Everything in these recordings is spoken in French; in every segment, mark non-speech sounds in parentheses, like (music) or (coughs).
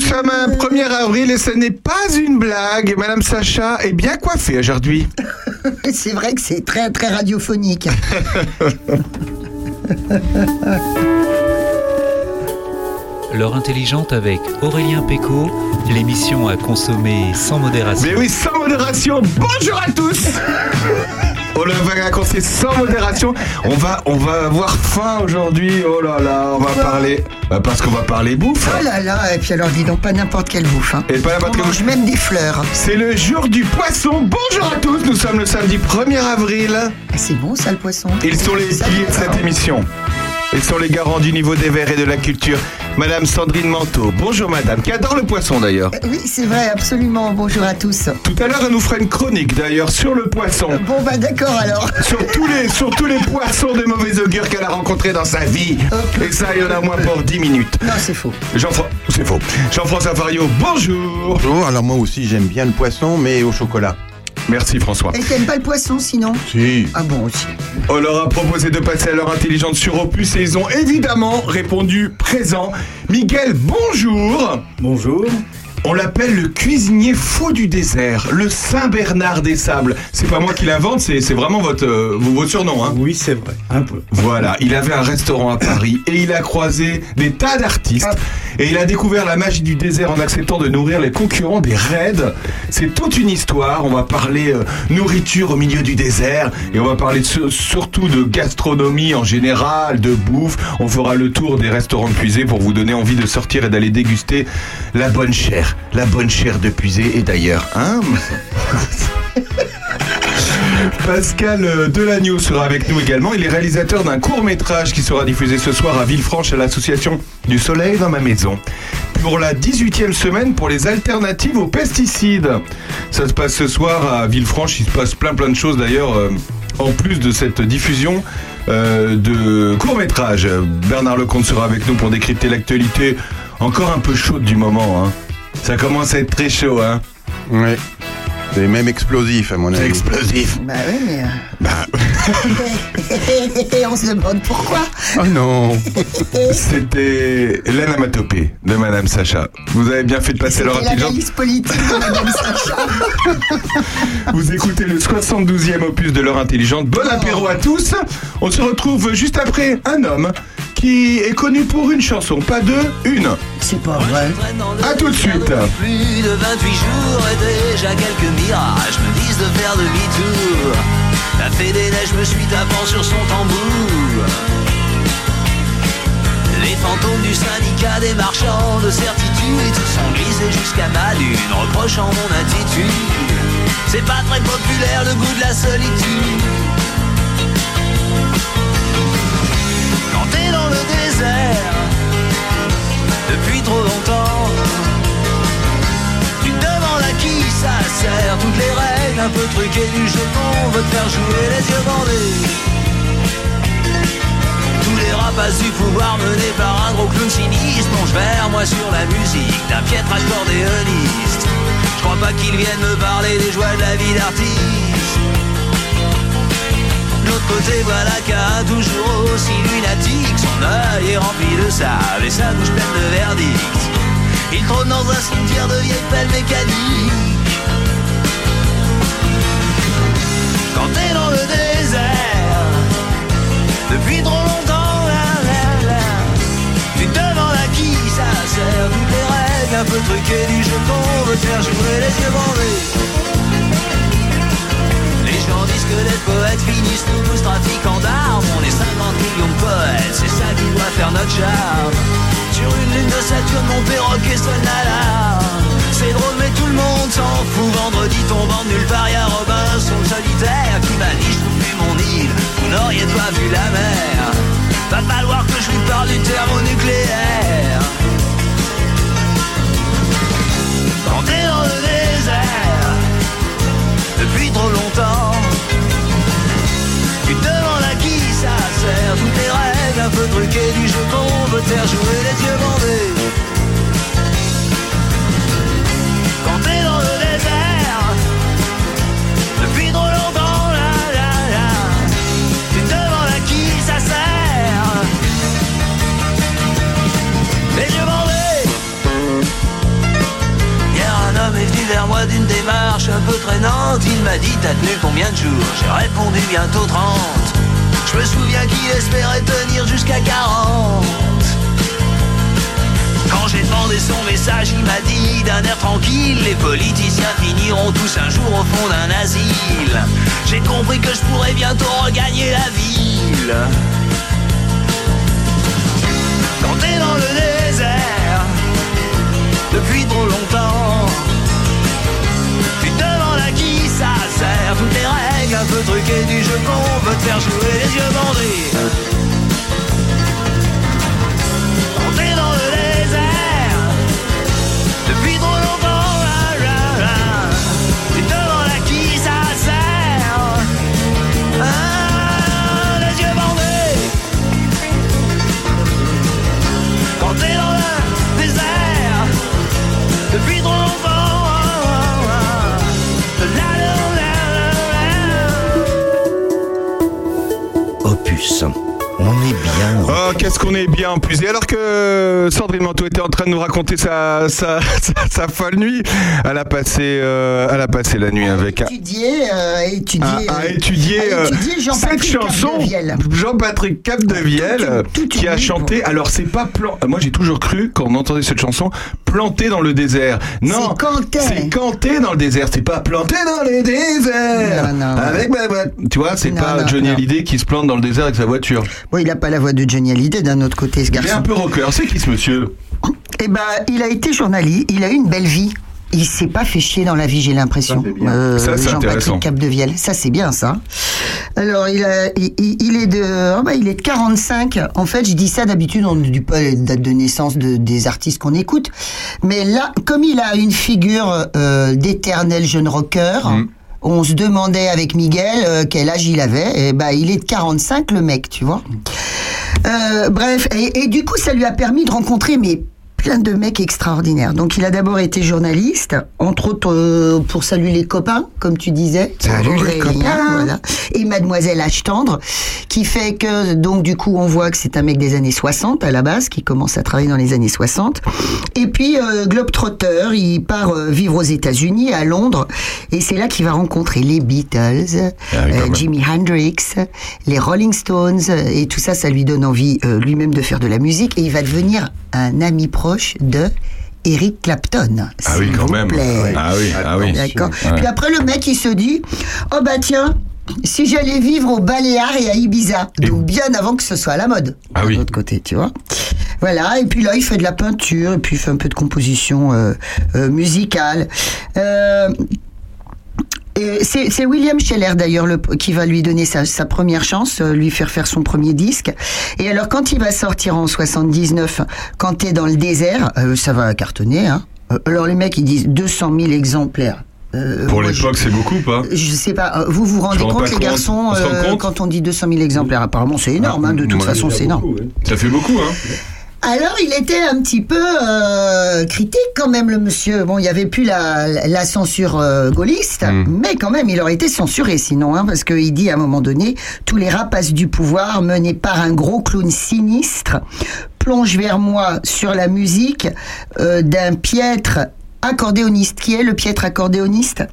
nous sommes un 1er avril et ce n'est pas une blague. Madame Sacha est bien coiffée aujourd'hui. (laughs) C'est vrai que c'est très très radiophonique. (laughs) L'heure intelligente avec Aurélien Péco, l'émission à consommer sans modération. Mais oui, sans modération. Bonjour à tous. (laughs) On le va raconter sans modération. On va, on va avoir faim aujourd'hui. Oh là là, on va parler. bah, parce qu'on va parler bouffe. Oh là là, et puis alors dis donc pas n'importe quelle bouffe. Hein. Et pas n'importe On quelle mange même des fleurs. C'est le jour du poisson. Bonjour à tous. Nous sommes le samedi 1er avril. Ah, C'est bon ça le poisson. Ils sont les piliers de cette émission. Ils sont les garants du niveau des verts et de la culture. Madame Sandrine Manteau. Bonjour madame, qui adore le poisson d'ailleurs. Euh, Oui, c'est vrai, absolument. Bonjour à tous. Tout à l'heure, elle nous fera une chronique d'ailleurs sur le poisson. Bon bah d'accord alors. (laughs) Sur tous les, sur tous les poissons de mauvais augure qu'elle a rencontrés dans sa vie. Et ça, il y en a moins pour 10 minutes. Non, c'est faux. Jean-François, c'est faux. Jean-François Fario, bonjour. Bonjour, alors moi aussi j'aime bien le poisson, mais au chocolat. Merci François. Et t'aimes pas le poisson sinon Si. Ah bon aussi. On leur a proposé de passer à l'heure intelligente sur Opus et ils ont évidemment répondu présent. Miguel, bonjour. Bonjour. On l'appelle le cuisinier fou du désert, le Saint-Bernard des Sables. C'est pas moi qui l'invente, c'est vraiment votre, euh, votre surnom. Hein. Oui, c'est vrai, un peu. Voilà, il avait un restaurant à Paris et il a croisé des tas d'artistes et il a découvert la magie du désert en acceptant de nourrir les concurrents des raids. C'est toute une histoire, on va parler euh, nourriture au milieu du désert et on va parler sur- surtout de gastronomie en général, de bouffe. On fera le tour des restaurants de Puisée pour vous donner envie de sortir et d'aller déguster la bonne chair, la bonne chair de Puisée et d'ailleurs, hein Pascal euh, Delagneau sera avec nous également. Il est réalisateur d'un court métrage qui sera diffusé ce soir à Villefranche à l'association du Soleil dans ma maison. Pour la 18e semaine pour les alternatives aux pesticides. Ça se passe ce soir à Villefranche. Il se passe plein plein de choses d'ailleurs euh, en plus de cette diffusion. euh, de court métrage. Bernard Lecomte sera avec nous pour décrypter l'actualité encore un peu chaude du moment. hein. Ça commence à être très chaud. Hein. Ouais. C'est même explosif à mon C'est avis. explosif. Bah oui mais... euh, Bah, (laughs) on se demande pourquoi. Oh non C'était l'anamatopée de Madame Sacha. Vous avez bien fait de passer l'heure l'analyse politique de Madame (laughs) Sacha. Vous écoutez le 72e opus de l'heure intelligente. Bon apéro à tous. On se retrouve juste après un homme qui est connu pour une chanson, pas deux, une. C'est pas vrai. À tout de suite. Plus de 28 jours et déjà quelques mirages me disent de faire demi-tour. La fée des neiges me suit tapant sur son tambour. Les fantômes du syndicat des marchands de certitude sont glissés jusqu'à ma lune, reprochant mon attitude. C'est pas très populaire le goût de la solitude. Depuis trop longtemps. Tu te demandes à qui ça sert Toutes les règles un peu truquées du jeu qu'on veut te faire jouer les yeux bandés. Tous les rapaces du pouvoir menés par un gros clown sinistre. Plongent vers moi sur la musique d'un piètre accordéoniste. Je crois pas qu'ils viennent me parler des joies de la vie d'artiste côté, voilà qu'un toujours aussi lunatique. Son œil est rempli de sable et sa bouche pleine de verdict Il trône dans un cimetière de vieilles pelles mécaniques. Quand t'es dans le désert Depuis trop longtemps là, là, là, Tu te demandes à qui ça sert. Toutes les règles un peu truquées du jeu qu'on veut faire jouer les yeux bandés que les poètes finissent tous trafiquants d'armes. On est 50 millions de poètes, c'est ça qui doit faire notre charme Sur une lune de Saturne, mon perroquet sonne l'alarme. C'est drôle mais tout le monde s'en fout. Vendredi tombant nulle part, y'a Robinson solitaire Qui m'a dit, je vous mon île, vous n'auriez pas vu la mer. Va falloir que je lui parle du thermonucléaire dans le désert depuis trop longtemps. Demandes à qui ça sert Toutes les règles un peu truquées du jeu qu'on veut faire jouer les yeux bandés. Marche un peu traînante, il m'a dit t'as tenu combien de jours? J'ai répondu bientôt 30. Je me souviens qu'il espérait tenir jusqu'à 40. Quand j'ai demandé son message, il m'a dit d'un air tranquille Les politiciens finiront tous un jour au fond d'un asile. J'ai compris que je pourrais bientôt regagner la ville. Quand t'es dans le désert, depuis trop longtemps, à qui ça sert. Toutes les règles un peu truquées du jeu qu'on veut te faire jouer les yeux bandés. Qu'est-ce qu'on est bien en plus. Et alors que Sandrine Manteau était en train de nous raconter sa, sa, (laughs) sa, sa folle nuit, elle a passé, euh, elle a passé la nuit avec un- Étudier, euh, étudier, à euh, étudier, à euh, étudier cette Jean-Patrick chanson. Jean-Patrick Capdevielle euh, qui a chanté alors c'est pas plan moi j'ai toujours cru quand on entendait cette chanson planté dans le désert non C'est canté. dans le désert c'est pas planté dans Non, non. avec ma voix- tu vois c'est pas Johnny. Hallyday qui se plante dans le désert avec sa voiture Bon, il a pas la voix de Johnny Hallyday d'un autre côté, ce il est un garçon. peu rocker c'est qui ce monsieur Eh ben, il a été journaliste, il a eu une belle vie. Il s'est pas fait chier dans la vie, j'ai l'impression. Intéressant. Jean-Patrick Capdevielle, ça c'est bien ça. Alors, il, a, il, est de, oh, bah, il est de 45. En fait, je dis ça d'habitude, on ne dit pas la date de naissance de, des artistes qu'on écoute. Mais là, comme il a une figure euh, d'éternel jeune rocker, Mm. on se demandait avec Miguel euh, quel âge il avait. Et ben, il est de 45, le mec, tu vois. Euh, bref, et, du coup, ça lui a permis de rencontrer mais plein de mecs extraordinaires. Donc, il a d'abord été journaliste, entre autres euh, pour saluer les copains, comme tu disais. Salut les copains. voilà. Et Mademoiselle H tendre, qui fait que donc du coup, on voit que c'est un mec des années 60 à la base, qui commence à travailler dans les années 60. Et puis euh, Globetrotter, il part euh, vivre aux États-Unis, à Londres, et c'est là qu'il va rencontrer les Beatles, Ah euh. Jimi Hendrix, les Rolling Stones, et tout ça, ça lui donne envie lui-même de faire de la musique, et il va devenir un ami proche de Eric Clapton. ah oui quand vous même plaît. ah oui ah oui D'accord. Ouais. Puis après, le mec, il se dit, oh bah tiens, si j'allais vivre au Baléares et à Ibiza, donc bien avant que ce soit à la mode. Ah de oui. l'autre côté, tu vois. Voilà. Et puis là, il fait de la peinture, et puis il fait un peu de composition euh, euh, musicale. Euh, et c'est William Scheller d'ailleurs le- qui va lui donner sa, sa première chance, euh, lui faire faire son premier disque. Et alors quand il va sortir en 79, quand t'es dans le désert, euh, ça va cartonner. Hein. Euh, Alors les mecs ils disent 200 000 exemplaires. Euh, pour l'époque c'est beaucoup pas je, sais pas, vous vous rendez compte les compte. garçons On euh, quand on dit 200 000 exemplaires Apparemment c'est énorme, hein, de toute moi, façon c'est énorme. ça fait beaucoup hein Alors, il était un petit peu euh, critique quand même, le monsieur. Bon, il n'y avait plus la, la censure euh, gaulliste, mais quand même, il aurait été censuré sinon, hein, parce qu'il dit à un moment donné, tous les rapaces du pouvoir, menés par un gros clown sinistre, plongent vers moi sur la musique euh, d'un piètre accordéoniste. Qui est le piètre accordéoniste?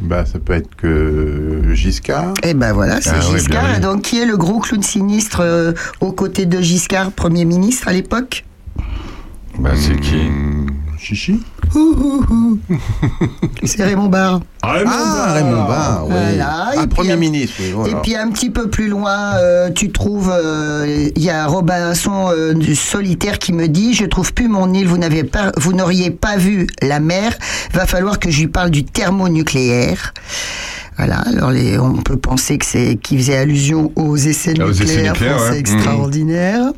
Bah, ça peut être que Giscard. Eh ben voilà, c'est Ah Giscard. donc, qui est le gros clown sinistre euh, aux côtés de Giscard, Premier ministre à l'époque? Bah c'est qui? Chichi (laughs) C'est Raymond Barre. Ah, Raymond Barre, oui. Voilà, Ah, puis Premier ministre, oui, voilà. Et puis un petit peu plus loin, euh, tu trouves, euh, il y a Robinson euh, du solitaire qui me dit, je trouve plus mon île, vous n'avez pas, vous n'auriez pas vu la mer, va falloir que je lui parle du thermonucléaire. Voilà, alors les, on peut penser que c'est qui faisait allusion aux essais Ah, aux essais nucléaires français ouais. extraordinaires.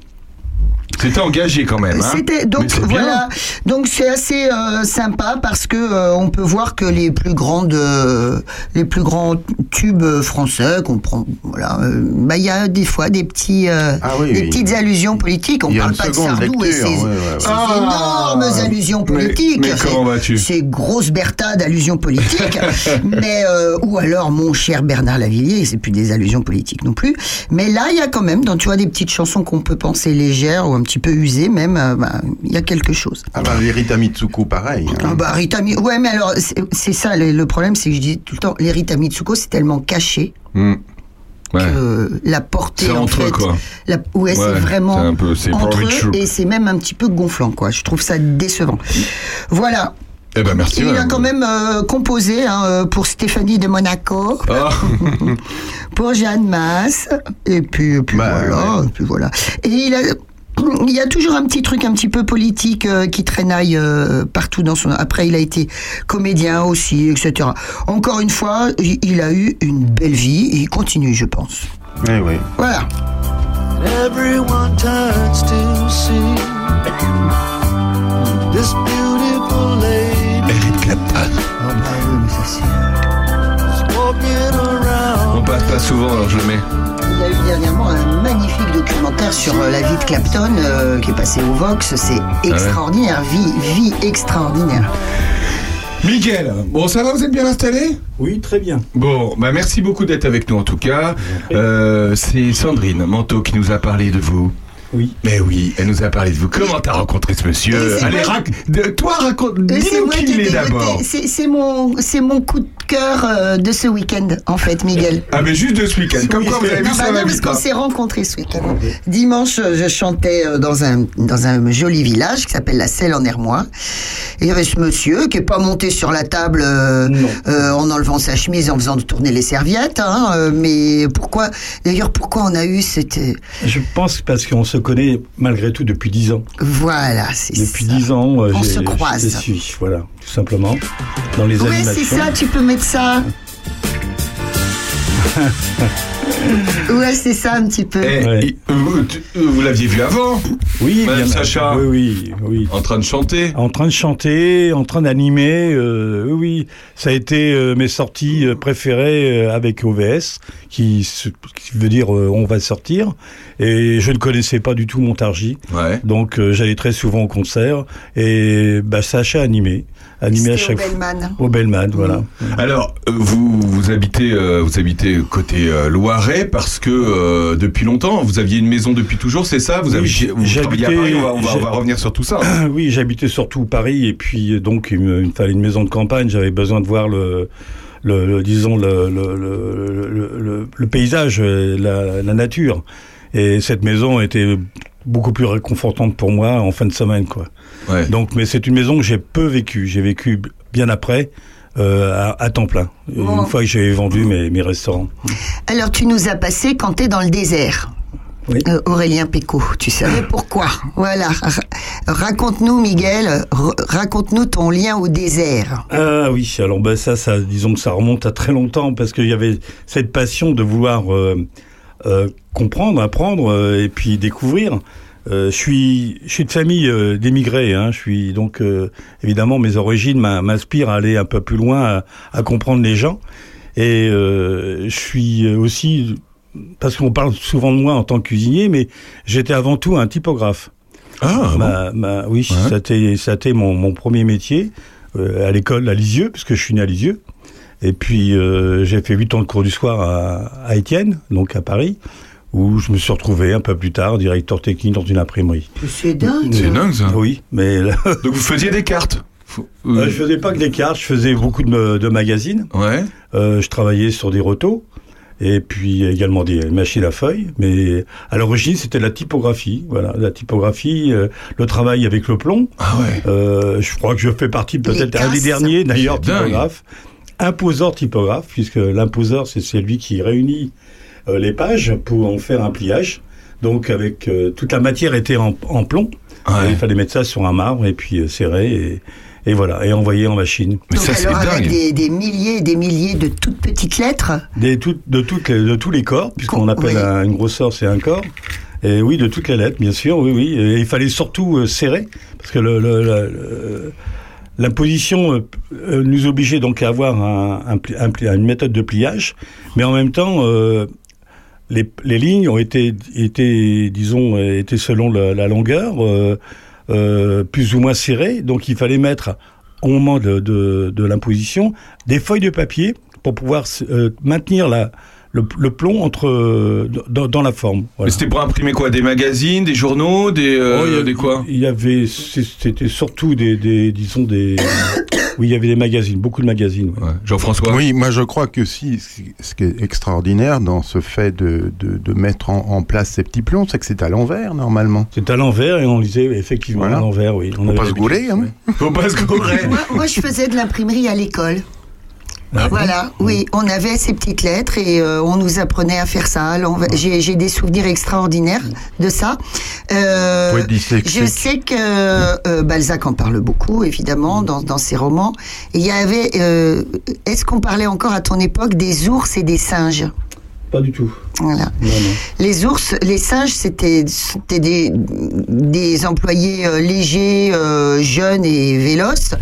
C'était engagé quand même hein C'était donc voilà, donc c'est assez euh, sympa parce que euh, on peut voir que les plus grandes, euh, les plus grands tubes français qu'on prend, voilà, bah il y a des fois des petits, Ah oui, des oui. petites allusions politiques. On parle pas de Sardou et lecture, ses, ouais, ouais, ouais. ses Ah. énormes allusions politiques. mais comment vas-tu? Ces grosses bertades allusions politiques. (laughs) mais ou alors mon cher Bernard Lavillier, c'est plus des allusions politiques non plus. Mais là il y a quand même, dans tu vois des petites chansons qu'on peut penser légères un petit peu usé même, euh, bah, il y a quelque chose. Ah bah, les Rita Mitsuko, pareil. hein. Ah bah Rita ouais mais alors c'est ça le, le problème c'est que je dis tout le temps les Rita Mitsuko c'est tellement caché Hmm. Ouais. que la portée C'est en entre fait eux, quoi. la- ouais, Ouais, c'est vraiment c'est un peu- c'est entre eux et c'est même un petit peu gonflant quoi je trouve ça décevant voilà Eh ben merci. il a quand même euh, composé hein, euh, pour Stéphanie de Monaco Ah. (laughs) pour Jeanne Masse et puis, et puis Bah, voilà et puis voilà et il a il y a toujours un petit truc un petit peu politique euh, qui traînaille euh, partout dans son. Après, il a été comédien aussi, etc. Encore une fois, il a eu une belle vie et il continue, je pense. Eh oui. Voilà. Everyone turns to see this beautiful lady Eric Clapton. Ah bah oui, mais ça c'est. walking around. On passe pas souvent, alors je le mets. Il y a eu dernièrement un magnifique documentaire sur euh, la vie de Clapton euh, qui est passé au Vox. C'est extraordinaire, vie, vie extraordinaire. Miguel, bon ça va, vous êtes bien installé? Oui, très bien. Bon, bah merci beaucoup d'être avec nous en tout cas. Euh, c'est Sandrine Manteau qui nous a parlé de vous. Oui. Mais oui, elle nous a parlé de vous. Comment t'as rencontré ce monsieur Allez, moi- rac- de- toi raconte, dis-nous qui il est d'abord. C'est mon, c'est mon coup de cœur euh, de ce week-end, en fait, Miguel. Ah mais juste de ce week-end, comme quoi vous avez vu ça bah va non, parce qu'on s'est rencontrés ce week-end. Dimanche, euh, je chantais euh, dans un, dans un joli village qui s'appelle la Selle en Hermois. Et il y avait ce monsieur qui est pas monté sur la table euh, euh, en enlevant sa chemise et en faisant tourner les serviettes. Hein, mais pourquoi, d'ailleurs, pourquoi on a eu cette... Je pense parce qu'on se connaît malgré tout depuis 10 ans. Voilà, c'est Depuis. 10 ans, euh, On se croise. je te suis, voilà, tout simplement. Dans les Ouais, animations. c'est ça, tu peux mettre ça. (laughs) ouais, c'est ça un petit peu. Eh, Ouais. il- vous, l'aviez vu avant Oui, Madame bien Sacha. Oui, oui, oui. En train de chanter En train de chanter, en train d'animer, euh, oui, oui. Ça a été euh, mes sorties euh, préférées euh, avec OVS, qui, veut dire euh, on va sortir. Et je ne connaissais pas du tout Montargis, Ouais. donc euh, j'allais très souvent au concert. Et bah, Sacha animé, animé à au chaque fois. Bellman. Au Bellman, voilà. Alors, euh, vous, vous habitez, euh, vous habitez côté euh, Loiret parce que euh, depuis longtemps, vous aviez une maison depuis toujours, c'est ça? Vous Oui, avez, à Paris, on va, on va- on va j'ai- revenir sur tout ça. hein. (clears throat) Oui, j'habitais surtout Paris et puis euh, donc il me, il me fallait une maison de campagne. J'avais besoin de voir le, le, le- disons le, le, le, paysage, euh, la, la nature. Et cette maison était beaucoup plus réconfortante pour moi en fin de semaine, quoi. Ouais. Donc, mais c'est une maison que j'ai peu vécue. J'ai vécu bien après. Euh, à, à temps plein. Une fois que j'ai vendu mes, mes restaurants. Alors, tu nous as passé quand t'es dans le désert. Oui. Euh, Aurélien Pécaud, tu savais pourquoi Voilà. Ra- Raconte-nous, Miguel, raconte-nous ton lien au désert. Ah oui, alors ben ça, ça, disons que ça remonte à très longtemps parce qu'il y avait cette passion de vouloir euh, comprendre, apprendre et puis découvrir. Euh, je suis, je suis de famille euh, d'émigrés. Hein, je suis donc euh, évidemment mes origines m'in- m'inspirent à aller un peu plus loin, à, à comprendre les gens. Et je suis aussi parce qu'on parle souvent de moi en tant que cuisinier, mais j'étais avant tout un typographe. Ah, bon? Ma- ma- oui, Ouais. ça a été, ça a été mon, mon premier métier à l'école à Lisieux, puisque je suis né à Lisieux. Et puis j'ai fait huit ans de cours du soir à, à Étienne, donc à Paris, où je me suis retrouvé un peu plus tard directeur technique dans une imprimerie. C'est dingue. c'est dingue ça. Oui, mais là, (laughs) Donc vous faisiez des cartes Faut- euh, euh, je faisais pas que des cartes, je faisais beaucoup de, de magazines. Ouais. Euh, je travaillais sur des rotos et puis également des machines à feuilles. Mais à l'origine, c'était la typographie. Voilà, la typographie, euh, le travail avec le plomb. Ah ouais. Euh, je crois que je fais partie peut-être un des derniers d'ailleurs typographe. Imposeur typographe, puisque l'imposeur c'est celui qui réunit euh, les pages pour en faire un pliage. Donc avec euh, toute la matière était en, en plomb. Ouais. Il fallait mettre ça sur un marbre et puis euh, serrer et, et voilà et envoyer en machine. Mais Donc ça c'est alors avec des, des milliers et des milliers de toutes petites lettres. Des, tout- de, toutes les- de tous les corps, puisqu'on appelle Oui. un- une grosseur c'est un corps. Et oui, de toutes les lettres, bien sûr, oui, oui. Et il fallait surtout euh, serrer, parce que le, le- le- le- l'imposition euh, euh, nous obligeait donc à avoir un, un pli- un pli- une méthode de pliage, mais en même temps, euh, les, lignes ont été, été disons, étaient selon la, longueur, euh, euh, plus ou moins serrées. Donc il fallait mettre, au moment de l'imposition, des feuilles de papier pour pouvoir euh, maintenir la, le, le plomb entre euh, dans, dans la forme. Mais c'était pour imprimer quoi Des magazines, des journaux, des, euh, Oh, il y a- des quoi Il y avait, c'est- c'était surtout des, des disons des, (coughs) oui, il y avait des magazines, beaucoup de magazines. ouais. Ouais. Jean-François Oui, moi je crois que si ce qui est extraordinaire dans ce fait de, de, de mettre en, en place ces petits plombs, c'est que c'est à l'envers normalement. C'était à l'envers et on lisait effectivement Voilà. à l'envers, oui. On Faut avait pas se gouler, hein. Faut pas se. Moi, moi, je faisais de l'imprimerie à l'école. Ah, Voilà, oui, on avait ces petites lettres et euh, on nous apprenait à faire ça. J'ai des souvenirs extraordinaires de ça. Euh, je sais que euh, Balzac en parle beaucoup, évidemment, dans, dans ses romans. Il y avait, euh, est-ce qu'on parlait encore à ton époque des ours et des singes? Pas du tout. Voilà. Non, non. Les ours, les singes, c'était des, des employés euh, légers, euh, jeunes et véloces,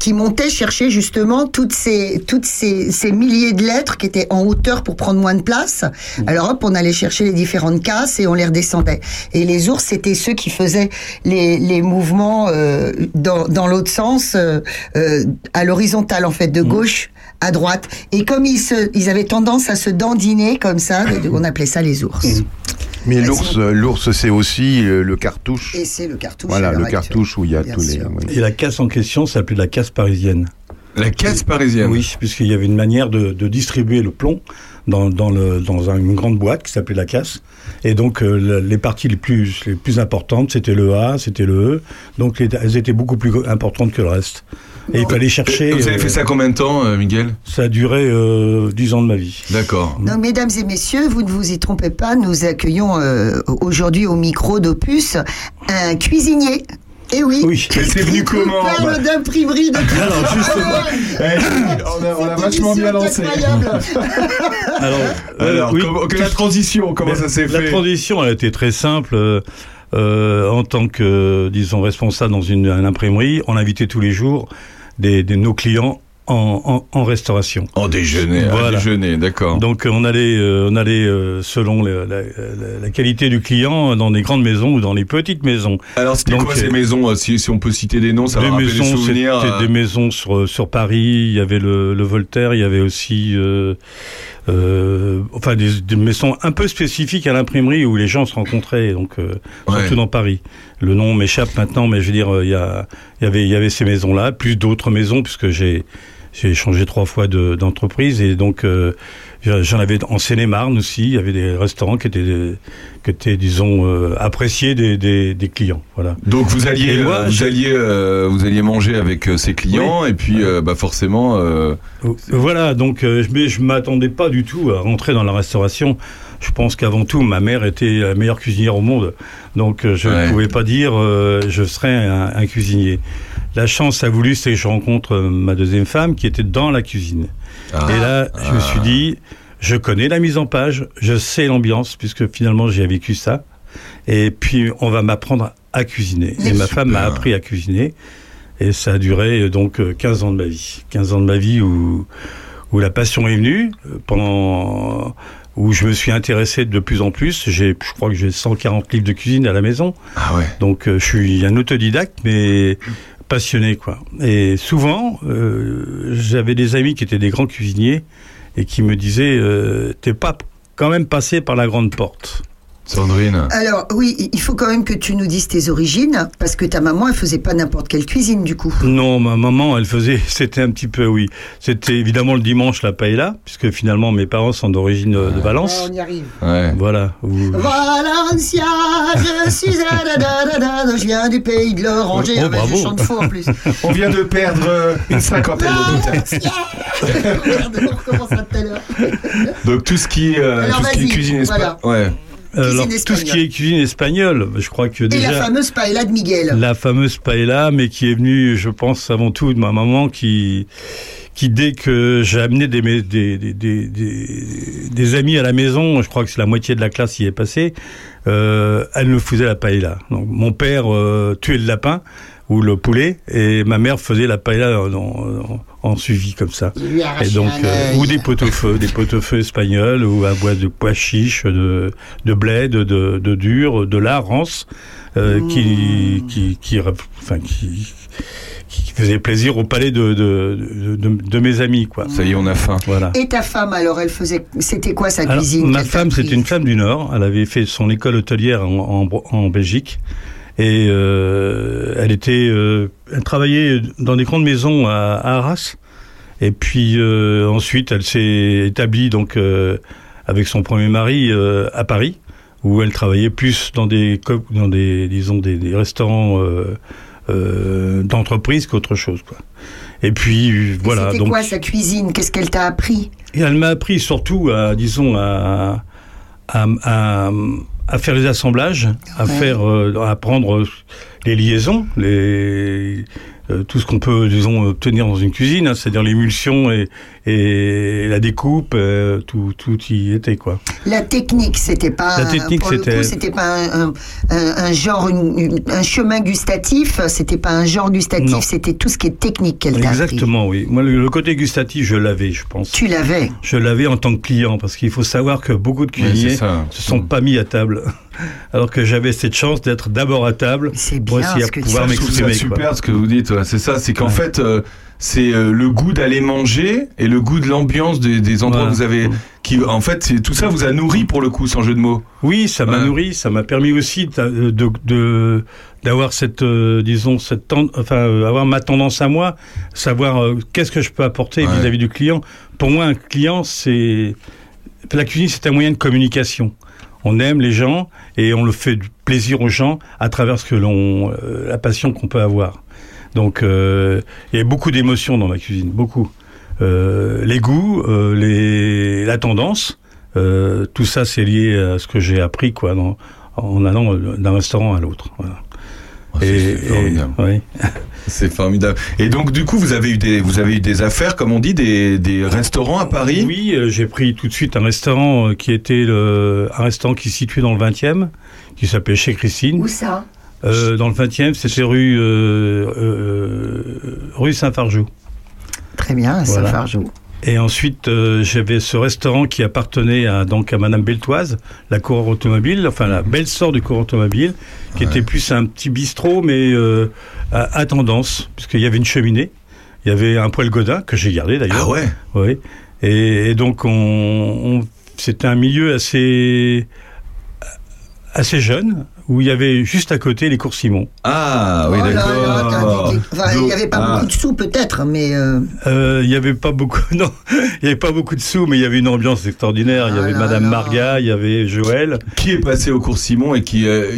qui montaient chercher justement toutes ces toutes ces, ces milliers de lettres qui étaient en hauteur pour prendre moins de place. Alors hop, on allait chercher les différentes casses et on les redescendait. Et les ours, c'était ceux qui faisaient les, les mouvements euh, dans, dans l'autre sens, à l'horizontale en fait, de gauche à droite. Et comme ils, se, ils avaient tendance à se dandiner comme ça, (laughs) on appelait ça les ours. Mais Vas-y. l'ours, euh, l'ours c'est aussi le, le cartouche. Et c'est le cartouche. Voilà, le actuelle. cartouche où il y a Bien tous les. oui. Et la casse en question s'appelait la casse parisienne. La casse parisienne. Oui, puisqu'il y avait une manière de, de distribuer le plomb dans, dans, le, dans un- une grande boîte qui s'appelait la casse. Et donc, euh, le- les parties les plus, les plus importantes, c'était le A, c'était le E. Donc, les- elles étaient beaucoup plus importantes que le reste. Et il fallait chercher. Vous avez euh, fait ça combien de temps, euh, Miguel Ça a duré euh, 10 ans de ma vie. D'accord. Donc, mesdames et messieurs, vous ne vous y trompez pas, nous accueillons euh, aujourd'hui au micro d'Opus un cuisinier. Eh oui. Oui. Mais c'est venu comment parle bah d'imprimerie de (laughs) Alors, justement. Eh, on, a, on a vachement bien lancé. incroyable. Alors, euh, Alors, oui, que la transition, comment Mais ça s'est La fait transition, elle a été très simple. Euh, euh, en tant que, disons, responsable dans une, une imprimerie, on invitait tous les jours des, des- nos clients en, en, en restauration. En déjeuner, Voilà. déjeuner, d'accord. Donc on allait, euh, on allait euh, selon la, la- la- la qualité du client dans des grandes maisons ou dans les petites maisons. Alors, c'était quoi euh, ces maisons euh, si, si on peut citer des noms, ça des va rappeler des maisons, souvenirs. c'était euh, des maisons sur sur Paris. Il y avait le, le Voltaire. Il y avait aussi, euh, enfin des, des maisons un peu spécifiques à l'imprimerie où les gens se rencontraient. Donc euh, Ouais. surtout dans Paris. Le nom m'échappe maintenant, mais je veux dire, euh, il y a, y avait, il y avait ces maisons-là, plus d'autres maisons puisque j'ai j'ai changé trois fois de- d'entreprise et donc euh, j'en avais en Seine-et-Marne aussi. Il y avait des restaurants qui étaient, qui étaient disons euh, appréciés des, des, des clients. Voilà. Donc vous alliez, moi, euh, vous je- alliez, euh, vous alliez manger avec ses clients et puis euh, bah forcément. Voilà, donc je- mais je m'attendais pas du tout à rentrer dans la restauration. Je pense qu'avant tout, ma mère était la meilleure cuisinière au monde, donc je ne Ouais. pouvais pas dire je serais un, un cuisinier. La chance a voulu, c'est que je rencontre ma deuxième femme qui était dans la cuisine. Ah, Et là, je me suis dit, je connais la mise en page, je sais l'ambiance, puisque finalement j'ai vécu ça. Et puis, on va m'apprendre à cuisiner. Et ma femme m'a appris à cuisiner. Et ça a duré euh, donc euh, 15 ans de ma vie. 15 ans de ma vie où, où la passion est venue, euh, pendant où je me suis intéressé de plus en plus. J'ai, je crois que j'ai 140 livres de cuisine à la maison. ah ouais. Donc euh, je suis un autodidacte, mais passionné quoi. Et souvent, euh, j'avais des amis qui étaient des grands cuisiniers et qui me disaient euh, t'es pas quand même passé par la grande porte. Sandrine. Alors oui, il faut quand même que tu nous dises tes origines, parce que ta maman, elle faisait pas n'importe quelle cuisine du coup. Non, ma maman, elle faisait, (laughs) c'était un petit peu oui. C'était évidemment le dimanche la paella, puisque finalement mes parents sont d'origine euh, de Valence. y arrive. Ouais. Voilà. où- Valencia, je suis à da, da, da, da, je viens du pays de l'oranger. Oh, Ah, bah, je chante faux en plus. (laughs) On vient de perdre euh, une cinquantaine de Valencia Merde, on recommence à tout à l'heure. Donc tout ce qui, euh, Alors, tout ce qui est cuisine voilà. espagnole. Ouais. Alors Cuisine tout ce qui est cuisine espagnole, je crois que Et déjà. la fameuse paella de Miguel. La fameuse paella, mais qui est venue, je pense, avant tout de ma maman, qui, qui dès que j'ai amené des, des, des, des, des, amis à la maison, je crois que c'est la moitié de la classe qui est passée, euh, elle me faisait la paella. Donc mon père euh, tuait le lapin ou le poulet, et ma mère faisait la paella en- en suivi comme ça. Et donc, euh, ou des pot-au-feu, des pot-au-feu espagnols, ou à bois de pois chiches, de, de blé, de, de, de dur, de lard, rance, euh, qui, qui, qui, enfin, qui, qui faisait plaisir au palais de, de, de, de- de mes amis, quoi. Ça y est, on a faim. Voilà. Et ta femme, alors, elle faisait. C'était quoi sa Alors, cuisine? ma femme, c'était une femme du Nord. Elle avait fait son école hôtelière en, en Belgique. Et euh, elle était, euh, elle travaillait dans des grandes maisons à, à Arras. Et puis euh, ensuite, elle s'est établie donc avec son premier mari à Paris, où elle travaillait plus dans des, co- dans des, disons des, des restaurants d'entreprise qu'autre chose, quoi. Et puis voilà. C'était quoi sa cuisine? Qu'est-ce qu'elle t'a appris? Et elle m'a appris surtout à, disons, à, à, à, à faire les assemblages, à Ouais. faire, euh, à apprendre les liaisons, les, euh, tout ce qu'on peut, disons, obtenir dans une cuisine, hein, c'est-à-dire l'émulsion et, et la découpe, euh, tout, tout y était, quoi. La technique, c'était pas. La technique, c'était- c'était pas un, un- un- un genre, une- une- un chemin gustatif. C'était pas un genre gustatif. C'était tout ce qui est technique qu'elle t'a. Exactement, oui. Moi, le, le côté gustatif, je l'avais, je pense. Tu l'avais. Je l'avais en tant que client, parce qu'il faut savoir que beaucoup de cuisiniers ça. se sont pas mis à table, alors que j'avais cette chance d'être d'abord à table. C'est pour bien essayer à ce que tu pouvoir m'exprimer. quoi. super ce que vous dites. ouais, C'est ça, c'est qu'en Ouais. fait, euh, c'est euh, le goût d'aller manger et le goût de l'ambiance des, des endroits Voilà. que vous avez. Qui, en fait, c'est- tout ça vous a nourri pour le coup, sans jeu de mots. Oui, ça m'a Ouais. nourri, ça m'a permis aussi d'a- de de- d'avoir cette, euh, disons, cette enfin, euh, avoir ma tendance à moi, savoir euh, qu'est-ce que je peux apporter Ouais. vis-à-vis du client. Pour moi, un client, c'est la cuisine, c'est un moyen de communication. On aime les gens et on le fait plaisir aux gens à travers ce que l'on, euh, la passion qu'on peut avoir. Donc, euh, il y a beaucoup d'émotions dans ma cuisine, beaucoup. Euh, les goûts, euh, les, la tendance, euh, tout ça c'est lié à ce que j'ai appris quoi, en allant d'un restaurant à l'autre. Voilà. Oh, c'est formidable. oui. (laughs) C'est formidable. Et donc, du coup, vous avez eu des, vous avez eu des affaires, comme on dit, des, des restaurants à Paris? Oui, euh, j'ai pris tout de suite un restaurant euh, qui était le, un restaurant qui se situait dans le 20e, qui s'appelait Chez Christine. Où ça? Euh, dans le 20e, c'était rue euh, euh, rue Saint-Fargeau. Très bien, à Voilà. Et ensuite, euh, j'avais ce restaurant qui appartenait à, donc à Madame Beltoise, la coureur automobile, enfin la belle sœur du coureur automobile, qui Ouais. était plus un petit bistrot, mais euh, à, à tendance, puisqu'il y avait une cheminée, il y avait un poêle Godin, que j'ai gardé d'ailleurs. Ah ouais. Oui. Et, et donc, on, on- c'était un milieu assez, assez jeune, où il y avait juste à côté les cours Simon. Ah oui, Oh d'accord. enfin, il n'y avait pas Ah. beaucoup de sous peut-être, mais euh, Euh, Il y avait pas beaucoup, (laughs) non, il y avait pas beaucoup de sous, mais il y avait une ambiance extraordinaire. Il y Ah avait là Madame là. Marga, il y avait Joël. Qui est passé au cours Simon et qui, euh,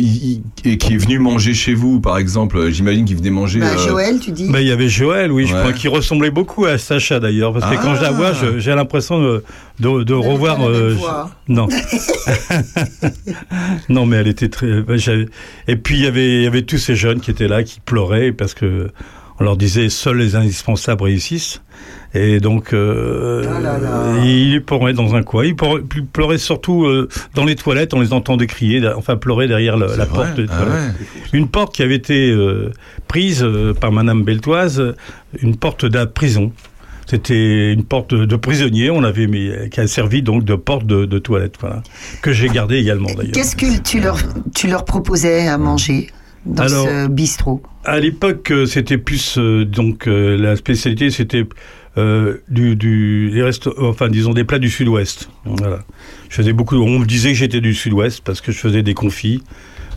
et qui est venu manger chez vous, par exemple? J'imagine qu'il venait manger. bah, euh, Joël, tu dis. Bah, il y avait Joël, oui, je crois, qui ressemblait beaucoup à Sacha d'ailleurs, parce que quand je la Ah. vois, j'ai l'impression de, de, revoir. euh, je- non, (laughs) non, mais elle était très. bah, Et puis il y avait, il y avait tous ces jeunes qui étaient là, qui pleuraient parce que on leur disait seuls les indispensables réussissent. Et donc, euh, Ah là là. ils pleuraient dans un coin. Ils pleuraient, surtout euh, dans les toilettes. On les entendait crier, enfin pleurer derrière la porte Ah ouais. Une porte qui avait été euh, prise par Madame Beltoise, une porte de la prison. C'était une porte de, de prisonnier, on l'avait mis, qui a servi donc de porte de, de toilette, voilà, que j'ai gardé également d'ailleurs. Qu'est-ce que tu leur, tu leur proposais à manger dans Alors- ce bistrot? À l'époque, euh, c'était plus euh, donc euh, la spécialité, c'était euh, du, du les enfin disons des plats du Sud-Ouest. Voilà. Je faisais beaucoup. On me disait que j'étais du Sud-Ouest parce que je faisais des confits.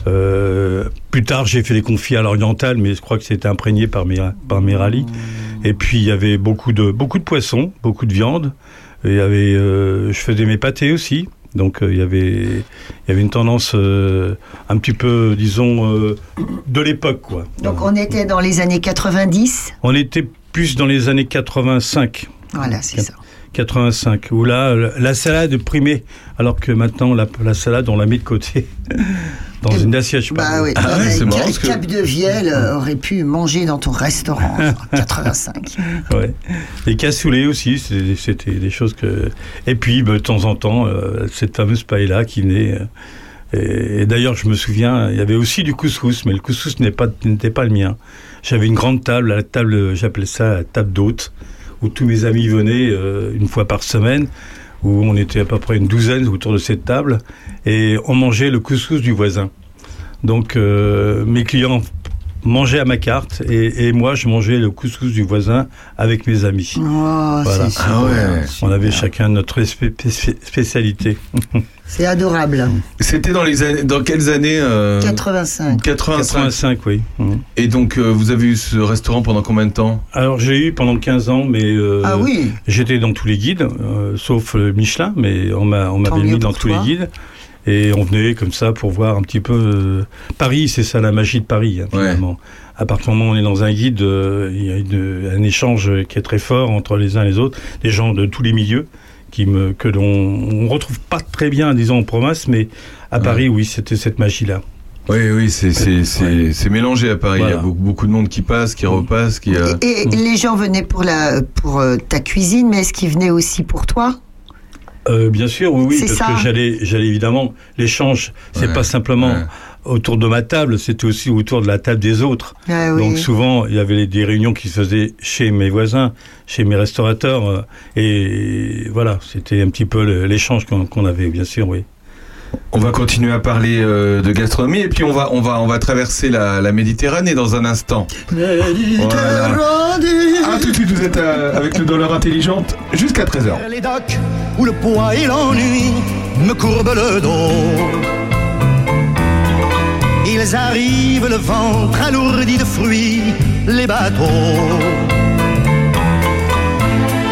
Euh, plus tard, j'ai fait des confits à l'oriental, mais je crois que c'était imprégné par mes par mes rallyes. Et puis il y avait beaucoup de beaucoup de poissons, beaucoup de viande. Et il y avait, euh, je faisais mes pâtés aussi. Donc euh, il y avait il y avait une tendance un petit peu, disons, de l'époque quoi. Donc on était dans les années 90. On était plus dans les années 85. Voilà, c'est ça. 85, où là, la salade primait, alors que maintenant, la, la salade, on la met de côté, (laughs) dans une assiette. je Bah oui, Ah ouais, euh, c'est marrant, Cap- parce que- Cap de Vielle euh, aurait pu manger dans ton restaurant (laughs) en 85. Ouais. Les cassoulets aussi, c'était des choses que... Et puis, bah, de temps en temps, euh, cette fameuse paella qui venait... euh, et, et d'ailleurs, je me souviens, il y avait aussi du couscous, mais le couscous n'est pas- n'était pas, le mien. J'avais une grande table, la table, j'appelais ça la table d'hôte, où tous mes amis venaient euh, une fois par semaine, où on était à peu près une douzaine autour de cette table, et on mangeait le couscous du voisin. Donc, euh, mes clients mangeait à ma carte et, et moi je mangeais le couscous du voisin avec mes amis. Oh, Voilà. Ah ouais. On avait chacun notre spé- spé- spécialité. (laughs) C'est adorable. C'était dans les années, dans quelles années euh, 85. 85. 85, oui. Et donc euh, vous avez eu ce restaurant pendant combien de temps? Alors j'ai eu pendant 15 ans, mais euh, Ah oui. j'étais dans tous les guides, euh, sauf euh, Michelin, mais on m'a on m'avait mis dans tous toi. les guides. Et on venait comme ça pour voir un petit peu euh, Paris, c'est ça la magie de Paris hein, Ouais. À partir du moment où on est dans un guide, euh, il y a une- un échange qui est très fort entre les uns et les autres, des gens de tous les milieux qui me que l'on on retrouve pas très bien, disons en province, mais à Ouais. Paris, oui, c'était cette magie là. Oui, oui, c'est c'est c'est c'est mélangé à Paris. Il y a beaucoup, beaucoup de monde qui passe, qui repasse, qui. euh, Et, et les gens venaient pour la pour euh, ta cuisine, mais est-ce qu'ils venaient aussi pour toi? Euh, bien sûr, oui, oui, parce ça. que j'allais, j'allais évidemment l'échange. C'est Ouais, pas simplement ouais. Autour de ma table, c'était aussi autour de la table des autres. Ah oui. Donc souvent, il y avait des réunions qui se faisaient chez mes voisins, chez mes restaurateurs, euh, et voilà, c'était un petit peu l'échange qu'on avait, bien sûr, oui. On va continuer à parler euh, de gastronomie et puis on va on va on va traverser la, la Méditerranée dans un instant. Voilà. Ah tout de suite vous êtes euh, avec le dollar intelligente jusqu'à 13h. Les docks où le poids et l'ennui me courbent le dos. Ils arrivent le ventre alourdi de fruits, les bateaux.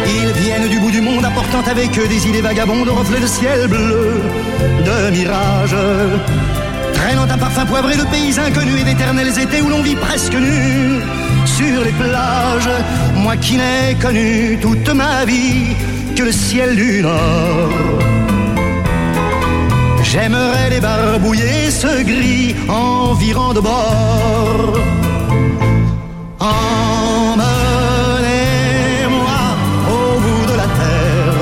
Ils viennent du bout du monde apportant avec eux des idées vagabondes, reflets de ciel bleu, de mirages. Traînant un parfum poivré de pays inconnus et d'éternels étés où l'on vit presque nu sur les plages. Moi qui n'ai connu toute ma vie que le ciel du Nord. J'aimerais les barbouiller ce gris environ de bord. Emmenez-moi au bout de la terre,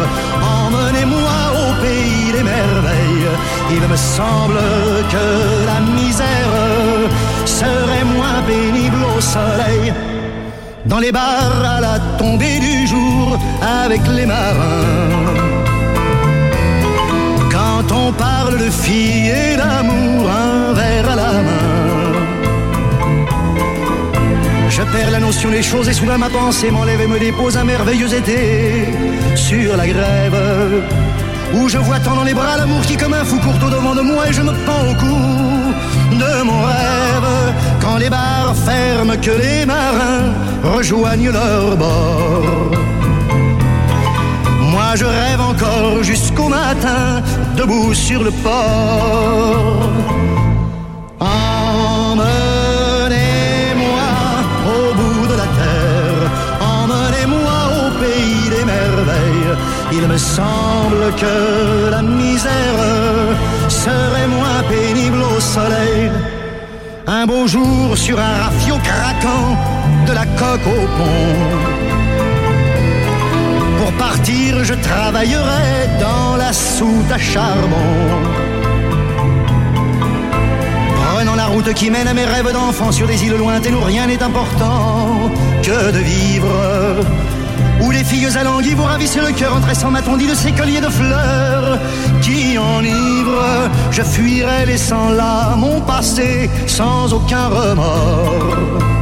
emmenez-moi au pays des merveilles. Il me semble que la misère serait moins pénible au soleil. Dans les bars à la tombée du jour avec les marins. On parle de filles et d'amour, un verre à la main. Je perds la notion des choses et soudain ma pensée m'enlève et me dépose un merveilleux été sur la grève. Où je vois tant dans les bras l'amour qui comme un fou court au devant de moi et je me pends au cou de mon rêve. Quand les bars ferment, que les marins rejoignent leur bord. Je rêve encore jusqu'au matin, debout sur le port. Emmenez-moi au bout de la terre, emmenez-moi au pays des merveilles. Il me semble que la misère serait moins pénible au soleil. Un beau jour sur un rafio craquant, de la coque au pont. Je travaillerai dans la soute à charbon. Prenant la route qui mène à mes rêves d'enfant sur des îles lointaines où rien n'est important que de vivre. Où les filles alanguies vous ravissent le cœur en tressant ma tondie de ces colliers de fleurs qui enivrent. Je fuirai laissant là mon passé sans aucun remords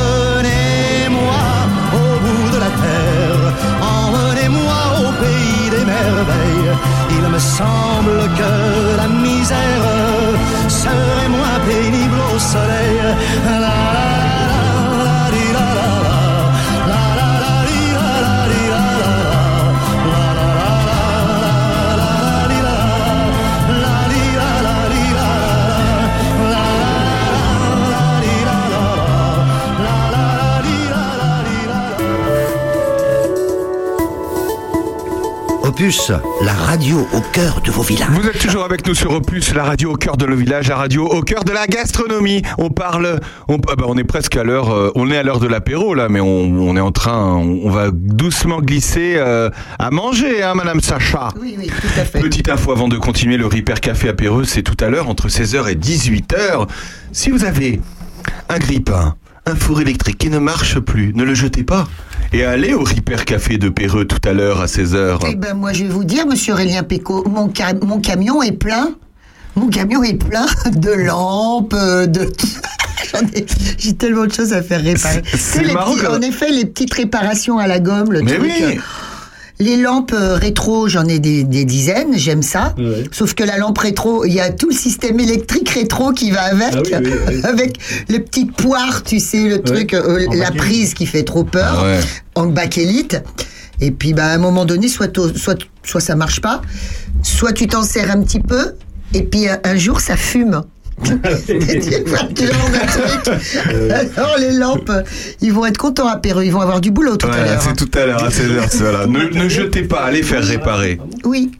Il me semble que la misère serait moins pénible au soleil. Opus, la radio au cœur de vos villages. Vous êtes toujours avec nous sur Opus, la radio au cœur de le village, la radio au cœur de la gastronomie. On parle, on, ah bah, on est presque à l'heure, euh, on est à l'heure de l'apéro là, mais on, on est en train, on, on va doucement glisser euh, à manger, hein, Madame Sacha. Oui, oui, tout à fait. Petite info avant de continuer, le Ripper Café apéreux, c'est tout à l'heure entre 16h et 18h. Si vous avez un grille-pain, un four électrique qui ne marche plus, ne le jetez pas. Et allez au Ripper Café de Péreux tout à l'heure à 16h. Eh ben, moi, je vais vous dire, monsieur Aurélien Péco, mon, ca- mon camion est plein. Mon camion est plein de lampes, de. (laughs) J'ai tellement de choses à faire réparer. Sais, les marrant petits- comme- En effet, les petites réparations à la gomme, le Mais truc. oui. Euh, Les lampes euh, rétro, j'en ai des, des dizaines, j'aime ça. Ouais. Sauf que la lampe rétro, il y a tout le système électrique rétro qui va avec, Ah oui, oui, oui. (laughs) avec les petites poires, tu sais, le truc, euh, la prise qui fait trop peur, Ah ouais. en bakélite. Et puis, bah, à un moment donné, soit, soit, soit ça marche pas, soit tu t'en sers un petit peu, et puis un, un jour, ça fume. (laughs) Tu vois le genre de truc. Alors, les lampes, ils vont être contents à Pérou, ils vont avoir du boulot tout à l'heure. c'est tout à l'heure à 16h. c'est Voilà. Ne, ne jetez pas, allez faire réparer. Oui.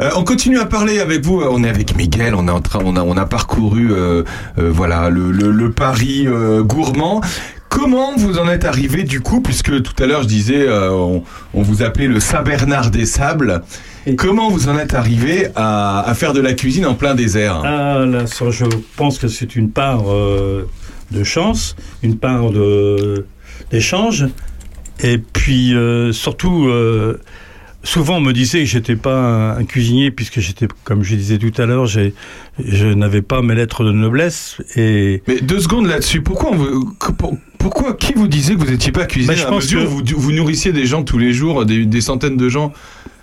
Euh, on continue à parler avec vous. On est avec Miguel. On est en train, on a, on a parcouru, euh, euh, voilà, le, le, le Paris euh, gourmand. Comment vous en êtes arrivé du coup, puisque tout à l'heure je disais, euh, on, on vous appelait le Saint Bernard des Sables. (laughs) Comment vous en êtes arrivé à, à faire de la cuisine en plein désert Ah, là, ça, je pense que c'est une part euh, de chance, une part d'échange, et puis euh, surtout, euh, souvent on me disait que j'étais pas un, un cuisinier puisque j'étais, comme je disais tout à l'heure, je n'avais pas mes lettres de noblesse et Mais deux secondes là-dessus. Pourquoi, on pour- pourquoi qui vous disait que vous n'étiez pas cuisinier? Bah, je pense mesure que- vous, vous nourrissiez des gens tous les jours, des, des centaines de gens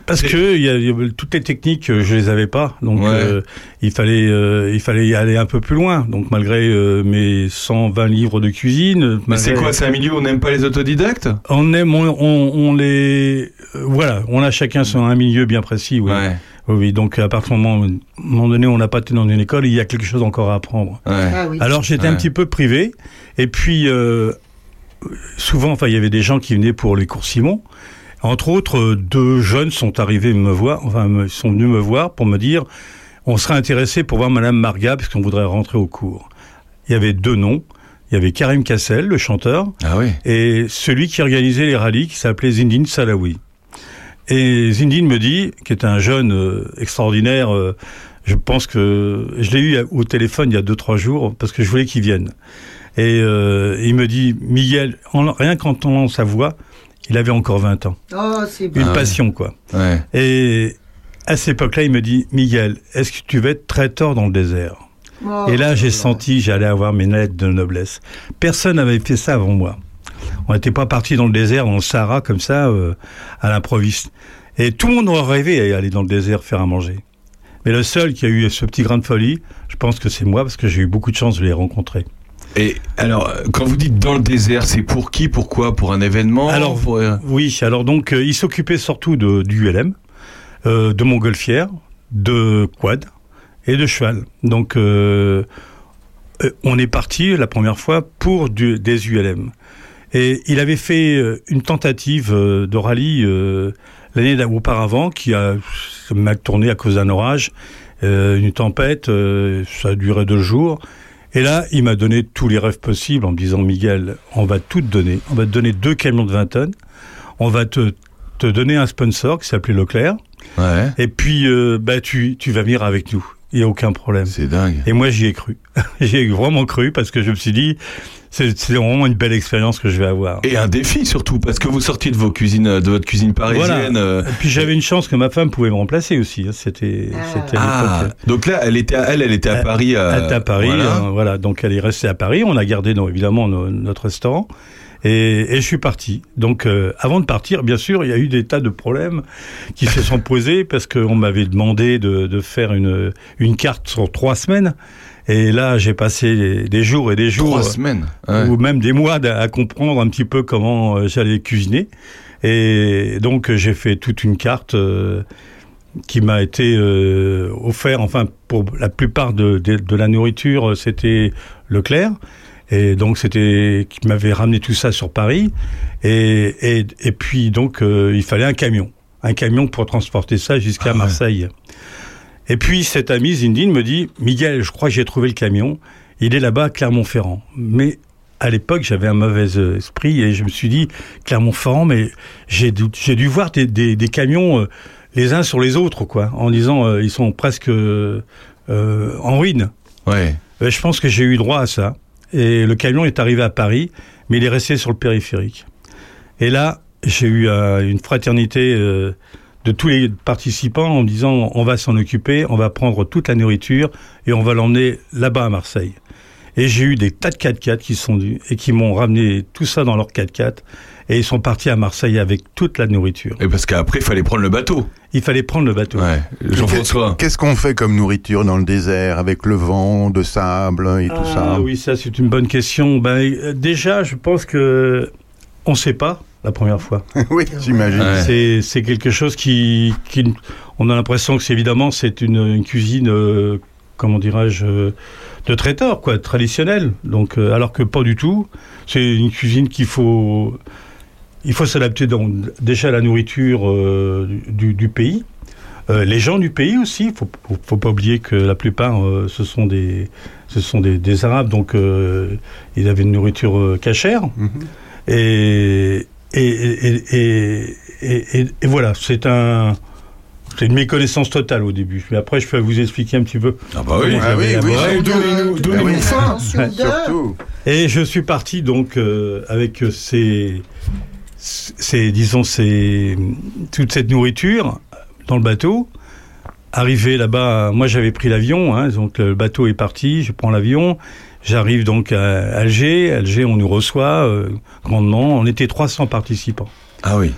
Parce que y a, y a- toutes les techniques, euh, je les avais pas, donc Ouais. euh, il fallait euh, il fallait y aller un peu plus loin. Donc malgré euh, mes 120 livres de cuisine, Mais c'est quoi C'est un milieu où on n'aime pas les autodidactes? On aime, on, on, on les, euh, voilà, on a chacun son un milieu bien précis. Oui. Ouais. Oui, oui. Donc à partir du moment, moment donné, on n'a pas été dans une école, il y a quelque chose encore à apprendre. Ouais. Ah oui. Alors j'étais un petit peu privé, et puis euh, souvent, enfin, il y avait des gens qui venaient pour les cours Simon. Entre autres, euh, deux jeunes sont arrivés me voir, enfin, sont venus me voir pour me dire, on serait intéressé pour voir Madame Marga parce qu'on voudrait rentrer au cours. Il y avait deux noms. Il y avait Karim Kassel, le chanteur, Ah oui. et celui qui organisait les rallyes qui s'appelait Zindine Salawi. Et Zindine me dit, qui est un jeune euh, extraordinaire, euh, je pense que je l'ai eu au téléphone il y a deux trois jours parce que je voulais qu'il vienne. Et euh, il me dit, Miguel, en- rien qu'en entendant sa voix, il avait encore 20 ans. Oh, c'est Une. Ah ouais. passion, quoi. Ouais. Et à cette époque-là, il me dit, Miguel, est-ce que tu vas être traiteur dans le désert? Oh. et là, j'ai senti que j'allais avoir mes lettres de noblesse. Personne n'avait fait ça avant moi. On n'était pas parti dans le désert, dans le Sahara, comme ça, euh, à l'improviste. Et tout le monde aurait rêvé à aller dans le désert faire à manger. Mais le seul qui a eu ce petit grain de folie, je pense que c'est moi, parce que j'ai eu beaucoup de chance de les rencontrer. Et alors, euh, quand vous dites dans le désert, c'est pour qui Pourquoi Pour un événement Alors, pour, euh, Oui, alors donc, euh, il s'occupait surtout de, du ULM, euh, de montgolfière, de quad et de cheval. Donc, euh, on est parti la première fois pour du, des ULM. Et il avait fait une tentative de rallye l'année auparavant qui a mal tourné à cause d'un orage, une tempête, ça a duré deux jours. Et là, il m'a donné tous les rêves possibles en me disant Miguel, on va tout te donner. On va te donner deux camions de 20 tonnes. On va te, te donner un sponsor qui s'appelait Leclerc. Ouais. Et puis, euh, bah, tu, tu vas venir avec nous. Il n'y a aucun problème. C'est dingue. Et moi, j'y ai cru. (laughs) j'y ai vraiment cru parce que je me suis dit, c'est vraiment une belle expérience que je vais avoir. Et un défi surtout, parce que vous sortiez de vos cuisines, euh, de votre cuisine parisienne. euh, Et puis j'avais une chance que ma femme pouvait me remplacer aussi. hein. C'était, Ah. Ah, l'époque. donc là, elle était, à- elle, elle était à Elle- Paris. euh, Elle était à Paris, voilà. euh, voilà. Donc elle est restée à Paris. On a gardé non, évidemment no- notre restaurant. Et, et je suis parti. Donc, euh, avant de partir, bien sûr, il y a eu des tas de problèmes qui se sont (laughs) posés parce qu'on m'avait demandé de, de faire une, une carte sur trois semaines. Et là, j'ai passé des, jours et des jours, Trois semaines. ouais. ou même des mois, à comprendre un petit peu comment euh, j'allais cuisiner. Et donc, j'ai fait toute une carte euh, qui m'a été euh, offerte. Enfin, pour la plupart de, de, de la nourriture, c'était Leclerc. Et donc, c'était qui m'avait ramené tout ça sur Paris. Et, et, et puis, donc, euh, il fallait un camion. un camion pour transporter ça jusqu'à Ah ouais. Et puis cet ami Zindine me dit Miguel, je crois que j'ai trouvé le camion. Il est là-bas à Clermont-Ferrand. Mais à l'époque, j'avais un mauvais euh, esprit et je me suis dit Clermont-Ferrand, mais j'ai dû, voir des, des- des camions euh, les uns sur les autres, quoi, en disant euh, ils sont presque euh, en ruine. Ouais. Je pense que j'ai eu droit à ça. Et le camion est arrivé à Paris, mais il est resté sur le périphérique. Et là, j'ai eu une fraternité de tous les participants en me disant on va s'en occuper, on va prendre toute la nourriture et on va l'emmener là-bas à Marseille. Et j'ai eu des tas de 4x4 qui sont et qui m'ont ramené tout ça dans leur 4x4 et ils sont partis à Marseille avec toute la nourriture. Et parce qu'après, il fallait prendre le bateau. Il fallait prendre le bateau. Ouais. Jean-François. Qu'est-ce qu'on fait comme nourriture dans le désert avec le vent, de sable et tout Ah ça? oui, ça c'est une bonne question. Ben, euh, déjà, je pense que on ne sait pas la première fois. (laughs) Oui, j'imagine. Ouais. C'est c'est quelque chose qui, qui on a l'impression que c'est évidemment c'est une, une cuisine euh, comment dirais-je euh, de traiteur quoi, traditionnelle. Donc euh, alors que pas du tout. C'est une cuisine qu'il faut il faut s'adapter donc déjà à la nourriture euh, du, du pays. Euh, les gens du pays aussi, faut, faut, faut pas oublier que la plupart euh, ce sont des ce sont des, des Arabes, donc euh, ils avaient une nourriture euh, cachère. Mhm. Et, et, et, et, et- et- voilà, c'est un. C'est une méconnaissance totale au début. Mais après, je peux vous expliquer un petit peu. Ah bah oui. comment Ah oui, oui, donnez-nous- donnez-nous oui. Attention (laughs) de- Surtout. Et je suis parti donc euh, avec euh, ces, ces, disons, ces, toute cette nourriture dans le bateau. Arrivé là-bas, moi j'avais pris l'avion, hein, donc le bateau est parti, je prends l'avion, j'arrive donc à Alger, Alger on nous reçoit euh, grandement, on était 300 participants. Ah oui.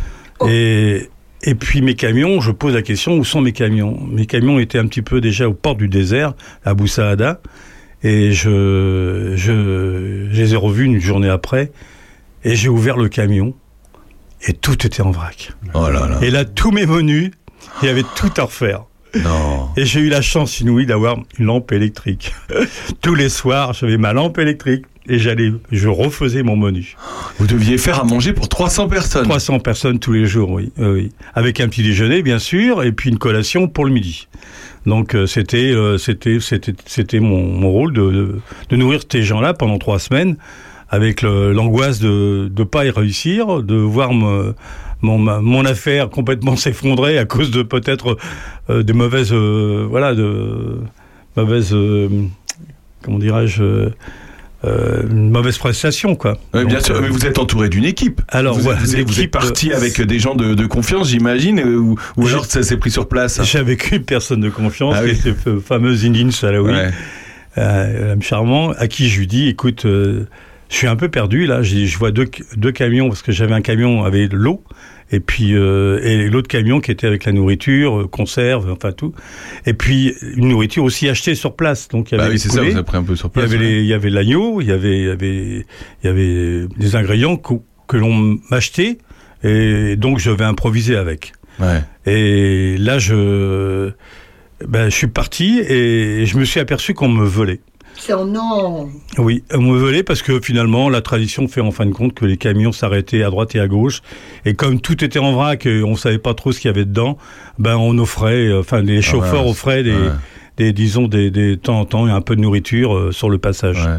Et, et puis mes camions, je pose la question, où sont mes camions? Mes camions étaient un petit peu déjà aux portes du désert, à Boussaada, et je, je, je les ai revus une journée après, et j'ai ouvert le camion, et tout était en vrac. Oh là là. Et là, tous mes menus, il y avait tout à refaire. Non. Et j'ai eu la chance inouïe d'avoir une lampe électrique. (laughs) Tous les soirs, j'avais ma lampe électrique, et j'allais, je refaisais mon menu. Vous deviez faire à manger pour 300 personnes. 300 personnes tous les jours, oui, oui. Avec un petit déjeuner, bien sûr, et puis une collation pour le midi. Donc euh, c'était euh, c'était c'était c'était mon, mon rôle de, de, de nourrir ces gens-là pendant trois semaines, avec l'angoisse de de pas y réussir, de voir me- mon affaire complètement (laughs) s'effondrer à cause de peut-être euh, des mauvaises euh, voilà de mauvaises euh, comment dirais-je euh, une mauvaise prestation quoi. Ouais, bien Donc, sûr, mais vous êtes entouré d'une équipe. Alors, vous, êtes, vous êtes parti avec des gens de, de confiance, j'imagine, ou, ou alors ça s'est pris sur place. J'ai avec une personne de confiance, Ah oui. qui fameuse Indine Salaoui, Ouais. charmant, à qui je lui dis, écoute, je suis un peu perdu là, je vois deux, deux camions, parce que j'avais un camion avec l'eau, et puis euh, et l'autre camion qui était avec la nourriture, euh, conserve, enfin tout, et puis une nourriture aussi achetée sur place. Donc il y avait Bah oui, les c'est ça, poulets, vous avez pris un peu sur il y place. avait ouais. les- il y avait l'agneau, il y avait il y avait il y avait des ingrédients que, que l'on m'achetait, et donc je vais improviser avec. Ouais. Et là, je, ben, je suis parti et je me suis aperçu qu'on me volait. C'est oh non. Oui, on me volait parce que finalement, la tradition fait en fin de compte que les camions s'arrêtaient à droite et à gauche. Et comme tout était en vrac et on savait pas trop ce qu'il y avait dedans, ben, on offrait, euh, enfin, les chauffeurs ouais, offraient des, ouais. des, disons, des, des de temps en temps, un peu de nourriture euh, sur le passage. Ouais.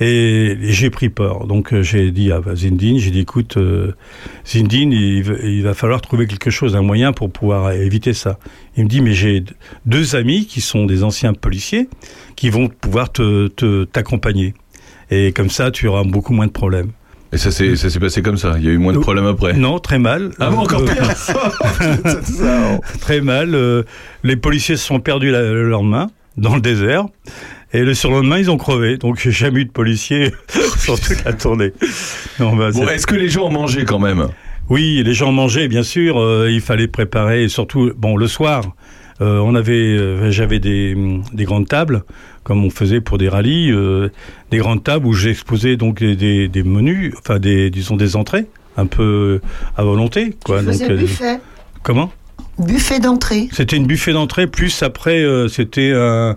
Et j'ai pris peur. Donc euh, j'ai dit à Zindine, j'ai dit écoute, euh, Zindine, il, va- il va falloir trouver quelque chose, un moyen pour pouvoir éviter ça. Il me dit mais j'ai deux amis qui sont des anciens policiers qui vont pouvoir te t'accompagner. Et comme ça, tu auras beaucoup moins de problèmes. Et ça s'est ça s'est passé comme ça. Il y a eu moins de Euh, problèmes après. Non, très mal. Ah bon, encore pire. (laughs) Très mal. euh, les policiers se sont perdus la- le lendemain dans le désert. Et le surlendemain, ils ont crevé. Donc, j'ai jamais eu de policiers (laughs) sur toute la tournée. Non, bah, Bon, est-ce que les gens ont mangé quand même? Oui, les gens mangeaient, bien sûr. euh, il fallait préparer, et surtout, bon, le soir, euh, on avait, euh, j'avais des, des grandes tables, comme on faisait pour des rallyes, euh, des grandes tables où j'exposais donc des, des, des menus, enfin des, disons des entrées, un peu à volonté, quoi. Tu Donc, faisais euh, buffet. comment? Buffet d'entrée. C'était une buffet d'entrée, plus après, euh, c'était un.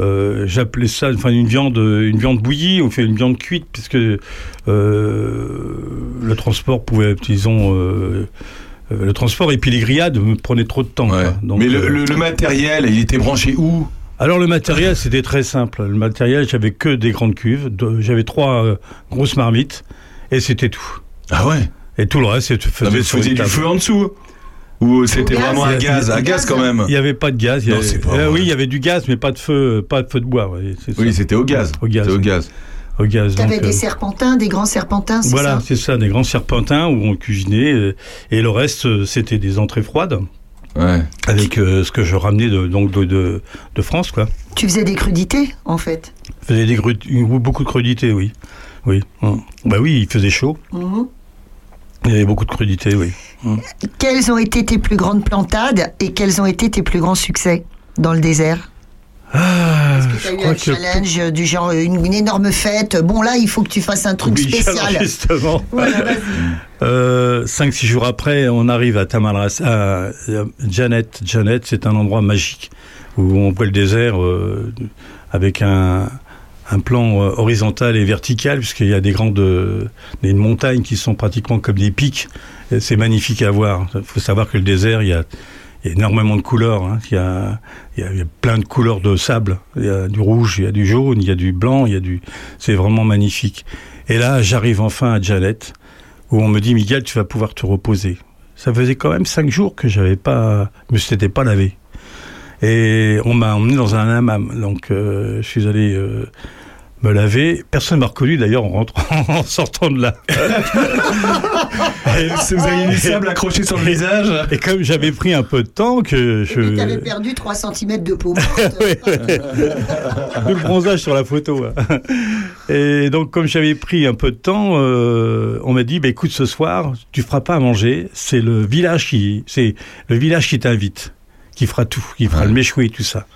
Euh, J'appelais ça, enfin une viande, une viande bouillie. On fait une viande cuite puisque euh, le transport pouvait, disons, euh, euh, le transport et puis les grillades me prenaient trop de temps. Ouais. quoi. Donc, Mais le, le- le matériel, il était branché où? Alors le matériel, c'était très simple. Le matériel, j'avais que des grandes cuves. J'avais trois euh, grosses marmites et c'était tout. Ah ouais? Et tout le reste, c'était faisais du feu en dessous Ou c'était vraiment a- gaz du gaz gaz, quand même Il n'y avait pas de gaz. il y Non, avait- c'est pas Euh, vrai. oui, il y avait du gaz, mais pas de feu, pas de feu de bois. ouais, Oui, c'était au gaz. Au gaz. Au gaz. au gaz. T'avais donc, des euh, serpentins, des grands serpentins, Voilà, c'est ça, des grands serpentins où on cuisinait, euh, et le reste, euh, c'était des entrées froides, Ouais. avec euh, ce que je ramenais de, donc de, de, de France, quoi. Tu faisais des crudités, en fait. Je faisais des beaucoup de crudités, oui. Oui. Hum. Bah oui, il faisait chaud. Mhm. Il y avait beaucoup de crudités, oui. Quelles ont été tes plus grandes plantades et quels ont été tes plus grands succès dans le désert? Ah, Tu je as eu crois un que... challenge du genre une, une énorme fête. Bon, là, il faut que tu fasses un truc Oui, (laughs) spécial. justement. (laughs) Voilà. Euh, cinq, six jours après, on arrive à Tamalras, à à Janet. Janet, c'est un endroit magique où on voit le désert euh, avec un, un plan euh, horizontal et vertical, puisqu'il y a des grandes euh, des montagnes qui sont pratiquement comme des pics. C'est magnifique à voir. Il faut savoir que le désert, il y a, énormément de couleurs. hein. Il, y a, plein de couleurs de sable. Il y a du rouge, il y a du jaune, il y a du blanc, il y a du. C'est vraiment magnifique. Et là, j'arrive enfin à Janet où on me dit Miguel, tu vas pouvoir te reposer. Ça faisait quand même cinq jours que j'avais pas, me s'étais pas lavé. Et on m'a emmené dans un hammam. Donc euh, je suis allé euh, me laver. Personne m'a reconnu d'ailleurs en rentrant, (laughs) en sortant de là. Et Vous avez du sable accroché sur le visage Et comme j'avais pris un peu de temps, que je. Et puis, t'avais perdu 3 cm de peau. Ouais, (laughs) ouais. Tout le bronzage sur la photo. Et donc, comme j'avais pris un peu de temps, euh, on m'a dit, bah, écoute, ce soir, tu feras pas à manger. C'est le village qui, c'est le village qui t'invite, qui fera tout, qui fera Ouais. le méchoui et tout ça.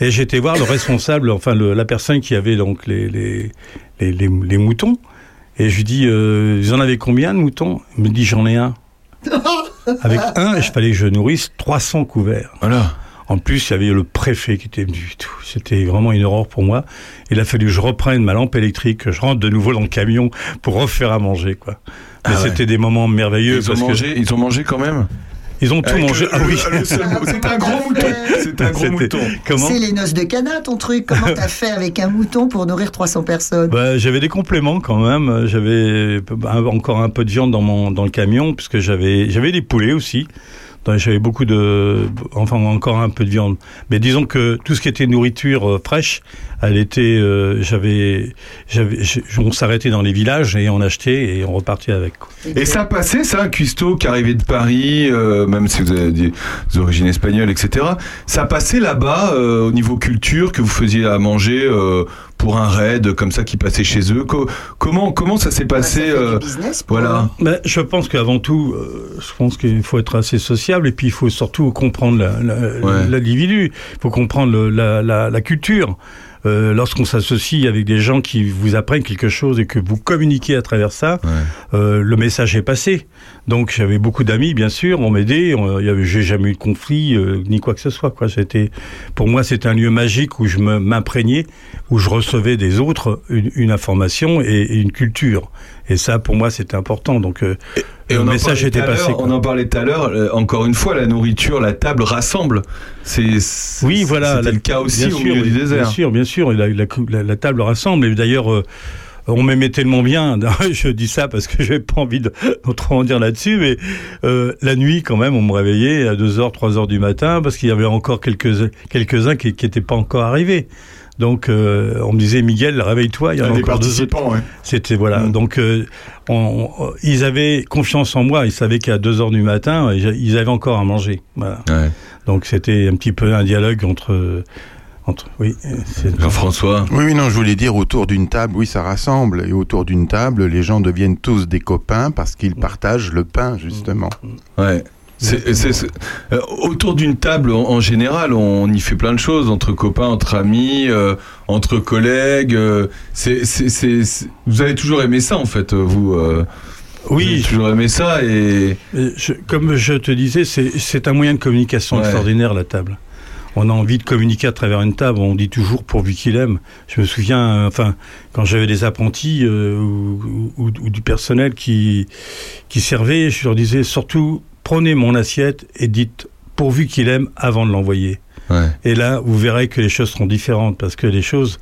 Et j'étais voir le responsable, enfin le- la personne qui avait donc les les, les, les- les moutons. Et je lui dis, euh, vous en avez combien de moutons? Il me dit, j'en ai un. (laughs) Avec un, il fallait que je nourrisse 300 couverts. Voilà. En plus, il y avait le préfet qui était venu. C'était vraiment une horreur pour moi. Il a fallu que je reprenne ma lampe électrique, que je rentre de nouveau dans le camion pour refaire à manger, quoi. Mais Ah ouais. c'était des moments merveilleux Ils ont, mangé, ils ont mangé quand même? Ils ont tout Avec mangé. le- Ah oui. C'est un gros mouton. C'est un gros C'était- mouton. Comment C'est les noces de Cana, ton truc. Comment t'as (laughs) fait avec un mouton pour nourrir 300 personnes? Bah, j'avais des compléments quand même. J'avais encore un peu de viande dans mon dans le camion puisque j'avais j'avais des poulets aussi. Donc, J'avais beaucoup de, enfin encore un peu de viande. Mais disons que tout ce qui était nourriture euh, fraîche, elle était, euh, j'avais, on s'arrêtait dans les villages et on achetait et on repartait avec. quoi. Et ça passait, ça, un cuistot qui arrivait de Paris, euh, même si vous avez des, des origines espagnoles, etc. Ça passait là-bas euh, au niveau culture que vous faisiez à manger euh, pour un raid comme ça qui passait chez eux. Co- comment comment ça s'est Bah, ça passé euh, business pour Voilà. Ben, je pense qu'avant tout, euh, je pense qu'il faut être assez sociable et puis il faut surtout comprendre la- la- Ouais. l'individu. Il faut comprendre le- la, la- la culture. Euh, Lorsqu'on s'associe avec des gens qui vous apprennent quelque chose et que vous communiquez à travers ça, Ouais. euh, le message est passé. Donc j'avais beaucoup d'amis, bien sûr, on m'aidait. J'ai jamais eu de conflit euh, ni quoi que ce soit. Quoi. C'était, pour moi, c'était un lieu magique où je m'imprégnais, où je recevais des autres une, une information et, et une culture. Et ça, pour moi, c'était important. Donc euh, Et le message était passé. On en parlait tout à l'heure. euh, encore une fois, la nourriture, la table rassemble. C'est Oui, voilà. C'était le cas aussi au milieu du désert. Bien sûr, bien sûr. La, la- la- la table rassemble. Et d'ailleurs, euh, on m'aimait tellement bien. (laughs) Je dis ça parce que j'ai pas envie de, de trop en dire là-dessus. Mais euh, la nuit, quand même, on me réveillait à 2h, 3h du matin parce qu'il y avait encore quelques, quelques-uns qui n'étaient pas encore arrivés. Donc, euh, on me disait, Miguel, réveille-toi, il y en a des encore deux autres. ouais. C'était voilà. Mm. Donc euh, on- on- ils avaient confiance en moi. Ils savaient qu'à 2 heures du matin, ils avaient encore à manger. Voilà. Ouais. Donc c'était un petit peu un dialogue entre entre oui. c'est- Jean-François. Oui, oui, non, je voulais dire autour d'une table, oui, ça rassemble. Et autour d'une table, les gens deviennent tous des copains parce qu'ils partagent le pain, justement. Ouais. Euh, autour d'une table, en, en général, on y fait plein de choses entre copains, entre amis, euh, entre collègues. euh, vous avez toujours aimé ça, en fait, vous. Oui, toujours aimé ça et je- comme je te disais, c'est c'est un moyen de communication Ouais. extraordinaire, la table. On a envie de communiquer à travers une table, on dit toujours pourvu qu'il aime. Je me souviens, enfin, quand j'avais des apprentis ou, ou- ou du personnel qui, qui servait, je leur disais surtout prenez mon assiette et dites pourvu qu'il aime avant de l'envoyer. Ouais. Et là, vous verrez que les choses seront différentes parce que les choses,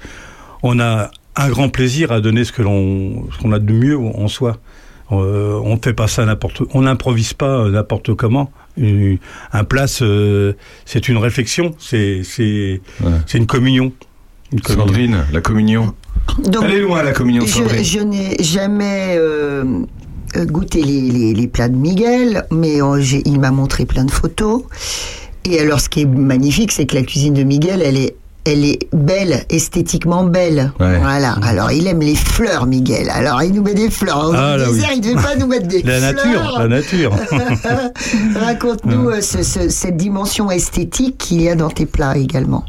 on a un grand plaisir à donner ce que l'on, ce qu'on a de mieux en soi. Euh, on ne fait pas ça n'importe, on n'improvise pas euh, n'importe comment. Une- un plat, c'est c'est une réflexion, c'est c'est Ouais. c'est une communion. Une communion. Sandrine, la communion. Donc, Elle est loin la communion, je, Sandrine. je n'ai jamais euh, euh, goûté les, les- les plats de Miguel, mais euh, il m'a montré plein de photos. Et alors, ce qui est magnifique, c'est que la cuisine de Miguel, elle est, elle est belle, esthétiquement belle. Ouais. Voilà. Alors, il aime les fleurs, Miguel. Alors, il nous met des fleurs. Au Ah, là, désert, oui. il ne devait pas nous mettre des La fleurs. nature, la nature. (laughs) Raconte-nous euh, ce- ce- cette dimension esthétique qu'il y a dans tes plats également.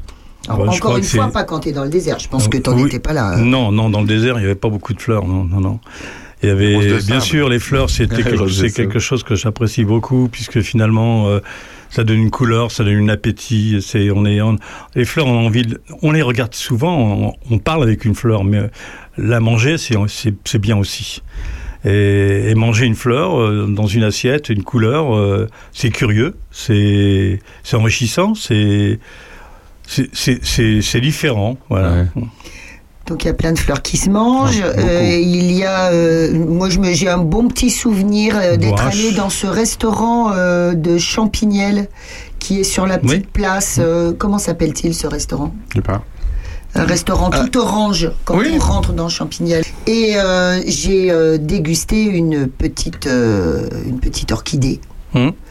Alors, je encore une fois, pas quand tu es dans le désert. Je pense que tu n'en Oui. étais pas là. Non, non, dans le désert, il n'y avait pas beaucoup de fleurs, non, non, non. Il y avait, bien sable. sûr, les fleurs, (laughs) c'était quelque, quelque chose que j'apprécie beaucoup, puisque finalement, euh, ça donne une couleur, ça donne un appétit. C'est, on est, on- les fleurs, on a envie, de- on les regarde souvent, on, on parle avec une fleur, mais la manger, c'est, bien aussi. Et, et manger une fleur euh, dans une assiette, une couleur, euh, c'est curieux, c'est, enrichissant, c'est différent, voilà. Donc il y a plein de fleurs qui se mangent. Ah. Euh, il y a, euh, moi je me, j'ai un bon petit souvenir euh, d'être allé dans ce restaurant de Champignelles qui est sur la petite Oui. place. euh, comment s'appelle-t-il ce restaurant? Je sais pas. Un restaurant tout orange quand oui. on rentre dans Champignelles. Et j'ai dégusté une petite, une petite orchidée.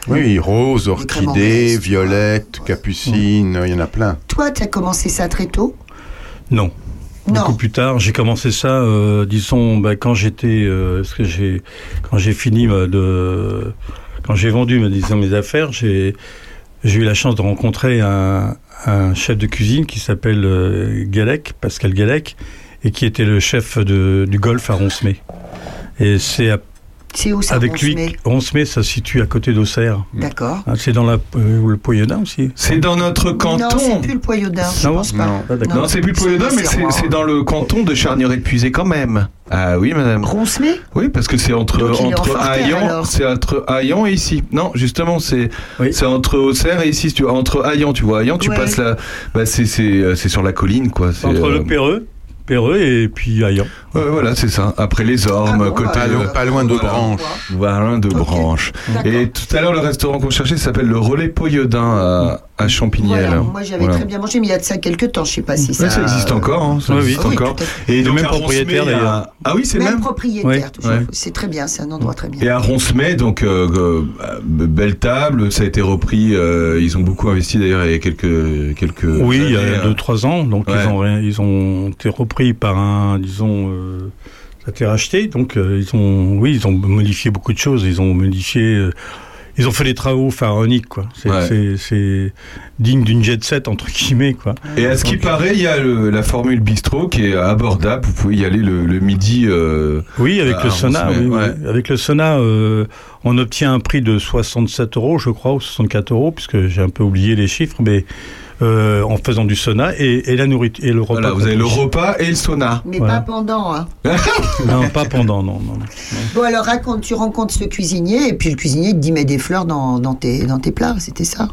Oui, rose, Des crèmes orchidée, violette, capucine, il y en a plein. Toi, tu as commencé ça très tôt? Non. Non. Beaucoup plus tard, j'ai commencé ça, euh, disons, bah, quand j'étais, euh, que j'ai, quand j'ai fini euh, de, quand j'ai vendu, disons, mes affaires, j'ai, j'ai eu la chance de rencontrer un, un chef de cuisine qui s'appelle euh, Galec, Pascal Galec, et qui était le chef de, du golf à Ronsemay. Et c'est à- C'est où ça avec lui, Ronsemay, ça se situe à côté d'Auxerre. D'accord. Ah, c'est dans la, euh, le Poyodin aussi. C'est dans notre Non, canton. c'est plus le Poyodin, je Non, pense pas. non. Ah. Non, c'est plus le Poyodin, mais c'est c'est dans le canton de Charnier-Épuisé quand même. Ah oui, madame. Ronsemay Oui, parce que c'est entre, Donc, entre c'est entre et ici. Non, justement, c'est Oui. c'est entre Auxerre et ici. si Tu vois, entre Hayan, tu vois, Hayan, tu Ouais. passes la, bah c'est c'est euh, c'est sur la colline, quoi. c'est, Entre euh, le Péreux, Et puis Ayan. ouais, voilà, c'est ça. Après les ormes, Ah bon, côté Pas, euh, lo- pas loin de voilà. branches. Voilà, de. Et tout à l'heure, le restaurant qu'on cherchait s'appelle le Relais Poyodin à, à Champignelles. Voilà, moi j'avais Voilà. très bien mangé, mais il y a de ça quelques temps, je sais pas si ça. Ouais, ça existe encore, hein, ça existe oui, encore. Et Le même propriétaire, d'ailleurs. Ah oui, c'est Même même. propriétaire, Oui. C'est très bien, c'est un endroit très Et bien. à Ronsemay, donc euh, euh, belle table, ça a été repris. euh, ils ont beaucoup investi d'ailleurs il y a quelques quelques. Oui, il y a hein. 2-3 ans. Donc Ouais. ils, ont, rien- ils ont été repris par un, disons, euh, ça a été racheté. Donc euh, ils ont, oui, ils ont modifié beaucoup de choses. Ils ont modifié, euh, ils ont fait des travaux pharaoniques, quoi. C'est Ouais. digne d'une jet set entre guillemets, quoi. Et à ce qui paraît, il y a le- la formule bistrot qui est abordable. Vous pouvez y aller le, le midi. euh, Oui, avec le sauna. oui. Avec le sauna, euh, on obtient un prix de 67 euros, je crois, ou 64 euros, puisque j'ai un peu oublié les chiffres, mais euh, en faisant du sauna et, et la nourriture et le repas. voilà, vous avez le repas et le sauna. Mais Voilà. pas pendant. Hein. (laughs) Non, pas pendant, non, non. non. Bon, alors raconte, tu rencontres ce cuisinier, et puis le cuisinier te dit mets des fleurs dans, dans, tes, dans tes plats, c'était ça?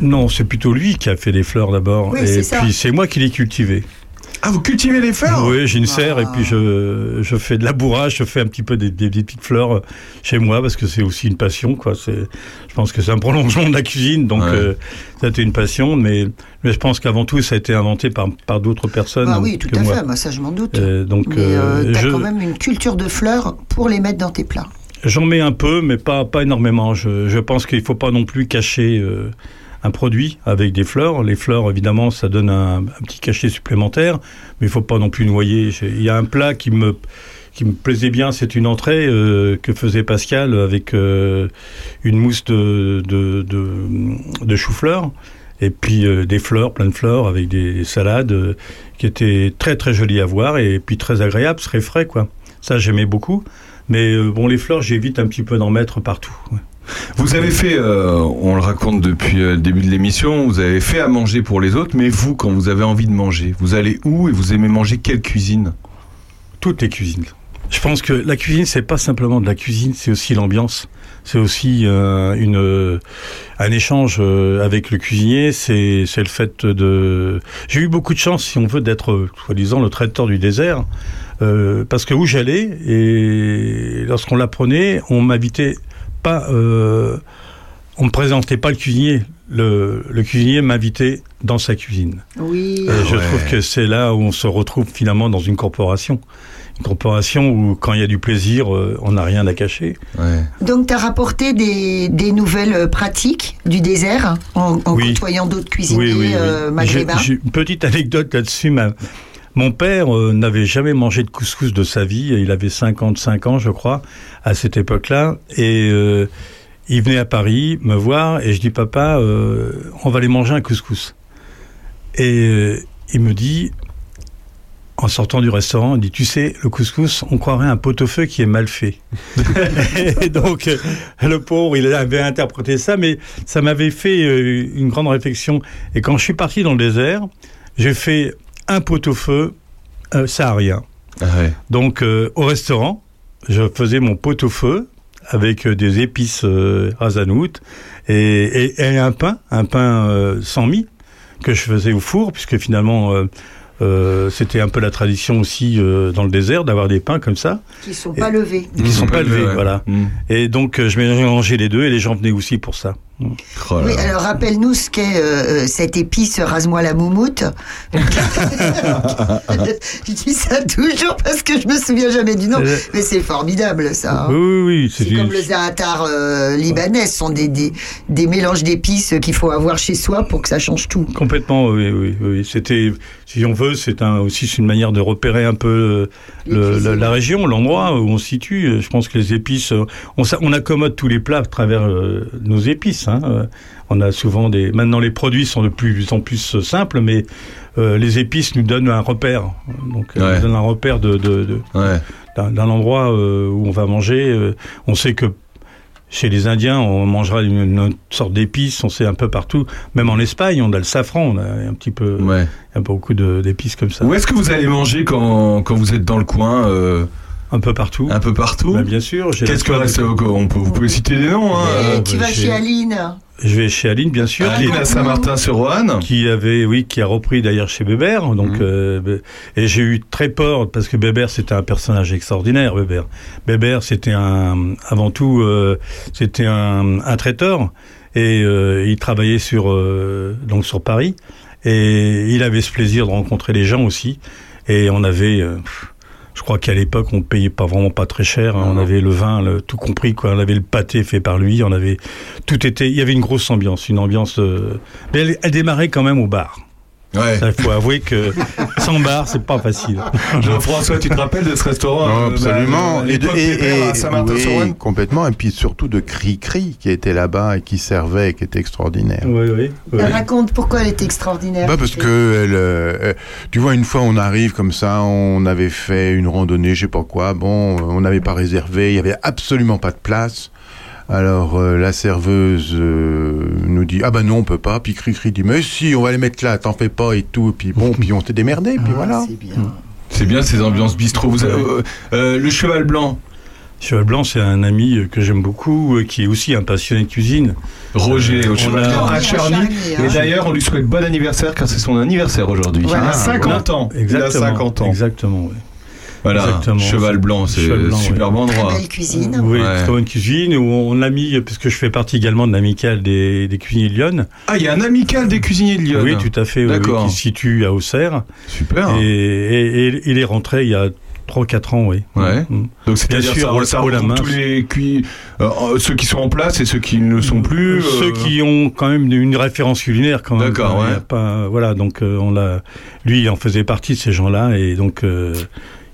Non, c'est plutôt lui qui a fait les fleurs d'abord. Oui, et puis c'est moi qui les cultivées. Ah, vous cultivez les fleurs Oui, j'ai une serre Ah. et puis je, je fais de labourage, je fais un petit peu des, des- des petites fleurs chez moi parce que c'est aussi une passion. Quoi. C'est, je pense que c'est un prolongement de la cuisine, donc Ouais. euh, ça a été une passion. Mais, mais je pense qu'avant tout, ça a été inventé par, par d'autres personnes Ah oui, tout que à moi. fait, moi, ça je m'en doute. Euh, donc, mais euh, euh, t'as je- quand même une culture de fleurs pour les mettre dans tes plats. J'en mets un peu, mais pas, pas énormément. Je, je pense qu'il ne faut pas non plus cacher euh, un produit avec des fleurs. Les fleurs, évidemment, ça donne un, petit cachet supplémentaire, mais il faut pas non plus noyer. Il y a un plat qui me, qui me plaisait bien, c'est une entrée euh, que faisait Pascal avec euh, une mousse de, de, de, chou-fleur. Et puis euh, des fleurs, plein de fleurs, avec des salades qui étaient très très jolies à voir et puis très agréables, très frais quoi. Ça j'aimais beaucoup. Mais bon, les fleurs, j'évite un petit peu d'en mettre partout. Vous avez fait, euh, on le raconte depuis euh, le début de l'émission, vous avez fait à manger pour les autres, mais vous, quand vous avez envie de manger, vous allez où et vous aimez manger quelle cuisine? Toutes les cuisines. Je pense que la cuisine, c'est pas simplement de la cuisine, c'est aussi l'ambiance. C'est aussi euh, une un échange avec le cuisinier. C'est c'est le fait de. J'ai eu beaucoup de chance, si on veut, d'être soi-disant le traiteur du désert, parce que où j'allais et lorsqu'on l'apprenait, on m'invitait pas. Euh, on me présentait pas le cuisinier. Le, le cuisinier m'invitait dans sa cuisine. Oui. Et je trouve que c'est là où on se retrouve finalement dans une corporation. Une corporation où, quand il y a du plaisir, euh, on n'a rien à cacher. Ouais. Donc, tu as rapporté des, des nouvelles pratiques du désert en, en Oui. côtoyant d'autres cuisiniers euh, maghrébins j'ai une petite anecdote là-dessus. ma- Mon père euh, n'avait jamais mangé de couscous de sa vie. Il avait 55 ans, je crois, à cette époque-là. Et euh, il venait à Paris me voir et je dis, papa, euh, on va aller manger un couscous. Et il me dit, en sortant du restaurant, il dit, tu sais, le couscous, on croirait un pot-au-feu qui est mal fait. (laughs) et donc, le pauvre, il avait interprété ça, mais ça m'avait fait une grande réflexion. Et quand je suis parti dans le désert, j'ai fait un pot-au-feu euh, saharien. Ah ouais. Donc, euh, au restaurant, je faisais mon pot-au-feu avec euh, des épices euh, razanout et, et, et un pain, un pain euh, sans mie que je faisais au four, puisque finalement, euh, euh, c'était un peu la tradition aussi euh, dans le désert d'avoir des pains comme ça, qui sont pas levés. qui sont pas levés, ouais. voilà. Mm. Et donc, euh, je mélangeais les deux et les gens venaient aussi pour ça. Oh Oui, alors rappelle-nous ce qu'est euh, euh, cette épice rase-moi la moumoute. (laughs) je dis ça toujours parce que je me souviens jamais du nom, mais c'est formidable ça. hein. Oui, oui, oui. C'est comme le zaatar euh, libanais, ce sont des, des, des mélanges d'épices qu'il faut avoir chez soi pour que ça change tout. Complètement, oui, oui, oui. C'était, si on veut, c'est un, aussi une manière de repérer un peu euh, le- la, la région, l'endroit où on se situe. Je pense que les épices, euh, on, on accommode tous les plats à travers euh, nos épices. Hein. On a souvent des. Maintenant, les produits sont de plus en plus simples, mais euh, les épices nous donnent un repère. Donc, Ouais. nous donnent un repère de, de, de- Ouais. d'un d'un endroit où on va manger. on sait que chez les Indiens, on mangera une, sorte d'épices. On sait un peu partout. Même en Espagne, on a le safran. On a un petit peu, Ouais. il y a beaucoup de- d'épices comme ça. Où est-ce que vous allez manger quand, quand vous êtes dans le coin euh, Un peu partout. Un peu partout? Bah, bien sûr. Qu'est-ce que reste on peut, Vous pouvez citer des noms. Hein euh, tu vas chez Aline? Je vais chez Aline, bien sûr. Aline qui- à Saint-Martin-sur-Ouane. qui avait, oui, qui a repris d'ailleurs chez Bébert. Donc, Mhm. euh, et j'ai eu très peur parce que Bébert c'était un personnage extraordinaire. Bébert, Bébert c'était un, avant tout, euh, c'était un, un traiteur et euh, il travaillait sur euh, donc sur Paris et il avait ce plaisir de rencontrer les gens aussi. Et on avait, euh, pff, je crois qu'à l'époque on payait pas vraiment pas très cher. hein. on avait le vin, le, tout compris quoi. On avait le pâté fait par lui. On avait tout était. Il y avait une grosse ambiance, une ambiance. euh, mais elle, elle démarrait quand même au bar. Ouais. Il faut avouer que sans bar, c'est pas facile. Jean-François, tu te rappelles de ce restaurant Non, euh, absolument. bah, et, de, l'époque, et- et- oui, complètement. Et puis surtout de Cri-Cri qui était là-bas et qui servait, qui était extraordinaire. Oui, oui. oui. Raconte pourquoi elle est extraordinaire. Bah parce que elle, euh, euh, tu vois une fois on arrive comme ça, on avait fait une randonnée, je sais pas quoi, bon, on n'avait pas réservé, il y avait absolument pas de place. Alors euh, la serveuse euh, nous dit ah bah non on peut pas, puis Cri-Cri dit mais si on va les mettre là, t'en fais pas et tout, puis bon, puis on s'est démerdé, puis Ah, voilà. C'est bien. C'est bien ces ambiances bistrot. Vous avez- euh, euh, le cheval blanc, Cheval Blanc, c'est un ami que j'aime beaucoup, qui est aussi un passionné de cuisine. Roger, au on cheval a- blanc à à Charny. Charny, Et hein. d'ailleurs, on lui souhaite bon anniversaire car c'est son anniversaire aujourd'hui. Voilà. Il a 50 ans. Il a Exactement. 50 ans. Exactement, oui. Voilà, Exactement. cheval blanc, c'est Cheval blanc, superbe Très endroit. belle cuisine. Oui, Ouais. très bonne cuisine. Où on l'a mis, parce que je fais partie également de l'amicale des, des cuisiniers de Lyon. Ah, il y a un amical des cuisiniers de Lyon. Oui, tout à fait. oui, oui, D'accord. qui se situe à Auxerre. Super. Et, et- et il est rentré il y a 3-4 ans, oui. Ouais. Mm. Donc c'est-à-dire Bien sûr, ça, ça haut la main. tous les cui- euh, euh, ceux qui sont en place et ceux qui ne le sont plus. Ceux euh, qui ont quand même une référence culinaire quand même. D'accord, a ouais. pas, voilà, donc euh, on l'a. Lui, il en faisait partie de ces gens-là et donc.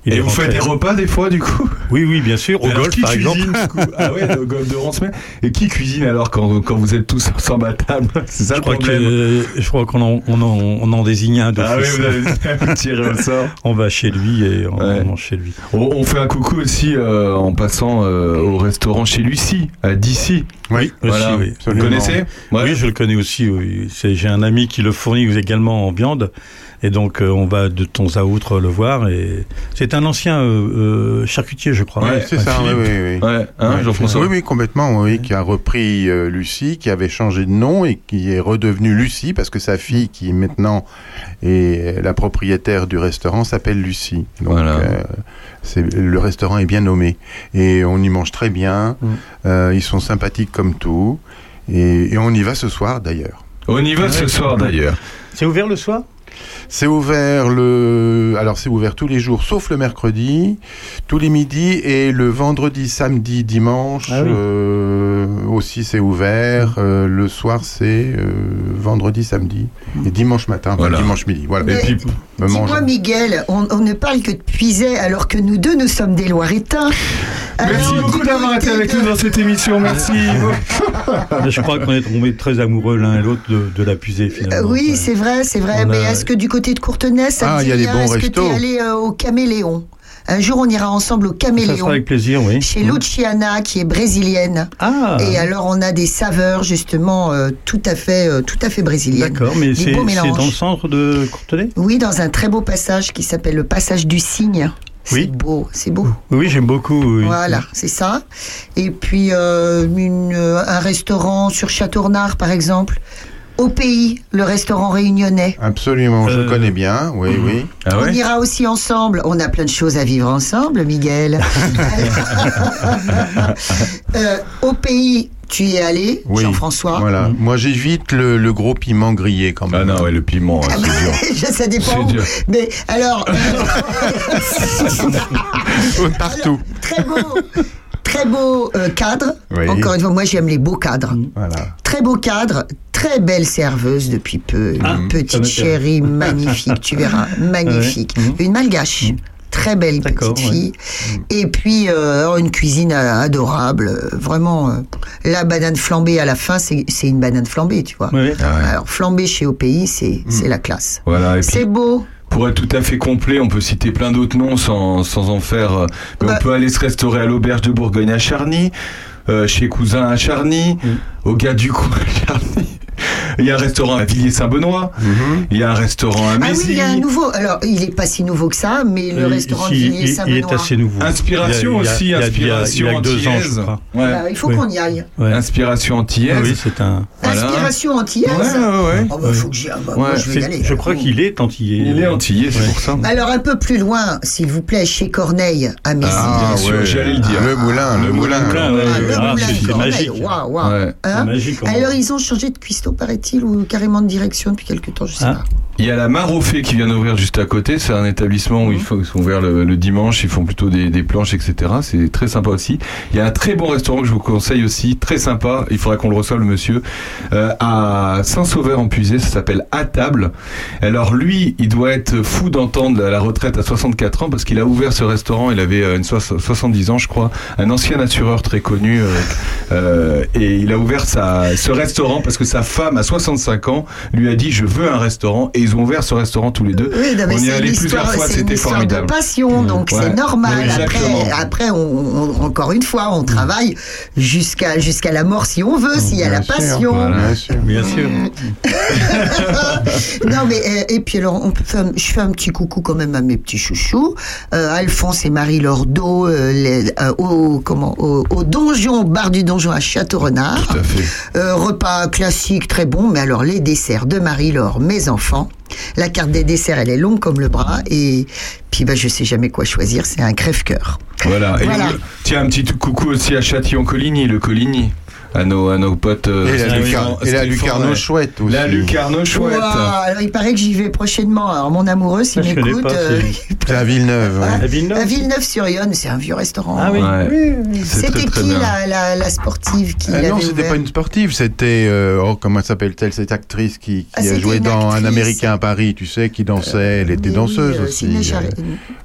Il Et vous rentré. faites des repas des fois du coup? Oui, oui, bien sûr. Au Alors, golf, qui par exemple. cuisine, du coup? Ah ouais, le golf de Roncemet. Et qui cuisine alors quand, quand vous êtes tous (laughs) ensemble à table? C'est ça Je le crois, problème. je crois qu'on en, on en, on en désigne un Ah oui, vous avez tiré au sort. (laughs) On va chez lui et on, Ouais. on mange chez lui. On, on fait un coucou aussi euh, en passant euh, au restaurant chez Lucie, à Dissy. Oui, Voilà. Aussi, oui. Vous absolument. connaissez? Ouais. Oui, je le connais aussi. Oui. J'ai un ami qui le fournit également en viande. Et donc, euh, on va de temps à autre le voir. Et c'est un ancien euh, euh, charcutier, je crois. Ouais, c'est ça, oui, Philippe. oui, oui. Ouais, hein, Ouais, Jean-François Oui, oui, complètement, oui, qui a repris euh, Lucie, qui avait changé de nom et qui est redevenue Lucie parce que sa fille, qui maintenant est la propriétaire du restaurant, s'appelle Lucie. Donc, Voilà. euh, le restaurant est bien nommé et on y mange très bien. Mm. Euh, ils sont sympathiques comme tout et, et on y va ce soir d'ailleurs. On y va ce soir d'ailleurs. C'est ouvert le soir? C'est ouvert le, alors c'est ouvert tous les jours sauf le mercredi, tous les midis et le vendredi, samedi, dimanche Ah oui. euh, aussi c'est ouvert. Euh, le soir c'est euh, vendredi, samedi et dimanche matin, Voilà. dimanche midi. Voilà. Mais- Et puis, Me mange. Dis-moi, Miguel, on, on ne parle que de Puisay alors que nous deux, nous sommes des Loiretains. merci beaucoup d'avoir été avec de- nous dans cette émission. Merci. (laughs) Je crois qu'on est tombés très amoureux l'un et l'autre de, de la Euh, finalement. oui, Ouais. c'est vrai, c'est vrai. On Mais a- est-ce que du côté de Courtenay, ça Ah, te il y a des bons Est-ce que restos. tu es allé euh, au Caméléon? Un jour, on ira ensemble au Ça Caméléon. sera avec plaisir, oui. Chez. Luciana, qui est brésilienne. Ah Et alors, on a des saveurs, justement, euh, tout à fait, euh, tout à fait brésiliennes. D'accord, mais c'est dans le centre de Courtenay? Oui, dans un très beau passage qui s'appelle le passage du cygne. C'est Oui. beau, c'est beau. Oui, j'aime beaucoup. oui. Voilà, c'est ça. Et puis euh, une, un restaurant sur Châteaurnard, par exemple. Au pays, le restaurant réunionnais. Absolument, je Euh, le connais bien. Oui, oui. Ah On ira aussi ensemble. On a plein de choses à vivre ensemble, Miguel. (laughs) Euh, au pays, tu y es allé, Oui. Jean-François. Voilà. Moi j'évite le, le gros piment grillé quand Ah même. non, ouais, le piment, hein, Ah c'est dur. (laughs) ça dépend. Dur. Mais alors, euh, (laughs) Partout. très beau, très beau euh, cadre. Oui. Encore une fois, moi j'aime les beaux cadres. Voilà. Très beau cadre, très belle serveuse depuis peu. Ah, une petite chérie (laughs) magnifique, tu verras, magnifique. Ouais. Mhm. Une malgache. Très belle petite ouais. fille. Et puis, euh, une cuisine euh, adorable. Vraiment, euh, la banane flambée à la fin, c'est une banane flambée, tu vois. Ah. Alors, flambée chez Pays, c'est la classe. Voilà, C'est beau. Pour être tout à fait complet, on peut citer plein d'autres noms sans, sans en faire. euh, Mais Bah. on peut aller se restaurer à l'auberge de Bourgogne à Charny, euh, chez Cousin à Charny, au gars du coin à Charny. Il y a un restaurant à Villiers-Saint-Benoît, Mhm. il y a un restaurant à Ah oui, Mézy. il y a un nouveau. Alors, il est pas si nouveau que ça, mais le Euh, restaurant de si, il, est Saint-Benoît. assez nouveau. Inspiration Il y a- aussi, il y a- inspiration il y a que deux ans, je antillaise. crois. Ouais. Ah, il faut Oui. qu'on y aille. Ouais. Inspiration Ah antillaise. oui, c'est un. Voilà. Inspiration antillaise. Ouais, ouais, ouais. Oh, bah, faut que j'y aille. Bah, moi, je vais y aller. Je crois qu'il est antillais. Il est antillais, c'est pour ça. Alors un peu plus loin, s'il vous plaît, chez Corneille, à Mézy. Ah, sûr, j'allais le dire. Le moulin, le, moulin. Ah, le Ah, moulin c'est- magique. Waouh, waouh. Alors ils ont changé de cuistot, paraît-il, ou carrément de direction depuis quelque temps, je sais Ah. pas. Il y a la Marofé qui vient d'ouvrir juste à côté. C'est un établissement où ils, font, ils sont ouverts le, le dimanche. Ils font plutôt des, des planches, etc. C'est très sympa aussi. Il y a un très bon restaurant que je vous conseille aussi, très sympa. Il faudra qu'on le reçoive, le monsieur, euh, à Saint-Sauveur en Puisée. Ça s'appelle À table. Alors lui, il doit être fou d'entendre la retraite à 64 ans parce qu'il a ouvert ce restaurant. Il avait euh, une soix- 70 ans, je crois. Un ancien assureur très connu. euh, euh, et il a ouvert sa, ce restaurant parce que sa femme, à 65 ans, lui a dit je veux un restaurant. Et ils ont ouvert ce restaurant tous les deux. Oui, non, mais On y est c'est allé une plusieurs fois, c'était formidable. de passion, donc Ouais. c'est normal. Oui. Après, après on, on- encore une fois, on travaille jusqu'à jusqu'à la mort si on veut, s'il y a la sûr, passion. voilà. Bien sûr. Bien sûr. (laughs) non mais euh, et puis alors on peut faire, un- je fais un petit coucou quand même à mes petits chouchous euh, Alphonse et Marie Lordo euh, les- euh, au comment au, au donjon au bar du donjon à Château-Renard Tout à fait. Euh, repas classique très bon mais alors les desserts de Marie-Laure mes enfants la carte des desserts elle est longue comme le bras et puis bah je sais jamais quoi choisir c'est un crève-cœur Voilà. Et le- tiens, un petit coucou aussi à Châtillon-Coligny, le Coligny. À nos, à nos potes. euh, Et la, Stéphane- lucar- et la Stéphane, lucarno ouais. chouette aussi. La lucarno chouette. Ouah, alors il paraît que j'y vais prochainement alors mon amoureux s'il Ah, m'écoute euh, C'est à Villeneuve. ouais. À Villeneuve à Villeneuve-sur-Yonne c'est un vieux restaurant Ah oui. Ouais. C'est C'était qui bien. la, la, la sportive qui Ah non, c'était pas une sportive, c'était euh, oh, comment s'appelle-t-elle? Cette actrice qui, qui Ah, a joué dans actrice. Un Américain à Paris, tu sais, qui dansait, elle était danseuse oui, aussi.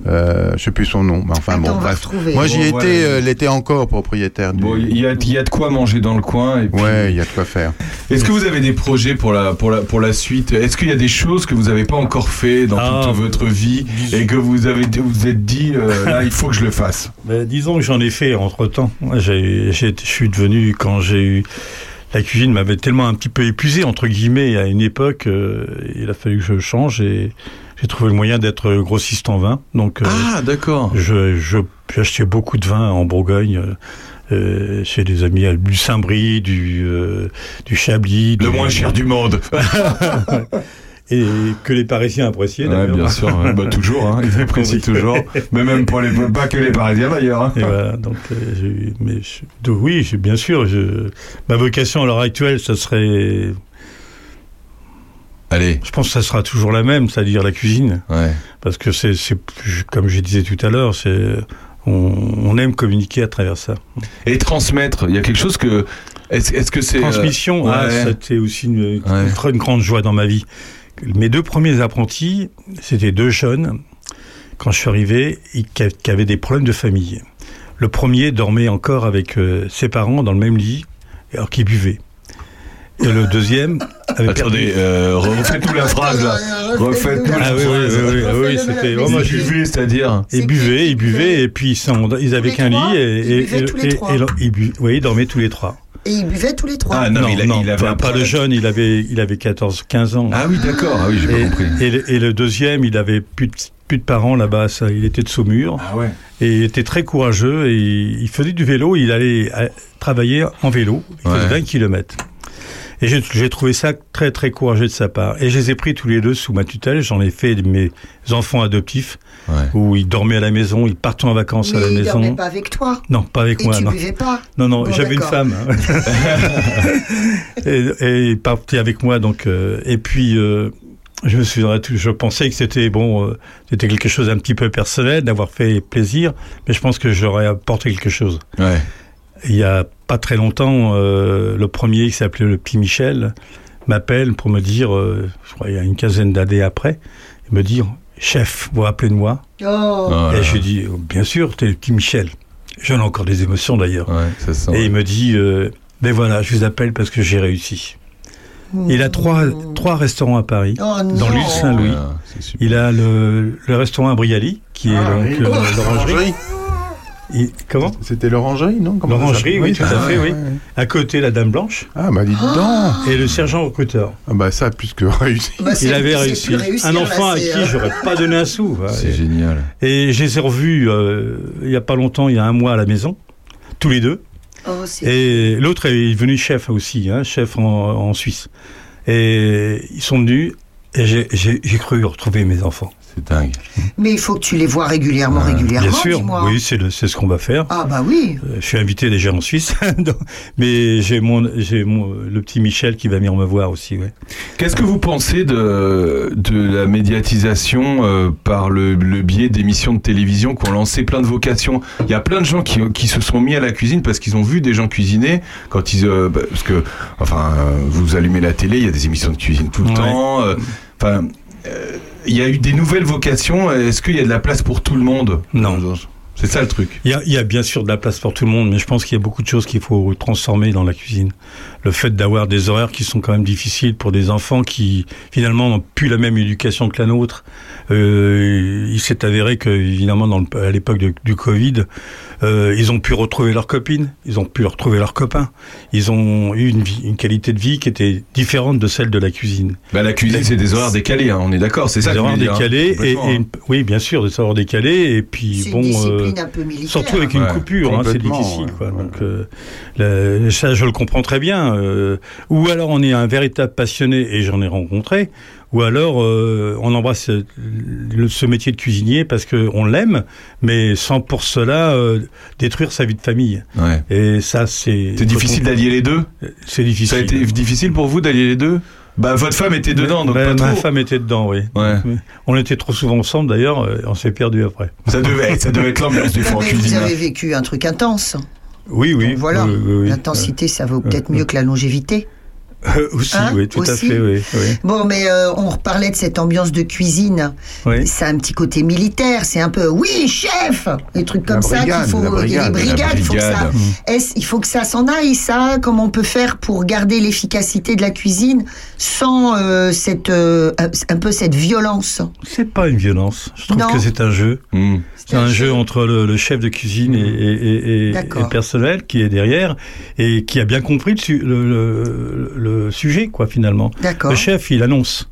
Euh, je sais plus son nom, mais enfin Attends, bon, bref. Moi j'y étais, elle était encore propriétaire il y a, il y a de quoi manger dans le coin. Et puis- Ouais, il y a de quoi faire. Est-ce que vous avez des projets pour la, pour la, pour la suite? Est-ce qu'il y a des choses que vous n'avez pas encore fait dans Ah. toute votre vie et que vous avez vous vous êtes dit euh, (laughs) là il faut que je le fasse? Ben, disons que j'en ai fait entre temps. Je suis devenu, quand j'ai eu la cuisine m'avait tellement un petit peu épuisé entre guillemets à une époque. euh, il a fallu que je change et j'ai trouvé le moyen d'être grossiste en vin. Donc, euh, Ah, d'accord. je, je j'ai acheté beaucoup de vin en Bourgogne. Euh, chez des amis du Saint-Brie, du, euh, du Chablis. Le du- moins cher du monde. (laughs) Et que les Parisiens appréciaient Ouais, bien sûr. ouais. Bah, toujours, hein. ils apprécient toujours. Mais même pour les pas que les Parisiens d'ailleurs. hein. Voilà, donc, euh, mais je- oui, bien sûr. Je, ma vocation à l'heure actuelle, ce serait, Allez. je pense que ça sera toujours la même, c'est-à-dire la cuisine, Ouais. parce que c'est comme je disais tout à l'heure, c'est, on, on aime communiquer à travers ça. Et transmettre, il y a quelque chose que. Est-ce que c'est. euh, Transmission, ouais. ah, c'était aussi une, Ouais. grande joie dans ma vie. Mes deux premiers apprentis, c'était deux jeunes, quand je suis arrivé, qui avaient des problèmes de famille. Le premier dormait encore avec euh, ses parents dans le même lit, alors qu'il buvait. Et le deuxième avait Attendez, perdu... euh, refaites toute la phrase là. Refaites toute la Ah oui, oui, phrase. oui, oui, ah oui, c'était vraiment... Ils buvaient, c'est-à-dire. Ils buvaient, ils buvaient, et puis ils, avaient qu'un lit, et, Ils tous les et- trois oui, ils dormaient tous les trois. Et ils buvaient tous les trois. Ah non, mais il, a- il avait pas, pas le jeune, il avait, il avait 14, 15 ans. Ah oui, d'accord. Ah oui, j'ai pas compris. et le, et le deuxième, il avait plus de, plus de parents là-bas, ça, il était de Saumur, Ah ouais. et il était très courageux, et il faisait du vélo, il allait euh, travailler en vélo, il Ouais. faisait 20 kilomètres. Et j'ai trouvé ça très très courageux de sa part. Et je les ai pris tous les deux sous ma tutelle, j'en ai fait mes enfants adoptifs, Ouais. où ils dormaient à la maison, ils partaient en vacances Mais à la ils dormaient maison. pas avec toi. Non, pas avec Et moi, tu non. buvais pas. Non, non, Bon, j'avais une femme. hein. (laughs) et, et il partait avec moi, donc. euh, et puis, euh, je me souviendrai tout. Je pensais que c'était bon, euh, c'était quelque chose d'un petit peu personnel, d'avoir fait plaisir, mais je pense que j'aurais apporté quelque chose. Ouais. Il y a pas très longtemps, euh, le premier qui s'appelait le petit Michel m'appelle pour me dire, euh, je crois il y a une quinzaine d'années après, me dire, chef, vous vous rappelez de moi Oh. Oh Et je lui dis, bien sûr, t'es le petit Michel. J'en ai encore des émotions d'ailleurs. Ouais. Et il me dit, euh, ben voilà, je vous appelle parce que j'ai réussi. Il a trois, trois restaurants à Paris, Oh dans l'île Saint-Louis. Ah. Il a le, le restaurant à Brialy, qui est Ah, donc oui. euh, Oh, l'orangerie. Il- comment C'était l'orangerie, non? Comment L'orangerie, oui, tout à ah, fait, oui. ouais. À côté, la Dame Blanche Ah, bah dis donc et le sergent recruteur. Ah, bah ça, plus que réussi. Bah, Il avait réussi. réussir, Un là, enfant à qui euh, j'aurais pas donné un sou. ouais. (laughs) C'est génial. Et je les ai revus euh, il y a pas longtemps, il y a un mois à la maison, tous les deux. Oh, Et l'autre est devenu chef aussi, hein, chef en, en Suisse. Et ils sont venus et j'ai cru retrouver mes enfants. C'est dingue. Mais il faut que tu les vois régulièrement, régulièrement. Bien sûr, oui, c'est ce qu'on va faire. Ah bah oui. Euh, Je suis invité déjà en Suisse, (laughs) mais j'ai mon, j'ai mon, le petit Michel qui va venir me voir aussi. Ouais. Qu'est-ce que vous pensez de, de la médiatisation euh, par le, le biais d'émissions de télévision qui ont lancé plein de vocations? Il y a plein de gens qui, qui se sont mis à la cuisine parce qu'ils ont vu des gens cuisiner. Quand ils, euh, bah, parce que, enfin, euh, vous allumez la télé, il y a des émissions de cuisine tout le Ouais. temps. euh, Enfin, euh, il y a eu des nouvelles vocations. Est-ce qu'il y a de la place pour tout le monde? Non. C'est ça le truc. Il y, a, il y a bien sûr de la place pour tout le monde, mais je pense qu'il y a beaucoup de choses qu'il faut transformer dans la cuisine. Le fait d'avoir des horaires qui sont quand même difficiles pour des enfants qui finalement n'ont plus la même éducation que la nôtre. Euh, il s'est avéré que évidemment dans le, à l'époque du Covid, euh, ils ont pu retrouver leurs copines, ils ont pu retrouver leurs copains. Ils ont eu une, vie- une qualité de vie qui était différente de celle de la cuisine. Bah, la cuisine, c'est des horaires décalés. hein, on est d'accord. C'est ça. des horaires hein, décalés et, hein. oui bien sûr des horaires décalés et puis C'est bon une euh, un peu. Surtout avec une Ouais, coupure, hein, c'est difficile. ouais, Quoi. ouais. Donc, euh, ça, je le comprends très bien. euh, ou alors on est un véritable passionné, et j'en ai rencontré, ou alors euh, on embrasse euh, le- ce métier de cuisinier parce qu'on l'aime, mais sans pour cela euh, détruire sa vie de famille. Ouais. Et ça, c'est... C'est difficile d'allier les deux C'est difficile. Ça a été difficile pour vous d'allier les deux Bah, votre femme était dedans, donc pas ma trop. femme était dedans, oui. Ouais. On était trop souvent ensemble, d'ailleurs, on s'est perdu après. Ça devait, ça devait être l'ambiance du en mais vous cuisine. avez vécu un truc intense. Oui, oui. Donc voilà, oui, oui, oui. l'intensité, ça vaut peut-être mieux que la longévité. Euh, aussi, Hein, oui, tout à fait, oui. oui. Bon, mais euh, on reparlait de cette ambiance de cuisine. Oui. C'est un petit côté militaire. C'est un peu, oui, chef Des trucs comme La ça qu'il faut. la il y a des brigades. Il faut que ça, est-ce- il faut que ça s'en aille, ça? Comment on peut faire pour garder l'efficacité de la cuisine sans euh, cette, euh, un peu cette violence? C'est pas une violence. Je trouve Non. que c'est un jeu. Hmm. C'est un jeu entre le, le chef de cuisine et, et, personnel qui est derrière et qui a bien compris le, su- le, le- le sujet, quoi, finalement. D'accord. Le chef, il annonce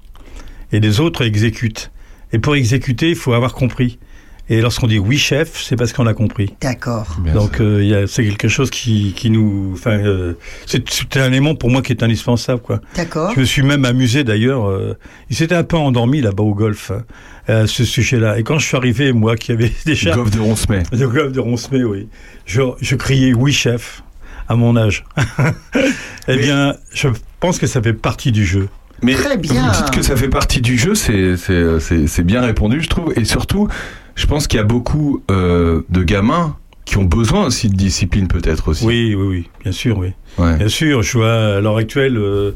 et les autres exécutent. Et pour exécuter, il faut avoir compris. Et lorsqu'on dit oui chef, c'est parce qu'on a compris. D'accord. Bien Donc euh, c'est quelque chose qui, qui nous, enfin, euh, c'est un élément pour moi qui est indispensable, quoi. D'accord. Je me suis même amusé d'ailleurs. euh, il s'était un peu endormi là-bas au golf hein, à ce sujet-là. Et quand je suis arrivé, moi qui avais (laughs) déjà Golf de Roncemet. le golf de Roncemet, oui, je, je criais oui chef à mon âge. (laughs) eh Mais- bien, je pense que ça fait partie du jeu. Mais Très bien. vous dites que ça fait partie du jeu, c'est c'est- c'est- c'est bien répondu, je trouve. Et surtout, je pense qu'il y a beaucoup euh, de gamins qui ont besoin aussi de discipline, peut-être aussi. Oui, oui, oui, bien sûr, oui. Ouais. Bien sûr, je vois à l'heure actuelle, euh,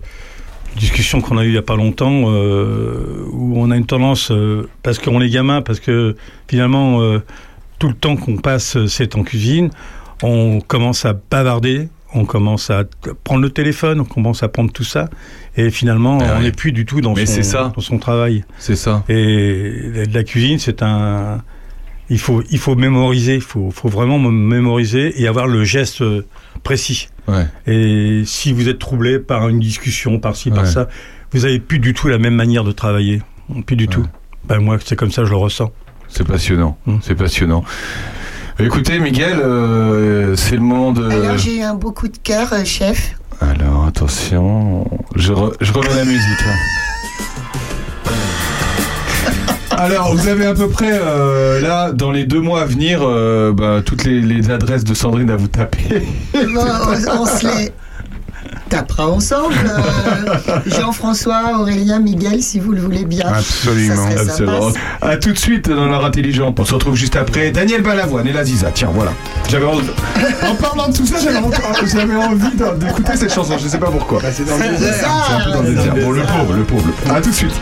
une discussion qu'on a eue il n'y a pas longtemps, euh, où on a une tendance, euh, parce qu'on est gamin, parce que finalement, euh, tout le temps qu'on passe, c'est en cuisine, on commence à bavarder, on commence à prendre le téléphone, on commence à prendre tout ça, et finalement, Ah on oui. n'est plus du tout dans, Mais ça. son, dans son travail. C'est ça. Et la- cuisine, c'est un. Il faut, il faut mémoriser, il faut, faut vraiment mémoriser et avoir le geste euh, précis. Ouais. Et si vous êtes troublé par une discussion, par ci, par Ouais. ça, vous avez plus du tout la même manière de travailler. Plus du tout. Ben moi, c'est comme ça je le ressens. C'est passionnant. Hmm. C'est passionnant. Écoutez, Miguel, euh, c'est le moment de. Alors j'ai eu un beau coup de cœur, euh, chef. Alors, attention. Je, re- je remets la musique. là. (laughs) Alors, vous avez à peu près, euh, là, dans les deux mois à venir, euh, bah, toutes les, les adresses de Sandrine à vous taper. Bon, on, on se les tapera ensemble. euh, (laughs) Jean-François, Aurélien, Miguel, si vous le voulez bien. Absolument. Absolument. À tout de suite dans l'heure intelligente. On se retrouve juste après. Daniel Balavoine et la Ziza. Tiens, voilà. J'avais envie- En parlant de tout ça, j'avais envie (laughs) d'écouter cette chanson. Je sais pas pourquoi. c'est dans le désert. C'est un peu dans le désert. Bon, le pauvre, le pauvre, le pauvre. À tout de suite.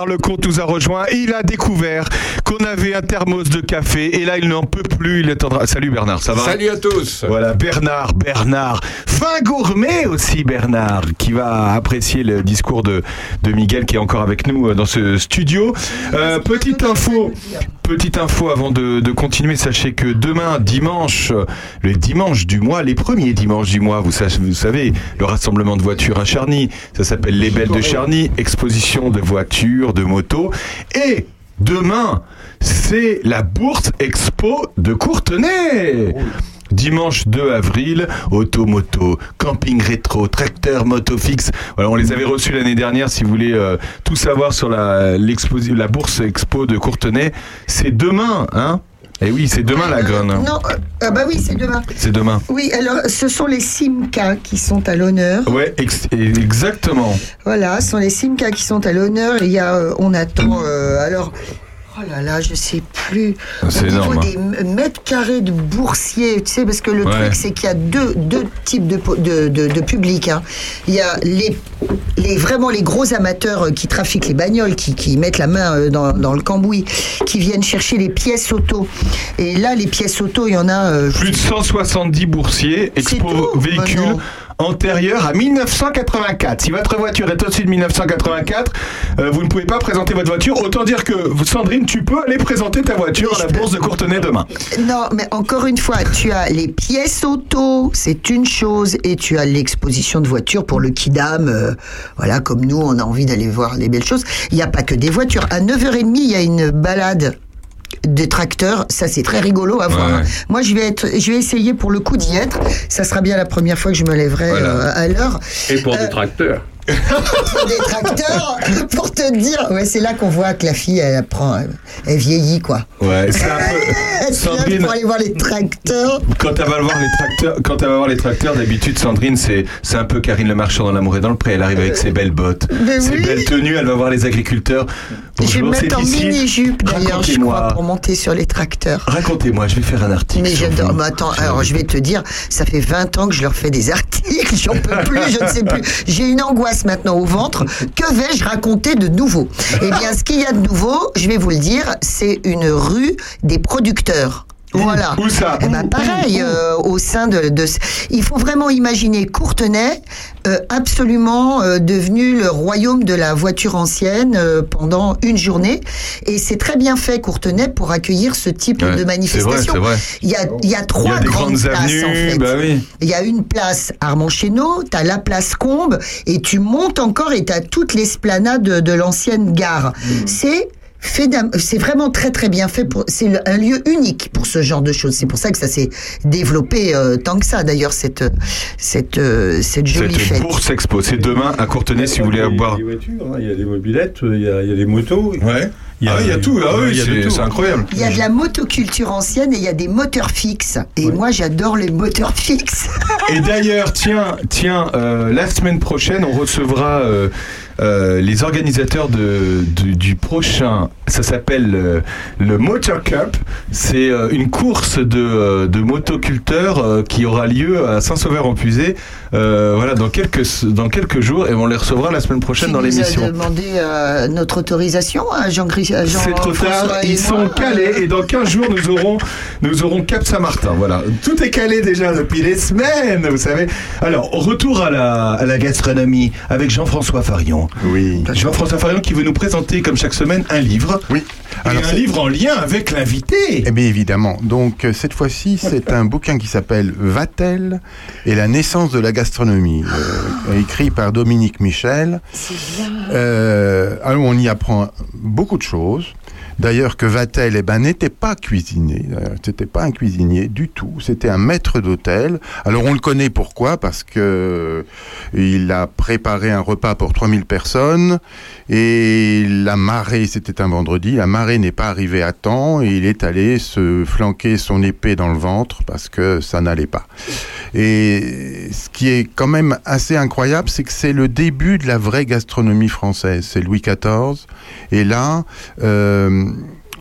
Bernard Lecomte nous a rejoint. Il a découvert thermos de café et là il n'en peut plus. Il attendra. Salut Bernard, ça va Salut à tous. Voilà, Bernard, Bernard, fin gourmet aussi Bernard, qui va apprécier le discours de, de Miguel qui est encore avec nous euh, dans ce studio. Euh, petite info, petite info avant de, de continuer, sachez que demain, dimanche, le dimanche du mois, les premiers dimanches du mois, vous, sa- vous savez, le rassemblement de voitures à Charny, ça s'appelle Les Belles de Charny, exposition de voitures, de motos, et demain, c'est la bourse expo de Courtenay. Dimanche 2 avril, auto-moto, camping rétro, tracteur, moto fixe. Voilà, on les avait reçus l'année dernière. Si vous voulez euh, tout savoir sur la, bourse expo de Courtenay, c'est demain, hein? Et oui, c'est demain la grande. Non, euh, ah bah oui, c'est demain. C'est demain. Oui, alors ce sont les Simca qui sont à l'honneur. Ouais, ex- exactement. Voilà, ce sont les Simca qui sont à l'honneur. Il y a, euh, on attend, euh, alors, oh là là, je sais plus. C'est Au niveau énorme. des m- mètres carrés de boursiers, tu sais, parce que le Ouais. truc, c'est qu'il y a deux, deux types de, de, de, de public. hein. Il y a les, les, vraiment les gros amateurs euh, qui trafiquent les bagnoles, qui, qui mettent la main euh, dans, dans le cambouis, qui viennent chercher les pièces auto. Et là, les pièces auto, il y en a. euh, Plus de 170 boursiers, expo véhicules Bah non. antérieurs à 1984. Si votre voiture est au-dessus de 1984, euh, vous ne pouvez pas présenter votre voiture. Autant dire que Sandrine, tu peux aller présenter ta voiture à la bourse de Courtenay demain. Non, mais encore une fois, tu as les pièces auto, c'est une chose, et tu as l'exposition de voitures pour le Kidam. euh, voilà, comme nous, on a envie d'aller voir les belles choses. Il n'y a pas que des voitures. À 9h30, il y a une balade des tracteurs, ça c'est très rigolo à voir. Ouais. hein. Moi je vais être, je vais essayer pour le coup d'y être. Ça sera bien la première fois que je me lèverai Voilà. euh, à l'heure. Et pour Euh, des tracteurs. Pour (laughs) des tracteurs, pour te dire, ouais c'est là qu'on voit que la fille elle apprend, elle vieillit quoi. Ouais, c'est un peu. (laughs) Sandrine, pour aller voir les tracteurs. quand elle va voir les tracteurs, quand elle va voir les tracteurs, d'habitude, Sandrine, c'est, c'est un peu Karine Le Marchand dans l'amour et dans le pré. Elle arrive avec ses belles bottes, Mais ses oui. belles tenues. Elle va voir les agriculteurs. Je vais me Bonjour, mettre en ici. mini-jupe d'ailleurs, je crois, pour monter sur les tracteurs. Racontez-moi, je vais faire un article. Mais j'adore. Mais attends, J'ai alors je vais te dire, ça fait 20 ans que je leur fais des (laughs) articles, j'en peux plus, je ne sais plus. J'ai une angoisse maintenant au ventre. Que vais-je raconter de nouveau? Eh bien, ce qu'il y a de nouveau, je vais vous le dire, c'est une rue des producteurs. Voilà. Où ça Eh ben, pareil, euh, au sein de, de- Il faut vraiment imaginer Courtenay euh, absolument euh, devenu le royaume de la voiture ancienne euh, pendant une journée. Et c'est très bien fait, Courtenay, pour accueillir ce type Ouais, de manifestation. c'est vrai, Il y a, il y a trois Il y a des grandes, grandes places, avenues, en fait. bah oui. Il y a une place Armand Chénaud, tu as la place Combe, et tu montes encore et tu as toute l'esplanade de, de l'ancienne gare. Mmh. C'est c'est vraiment très très bien fait pour c'est un lieu unique pour ce genre de choses c'est pour ça que ça s'est développé euh, tant que ça d'ailleurs cette cette euh, cette jolie Cette fête bourse expo, c'est demain à Courtenay si vous voulez Il y a des voitures, hein, il y a des mobilettes, il y a, il y a des motos. Ouais. Il y a- ah oui, il y a tout. Ah oui, c'est incroyable. il y a de la motoculture ancienne et il y a des moteurs fixes et moi j'adore les moteurs (laughs) fixes Et d'ailleurs, tiens, tiens, euh, la semaine prochaine, on recevra euh, les organisateurs de, du, prochain. Ça s'appelle euh, le Motor Cup. C'est euh, une course de, euh, de motoculteurs qui aura lieu à Saint-Sauveur-en-Puisé. Euh, voilà, dans quelques dans quelques jours, et on les recevra la semaine prochaine Tu dans nous as l'émission. demandé euh, notre autorisation à Jean Gris à Jean C'est trop tard, ils sont moi. calés et dans 15 jours nous aurons nous aurons Cap Saint-Martin. Voilà, tout est calé déjà depuis des semaines, vous savez. Alors, retour à la, à la gastronomie avec Jean-François Farion. Oui. Jean-François Farion qui veut nous présenter comme chaque semaine un livre. Oui. Et un livre en lien avec l'invité. Eh bien évidemment. Donc euh, cette fois-ci, c'est un bouquin qui s'appelle Vatel et la naissance de la gastronomie, euh, écrit par Dominique Michel. Euh, alors on y apprend beaucoup de choses. D'ailleurs que Vatel eh ben, n'était pas cuisinier, Euh, c'était pas un cuisinier du tout, c'était un maître d'hôtel. Alors on le connaît pourquoi? Parce que il a préparé un repas pour 3000 personnes et la marée, c'était un vendredi, la marée n'est pas arrivée à temps et il est allé se flanquer son épée dans le ventre parce que ça n'allait pas. Et ce qui est quand même assez incroyable, c'est que c'est le début de la vraie gastronomie française. C'est Louis XIV. Et là, euh,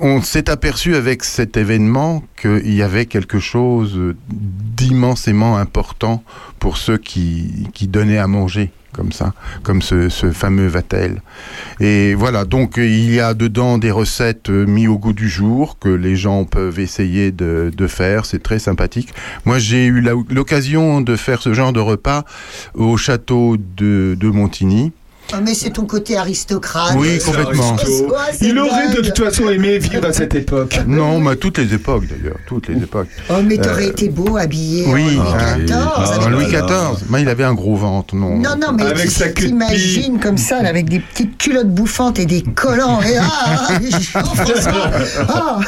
on s'est aperçu avec cet événement qu'il y avait quelque chose d'immensément important pour ceux qui, qui donnaient à manger comme ça, comme ce, fameux Vatel. Et voilà, donc il y a dedans des recettes euh, mises au goût du jour que les gens peuvent essayer de, faire, c'est très sympathique. Moi j'ai eu l'occasion de faire ce genre de repas au château de Montigny. Ah, mais c'est ton côté aristocrate. Oui, complètement. C'est Il aurait de toute façon aimé vivre à cette époque. Non, mais toutes les époques d'ailleurs, toutes les époques. Oh, mais t'aurais Euh, été beau habillé Oui, en Louis. XIV. Ah, En Louis. XIV, mais il avait un gros ventre, non. Non, non, mais Avec tu sa queue de t'imagines comme ça, là, avec des petites culottes bouffantes et des collants. Et ah, (laughs) Jean-François, ah,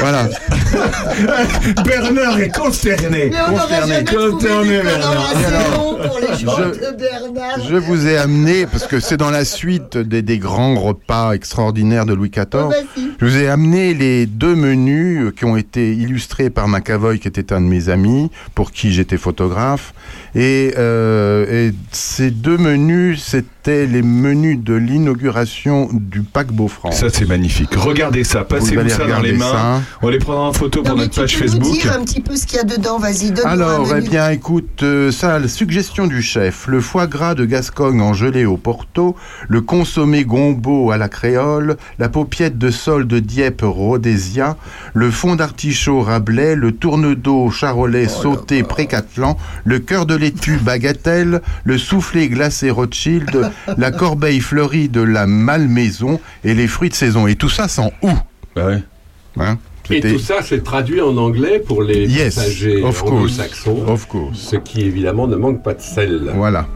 Voilà. (laughs) Bernard est consterné. mais on Consterné, des collants Bernard. assez Alors, longs pour les gens je- de Bernard. Je vous ai amené, parce que c'est dans la suite des, des grands repas extraordinaires de Louis Oh, XIV, vas-y. je vous ai amené les deux menus qui ont été illustrés par Macavoy, qui était un de mes amis, pour qui j'étais photographe. Et, euh, et ces deux menus, c'était les menus de l'inauguration du paquebot France. Ça c'est magnifique. Regardez ça, Vous passez-vous allez ça dans regarder les mains. ça. On les prendra en photo Non, pour notre tu page peux nous Facebook. dire un petit peu ce qu'il y a dedans, vas-y, Alors, un eh bien, écoute, euh, ça, la suggestion du chef, le foie gras de Gascogne en gelée au Porto, le consommé gombo à la créole, la paupiette de sol de Dieppe rhodésia, le fond d'artichaut Rabelais, le tourne-dos charolais Oh sauté précatelan, le cœur de laitue bagatelle, le soufflé glacé Rothschild, la corbeille fleurie de la malmaison et les fruits de saison. Et tout ça sans ou. Bah ouais. Hein? Et tout ça, c'est traduit en anglais pour les Yes, passagers of course. anglo-saxons, Of course. ce qui évidemment ne manque pas de sel. Voilà.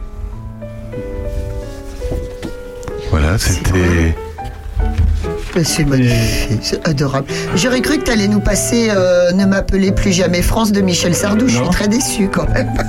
Voilà, c'était. C'est magnifique, c'est adorable. J'aurais cru que tu allais nous passer euh, Ne m'appelez plus jamais France de Michel Sardou. Je suis très déçue quand même. (laughs)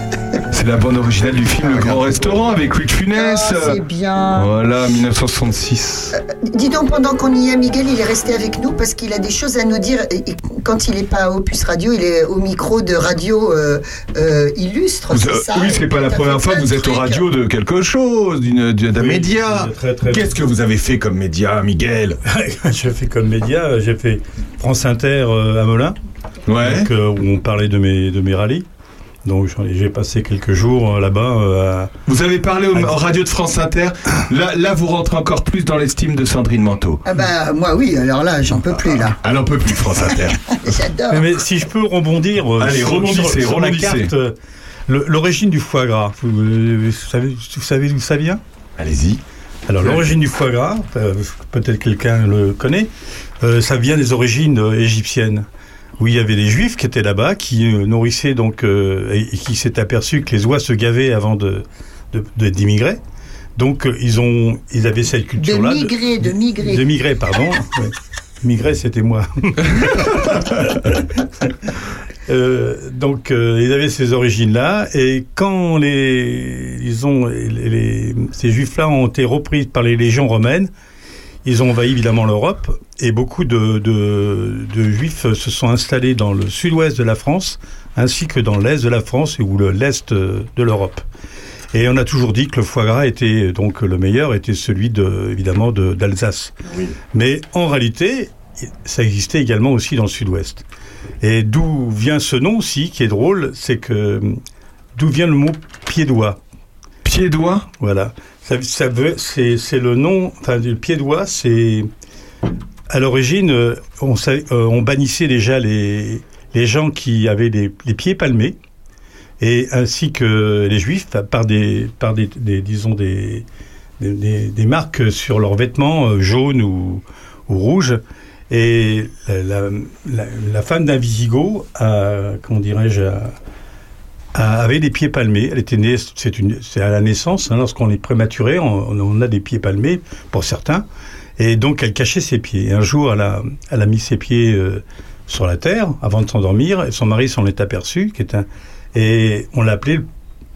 C'est la bande originale du film Le Grand Restaurant avec Louis de Funès. Ah, c'est bien. Voilà, 1966. Dis donc, pendant qu'on y est, Miguel, il est resté avec nous parce qu'il a des choses à nous dire. Et- et quand il n'est pas à Opus Radio, il est au micro de radio euh, euh, illustre. Vous- c'est euh, ça oui, c'est pas la première fois que vous de êtes aux trucs. radios de quelque chose, d'une- d'un Oui, média. de très, très Qu'est-ce que vous avez fait comme média, Miguel? (laughs) (laughs) j'ai fait comme média, j'ai fait France Inter euh, à Melun, Ouais. donc, euh, où on parlait de mes, de mes rallyes. Donc j'ai passé quelques jours euh, là-bas. euh, à- Vous avez parlé au, en radio de France Inter. Là, là, vous rentrez encore plus dans l'estime de Sandrine Manteau. Ah bah, moi, oui, alors là, j'en peux plus, là. Elle en peut plus, France (laughs) Inter. J'adore. Mais, mais si je peux rebondir euh, Allez, sur, rebondissez, sur- sur la rebondissez. carte, euh, l'origine du foie gras, vous, vous savez, vous savez d'où ça vient Allez-y. Alors l'origine du foie gras, euh, peut-être quelqu'un le connaît, euh, ça vient des origines euh, égyptiennes, où il y avait des juifs qui étaient là-bas, qui nourrissaient donc euh, et, qui s'est aperçu que les oies se gavaient avant de de- de- d'immigrer. Donc ils ont ils avaient cette De culture-là. migrer, de migrer. De migrer, pardon. (laughs) Ouais. Migrer, c'était moi. (laughs) Euh, donc, euh, ils avaient ces origines-là, et quand les, ils ont, les, les- ces juifs-là ont été repris par les légions romaines, ils ont envahi évidemment l'Europe, et beaucoup de, de, de juifs se sont installés dans le sud-ouest de la France, ainsi que dans l'est de la France ou le l'est de l'Europe. Et on a toujours dit que le foie gras était donc le meilleur était celui de évidemment de- d'Alsace. Mais en réalité, ça existait également aussi dans le sud-ouest. Et d'où vient ce nom aussi, qui est drôle, c'est que d'où vient le mot pied-doigt Pied-doigt Voilà. Ça, ça veut, c'est, le nom, enfin, le pied-doigt, c'est. À l'origine, euh, on, euh, on bannissait déjà les, les gens qui avaient les, les pieds palmés, et ainsi que les juifs, par des, par des, des- disons, des, des, des- des marques sur leurs vêtements euh, jaunes ou, ou rouges. Et la, la- la- la femme d'un Visigoth, a, comment dirais-je, a- a- avait des pieds palmés. Elle était née, c'est une, c'est à la naissance, hein, lorsqu'on est prématuré, on, on a des pieds palmés pour certains. Et donc elle cachait ses pieds. Et un jour, elle a, elle a mis ses pieds euh, sur la terre avant de s'endormir. Et son mari s'en est aperçu, qui est un, et on l'appelait le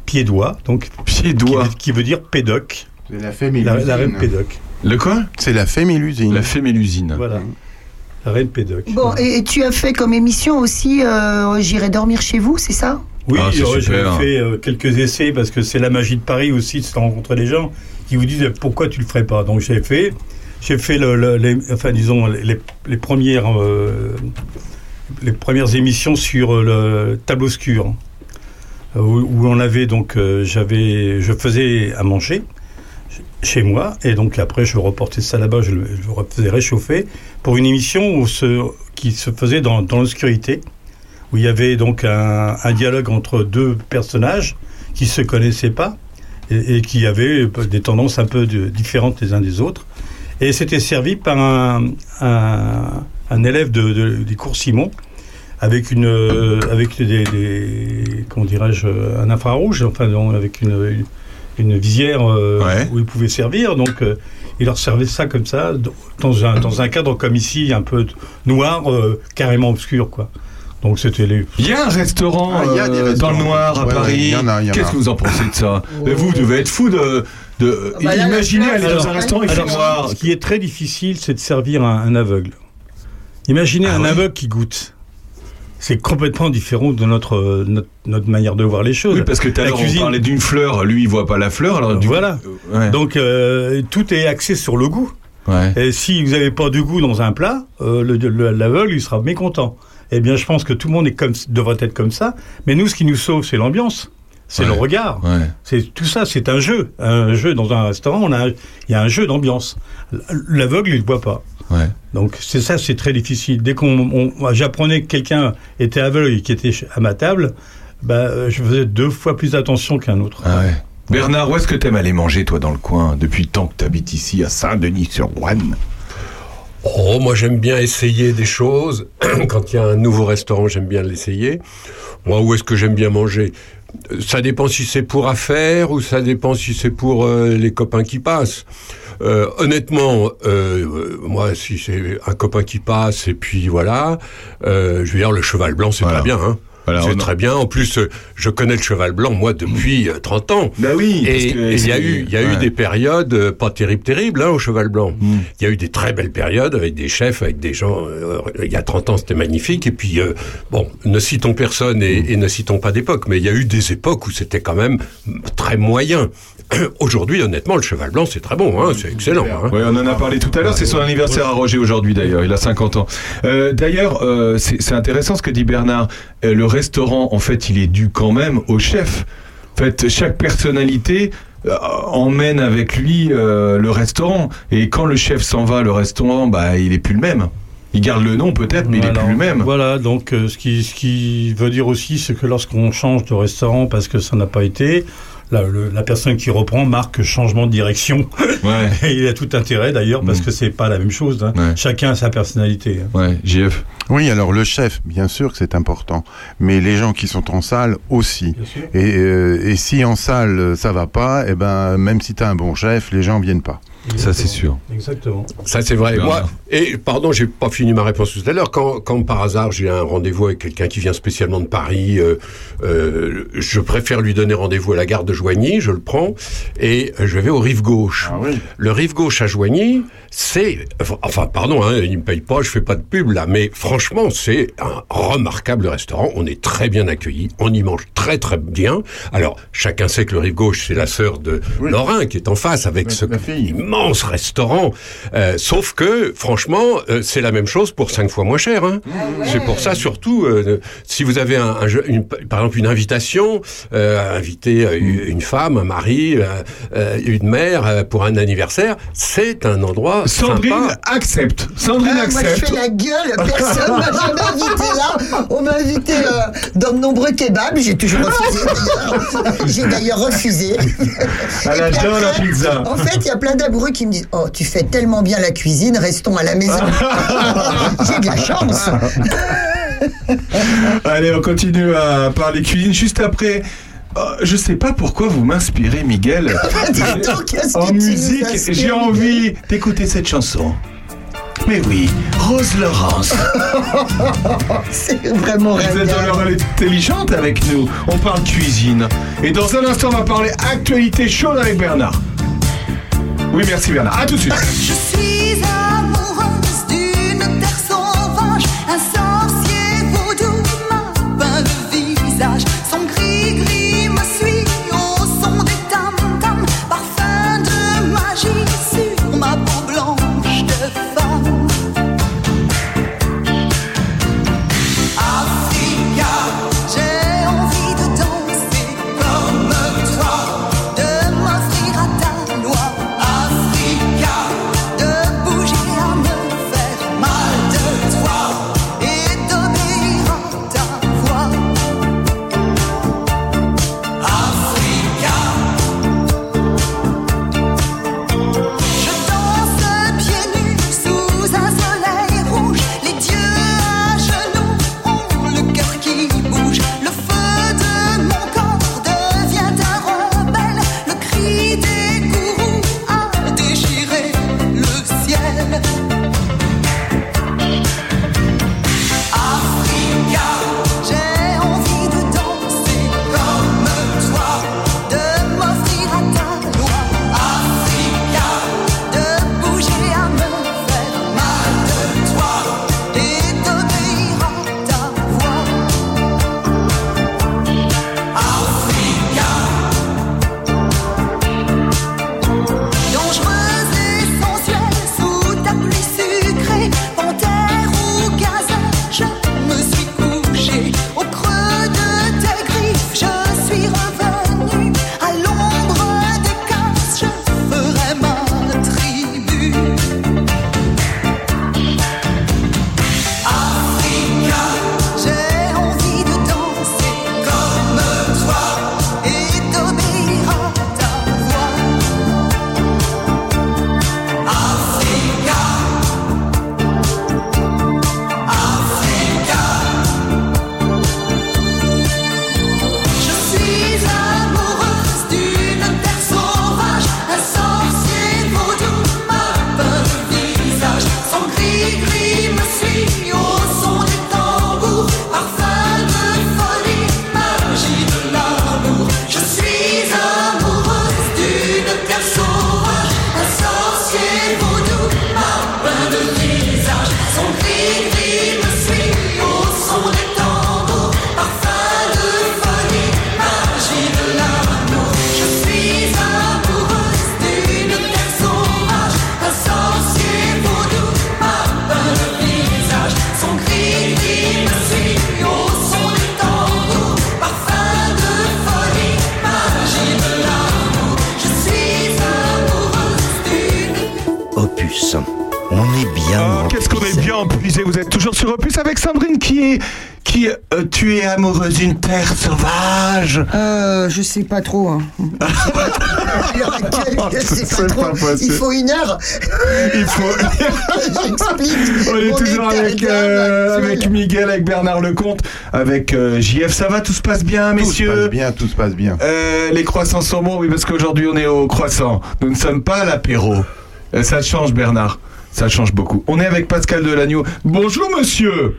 pied-doigt, donc Pied-doigt. qui, qui veut dire pédoc, C'est la la, la reine pédoc. Le quoi? C'est la fémilusine. La fémélusine. Voilà, la reine pédoc. Bon, et, et tu as fait comme émission aussi euh, J'irai dormir chez vous, c'est ça? Oui, Ah, j'ai fait euh, quelques essais parce que c'est la magie de Paris aussi de se rencontrer des gens qui vous disent pourquoi tu le ferais pas? Donc j'ai fait. j'ai fait le, le- les, enfin disons les, les premières euh, les premières émissions sur le tableau obscur euh, où, où on avait donc euh, j'avais je faisais à manger chez moi. Et donc après je reportais ça là-bas. Je le, faisais réchauffer pour une émission qui se faisait dans, l'obscurité où il y avait donc un, dialogue entre deux personnages qui se connaissaient pas et, qui avaient des tendances un peu différentes les uns des autres. Et c'était servi par un, élève de, de- du cours Simon avec une euh, avec des, des- comment dirais-je un infrarouge enfin avec une, une visière euh, où il pouvait servir donc euh, il leur servait ça comme ça dans un, dans un cadre comme ici un peu noir euh, carrément obscur quoi donc c'était les Il y a un restaurant Ah, il y a des dans le restaurants. noir à Ouais, Paris. Qu'est-ce que vous en pensez de ça (laughs) Vous devez être fou de. de bah là, imaginez aller dans un alors, restaurant, fait alors, noir. Ce qui est très difficile, c'est de servir un, un aveugle. Imaginez un aveugle qui goûte. C'est complètement différent de notre, euh, notre, notre manière de voir les choses. Oui, parce que tout à La l'heure, on cuisine- parlait d'une fleur. Lui, il voit pas la fleur. Alors, du voilà. coup, ouais. Donc euh, tout est axé sur le goût. Ouais. Et si vous n'avez pas du goût dans un plat, euh, le- le- l'aveugle il sera mécontent. Eh bien, je pense que tout le monde est comme, devrait être comme ça. Mais nous, ce qui nous sauve, c'est l'ambiance, c'est le regard. Ouais. C'est tout ça, c'est un jeu, un jeu dans un restaurant. On a, il y a un jeu d'ambiance. L'aveugle, il ne voit pas. Ouais. Donc c'est ça, c'est très difficile. Dès qu'on, on- j'apprenais que quelqu'un était aveugle et qui était à ma table, bah, euh, je faisais deux fois plus attention qu'un autre. Ah ouais. Bernard, où est-ce que t'aimes aller manger, toi, dans le coin, depuis le temps que t'habites ici, à Saint-Denis-sur-Ouane Oh, moi j'aime bien essayer des choses. (clears throat) Quand il y a un nouveau restaurant, j'aime bien l'essayer. Moi, où est-ce que j'aime bien manger? Ça dépend si c'est pour affaires ou ça dépend si c'est pour euh, les copains qui passent. Euh, honnêtement, euh, moi, si c'est un copain qui passe et puis voilà, je veux dire, le cheval blanc, c'est très bien. Hein. Voilà, c'est très bien. En plus, euh, je connais le cheval blanc, moi, depuis euh, 30 ans. Bah oui, parce Et il y a eu, il y a eu des périodes euh, pas terribles, terribles, hein, au cheval blanc. Hmm. Il y a eu des très belles périodes avec des chefs, avec des gens. euh, il y a 30 ans, c'était magnifique. Et puis, euh, bon, ne citons personne et, et ne citons pas d'époque, mais il y a eu des époques où c'était quand même très moyen. (clears throat) Aujourd'hui, honnêtement, le cheval blanc, c'est très bon, hein, c'est excellent. hein. Ouais, on en a parlé tout à l'heure. C'est son anniversaire à Roger aujourd'hui, d'ailleurs. Il a 50 ans. Euh, d'ailleurs, euh, c'est c'est intéressant ce que dit Bernard. Euh, le restaurant, en fait, il est dû quand même au chef. En fait, chaque personnalité euh, emmène avec lui euh, le restaurant. Et quand le chef s'en va, le restaurant, bah, il est plus le même. Il garde le nom peut-être, mais il est Voilà. plus le même. Voilà, donc euh, ce, qui, ce qui veut dire aussi, c'est que lorsqu'on change de restaurant parce que ça n'a pas été, la, le- la personne qui reprend marque changement de direction. Ouais. (laughs) Et il a tout intérêt d'ailleurs parce Mm. que c'est pas la même chose. hein. Chacun a sa personnalité. Ouais, JF. Oui, alors le chef, bien sûr que c'est important, mais les gens qui sont en salle aussi. Et, euh, et si en salle ça va pas, eh ben même si tu as un bon chef, les gens viennent pas. Ça c'est sûr. Exactement. Ça c'est vrai. Moi, et pardon, j'ai pas fini ma réponse tout à l'heure. Quand, quand par hasard j'ai un rendez-vous avec quelqu'un qui vient spécialement de Paris, euh, euh, je préfère lui donner rendez-vous à la gare de Joigny. Je le prends et je vais au rive gauche. Le rive gauche à Joigny, c'est enfin pardon, hein, il me paye pas, je fais pas de pub là, mais franchement c'est un remarquable restaurant. On est très bien accueillis, on y mange très très bien. Alors chacun sait que le rive gauche c'est la sœur de Lorrain qui est en face avec ce immense restaurant. Euh, sauf que, franchement, euh, c'est la même chose pour cinq fois moins cher. Hein. C'est pour ça, surtout, euh, si vous avez un, un jeu- une- par exemple une invitation, euh, à inviter euh, une femme, un mari, une mère euh, pour un anniversaire, c'est un endroit Sandrine sympa. accepte. Sandrine Ah, moi, je accepte. fais la gueule, personne m'a jamais invité là. On m'a invité euh, dans de nombreux kebabs, j'ai toujours refusé. J'ai d'ailleurs refusé. À la pizza. En fait, il y a plein qui me disent Oh, tu fais tellement bien la cuisine, restons à la maison. (laughs) j'ai de la chance. (laughs) Allez, on continue à parler cuisine juste après. Euh, je sais pas pourquoi vous m'inspirez, Miguel. (laughs) En musique, j'ai envie d'écouter cette chanson. Mais oui, Rose Laurence. C'est vraiment Vous êtes dans l'heure intelligente avec nous. On parle cuisine. Et dans un instant, on va parler actualité chaude avec Bernard. Oui, merci Bernard. À tout de suite. Je suis amoureuse d'une terre sauvage, un sorcier vaudou m'a peint le visage. Son gris-gris me Opus. On est bien. Oh, Qu'est-ce qu'on est bien empuisé. Vous êtes toujours sur Opus avec Sandrine qui est. Qui, euh, tu es amoureuse d'une terre sauvage. Euh, je sais pas trop. hein. (laughs) Je sais pas trop. (laughs) Il faut une heure. Il faut. (laughs) J'explique. On est toujours avec, euh, avec Miguel, avec Bernard Lecomte, avec euh, JF. Ça va, tout se passe bien, Tout se messieurs passe bien, tout se passe bien. Euh, les croissants sont bons, oui, parce qu'aujourd'hui on est au croissant. Nous ne sommes pas à l'apéro. Euh, ça change, Bernard. Ça change beaucoup. On est avec Pascal Delagneau. Bonjour, monsieur.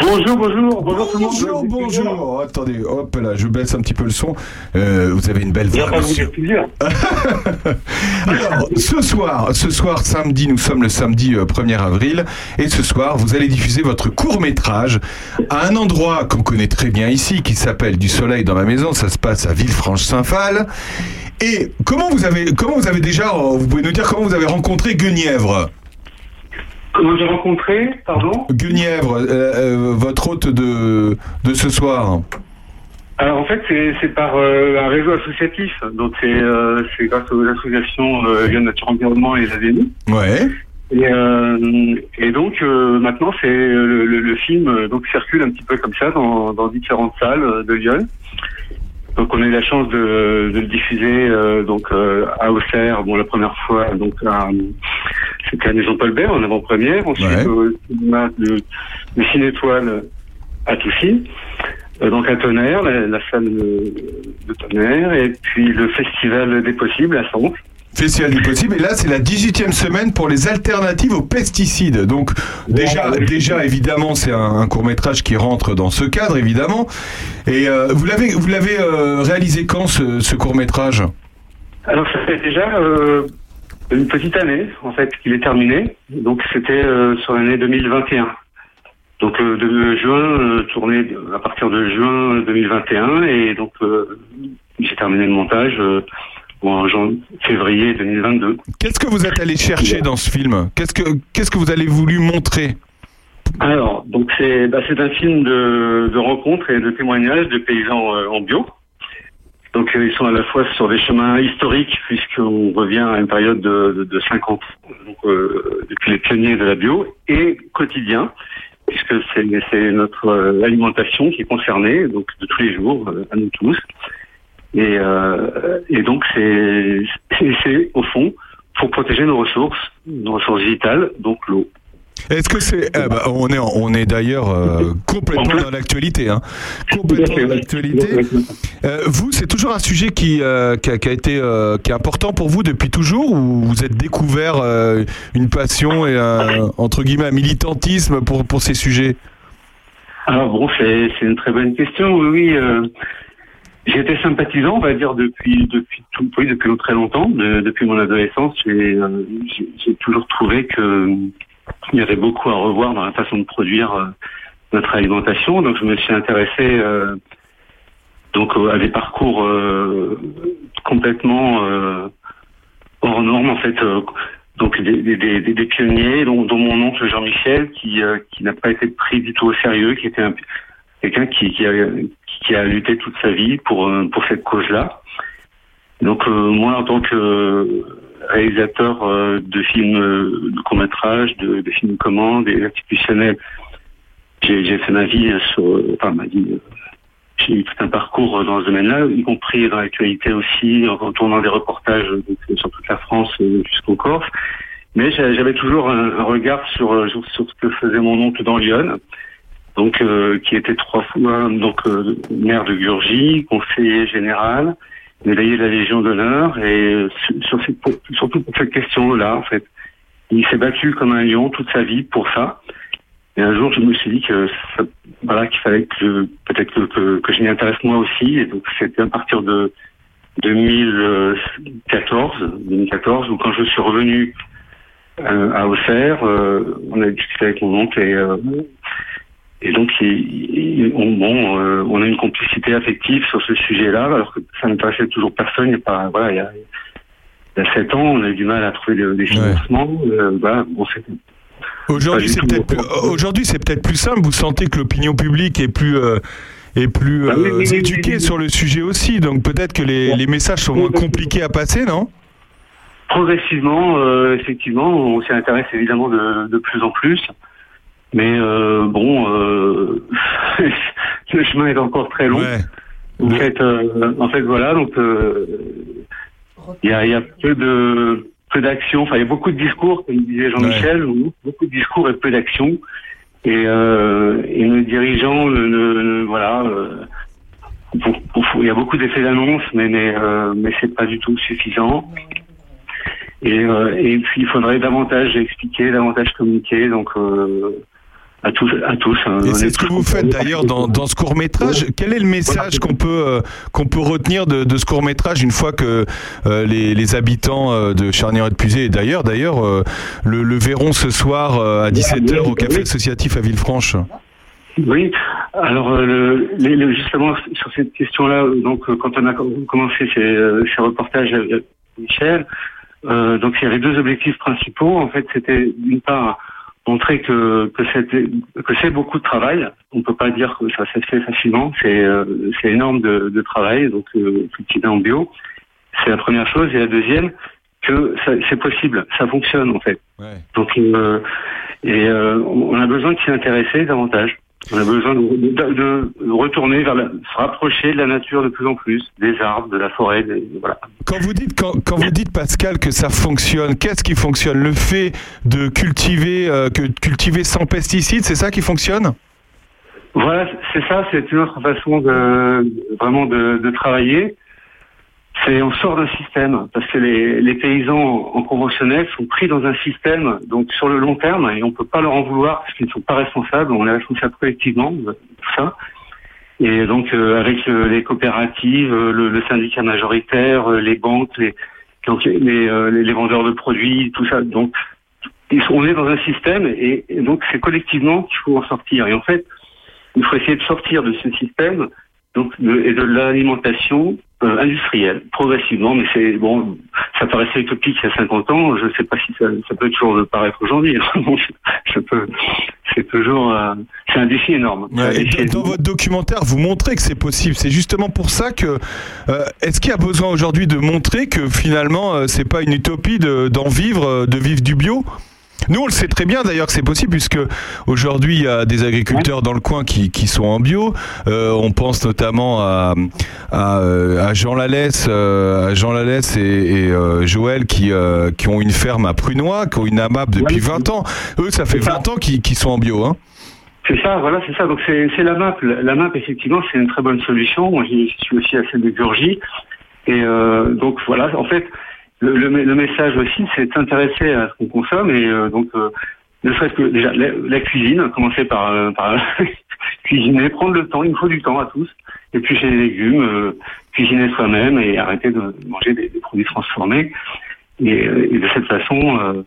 Bonjour, bonjour, bonjour tout le monde. Bonjour, bonjour. Oh, attendez, hop là, je baisse un petit peu le son. Euh, vous avez une belle voix, monsieur. (laughs) (laughs) Alors, ce soir, ce soir samedi, nous sommes le samedi euh, 1er avril, et ce soir, vous allez diffuser votre court métrage à un endroit qu'on connaît très bien ici, qui s'appelle Du Soleil dans ma maison. Ça se passe à Villefranche-Saint-Phal. Et comment vous avez, comment vous avez déjà, euh, vous pouvez nous dire comment vous avez rencontré Guenièvre? Comment j'ai rencontré, pardon? Guenièvre, euh, euh, votre hôte de, de ce soir. Alors en fait, c'est par euh, un réseau associatif. Donc c'est c'est grâce aux associations Lyon Nature Environnement et la VNI. Ouais. Et, euh, et donc euh, maintenant, c'est le, le, le film donc circule un petit peu comme ça dans, dans différentes salles de Lyon. Donc on a eu la chance de, de le diffuser euh, donc euh, à Auxerre, bon la première fois donc à, c'était à Maison Paul en avant-première, ensuite Ouais. au cinéma de, de Ciné Étoile à Toussy, euh, donc à Tonnerre, la, la salle de, de Tonnerre, et puis le Festival des Possibles à Sens. Festival du possible. Et là, c'est la 18e semaine pour les alternatives aux pesticides. Donc, déjà, déjà évidemment, c'est un, court métrage qui rentre dans ce cadre, évidemment. Et euh, vous l'avez, vous l'avez euh, réalisé quand ce, court métrage Alors ça fait déjà euh, une petite année en fait qu'il est terminé. Donc c'était sur l'année 2021. Donc euh, de juin euh, tourné à partir de juin 2021 et donc euh, j'ai terminé le montage euh, en février 2022. Qu'est-ce que vous êtes allé chercher dans ce film? Qu'est-ce que, qu'est-ce que vous avez voulu montrer? Alors donc c'est bah, un film de, de rencontres et de témoignages de paysans euh, en bio. Donc euh, ils sont à la fois sur des chemins historiques puisqu'on revient à une période de, de, de 50 ans, donc, euh, depuis les pionniers de la bio et quotidien puisque c'est c'est notre alimentation qui est concernée donc de tous les jours à nous tous et, euh, et donc c'est au fond pour protéger nos ressources nos ressources vitales donc l'eau Est-ce que c'est eh ben, on est on est d'ailleurs euh, complètement dans l'actualité hein. complètement dans l'actualité. Euh, vous c'est toujours un sujet qui euh, qui, a, qui a été qui est important pour vous depuis toujours ou vous êtes découvert une passion et un, entre guillemets un militantisme pour pour ces sujets? Alors bon, c'est c'est une très bonne question. Oui, été sympathisant, on va dire, depuis depuis tout, depuis très longtemps. De- depuis mon adolescence, j'ai euh, toujours trouvé euh, il y avait beaucoup à revoir dans la façon de produire euh, notre alimentation. Donc, je me suis intéressé donc à des parcours complètement hors normes, en fait. donc des, pionniers, dont, mon oncle Jean-Michel, qui, qui n'a pas été pris du tout au sérieux, qui était un, quelqu'un qui, qui, qui a lutté toute sa vie pour, euh, pour cette cause-là. Donc euh, moi, en tant que réalisateur euh, de films de court métrage, de, de films commandes et institutionnels, j'ai fait ma vie sur, enfin ma vie, j'ai eu tout un parcours dans ce domaine-là, y compris dans l'actualité aussi, en tournant des reportages sur toute la France jusqu'en Corse. Mais j'a- j'avais toujours un, regard sur, sur ce que faisait mon oncle dans Lyon, donc euh, qui était trois fois donc euh, maire de Gurgie, conseiller général, médaillé de la Légion d'honneur, et sur, sur pour- surtout pour cette question-là, en fait. Il s'est battu comme un lion toute sa vie pour ça. Et un jour, je me suis dit que ça- voilà qu'il fallait que peut-être que, que, que je m'y intéresse moi aussi. Et donc, c'était à partir de 2014, 2014, où quand je suis revenu euh, à Auxerre, euh, on a discuté avec mon oncle et euh, et donc il- on, bon, euh, on a une complicité affective sur ce sujet-là, alors que ça n'intéressait toujours personne. Il y a pas, voilà, il y a, il y a sept ans, on a eu du mal à trouver des, des financements. Euh, voilà, bon, Aujourd'hui, c'est peut-être plus- aujourd'hui, c'est peut-être plus simple. Vous sentez que l'opinion publique est plus euh, est plus Ah éduquée sur le sujet aussi. Donc peut-être que les, les messages sont moins compliqués à passer, non? Progressivement, effectivement, on s'y intéresse évidemment de, de plus en plus. Mais euh, bon, euh, (laughs) le chemin est encore très long. En fait, euh, en fait, voilà, donc euh, il y, a, y a peu de peu d'action. Enfin, il y a beaucoup de discours, comme disait Jean-Michel, beaucoup de discours et peu d'action. Et, euh, et nos dirigeants, ne, ne- ne- voilà, euh, il y a beaucoup d'effets d'annonce, mais mais euh, mais c'est pas du tout suffisant. Et, euh, et puis il faudrait davantage expliquer, davantage communiquer, donc euh, à tous, à tous. hein. Et c'est est ce que vous faites d'ailleurs dans, dans ce court métrage. Quel est le message qu'on peut euh, qu'on peut retenir de, de ce court métrage une fois que euh, les, les habitants euh, de Charnière et de et d'ailleurs d'ailleurs euh, le, le verront ce soir euh, à 17h au café associatif à Villefranche Oui, alors euh, le, justement sur cette question-là, donc euh, quand on a com- commencé ces, euh, ces reportages avec Michel, euh, donc il y avait deux objectifs principaux. En fait, c'était d'une part montrer que que c'était que c'est beaucoup de travail. On peut pas dire que ça s'est fait facilement. C'est euh, c'est énorme de, de travail, donc euh, cultiver en bio. C'est la première chose. Et la deuxième, que ça- c'est possible, ça fonctionne en fait. Donc euh, et euh, on a besoin de s'y intéresser davantage. On a besoin de, retourner vers la, se rapprocher de la nature de plus en plus, des arbres, de la forêt, des- voilà. Quand vous dites quand, quand vous dites Pascal que ça fonctionne, qu'est-ce qui fonctionne? Le fait de cultiver euh, que cultiver sans pesticides, c'est ça qui fonctionne? Voilà, c'est ça, c'est une autre façon de vraiment de, de travailler. C'est on sort d'un système parce que les, les paysans en conventionnel sont pris dans un système donc sur le long terme et on peut pas leur en vouloir parce qu'ils ne sont pas responsables. On est responsable collectivement tout ça. Et donc euh, avec euh, les coopératives, euh, le, le syndicat majoritaire, euh, les banques, les donc les, les, vendeurs de produits, tout ça. Donc on est dans un système et, et donc c'est collectivement qu'il faut en sortir. Et en fait, il faut essayer de sortir de ce système donc de, et de l'alimentation euh, industrielle progressivement. Mais c'est bon, ça paraissait utopique il y a 50 ans. Je ne sais pas si ça, ça peut toujours le paraître aujourd'hui. (laughs) Bon, peux, c'est toujours, euh, c'est un défi énorme. Un et dans, dans votre documentaire, vous montrez que c'est possible. C'est justement pour ça que euh, est-ce qu'il y a besoin aujourd'hui de montrer que finalement c'est pas une utopie de- d'en vivre, de vivre du bio? Nous, on le sait très bien d'ailleurs que c'est possible puisque aujourd'hui il y a des agriculteurs dans le coin qui, qui sont en bio. Euh, on pense notamment à, à, euh, à Jean Lalès, euh, à Jean Lalès et, et, euh, Joël qui, euh, qui ont une ferme à Prunois, qui ont une AMAP depuis 20 ans. Eux, ça fait 20 ans qu'ils sont en bio. Hein. C'est ça, voilà, c'est ça. Donc c'est la map. La map, effectivement, c'est une très bonne solution. Moi, j'y suis aussi à celle de Burgie. Et euh, donc voilà, en fait, le, le, message aussi, c'est de s'intéresser à ce qu'on consomme et euh, donc euh, ne serait-ce que déjà la, la cuisine, commencer par, euh, (laughs) cuisiner, prendre le temps. Il nous faut du temps à tous. Éplucher les légumes, cuisiner soi-même et arrêter de manger des, produits transformés. Et, et de cette façon.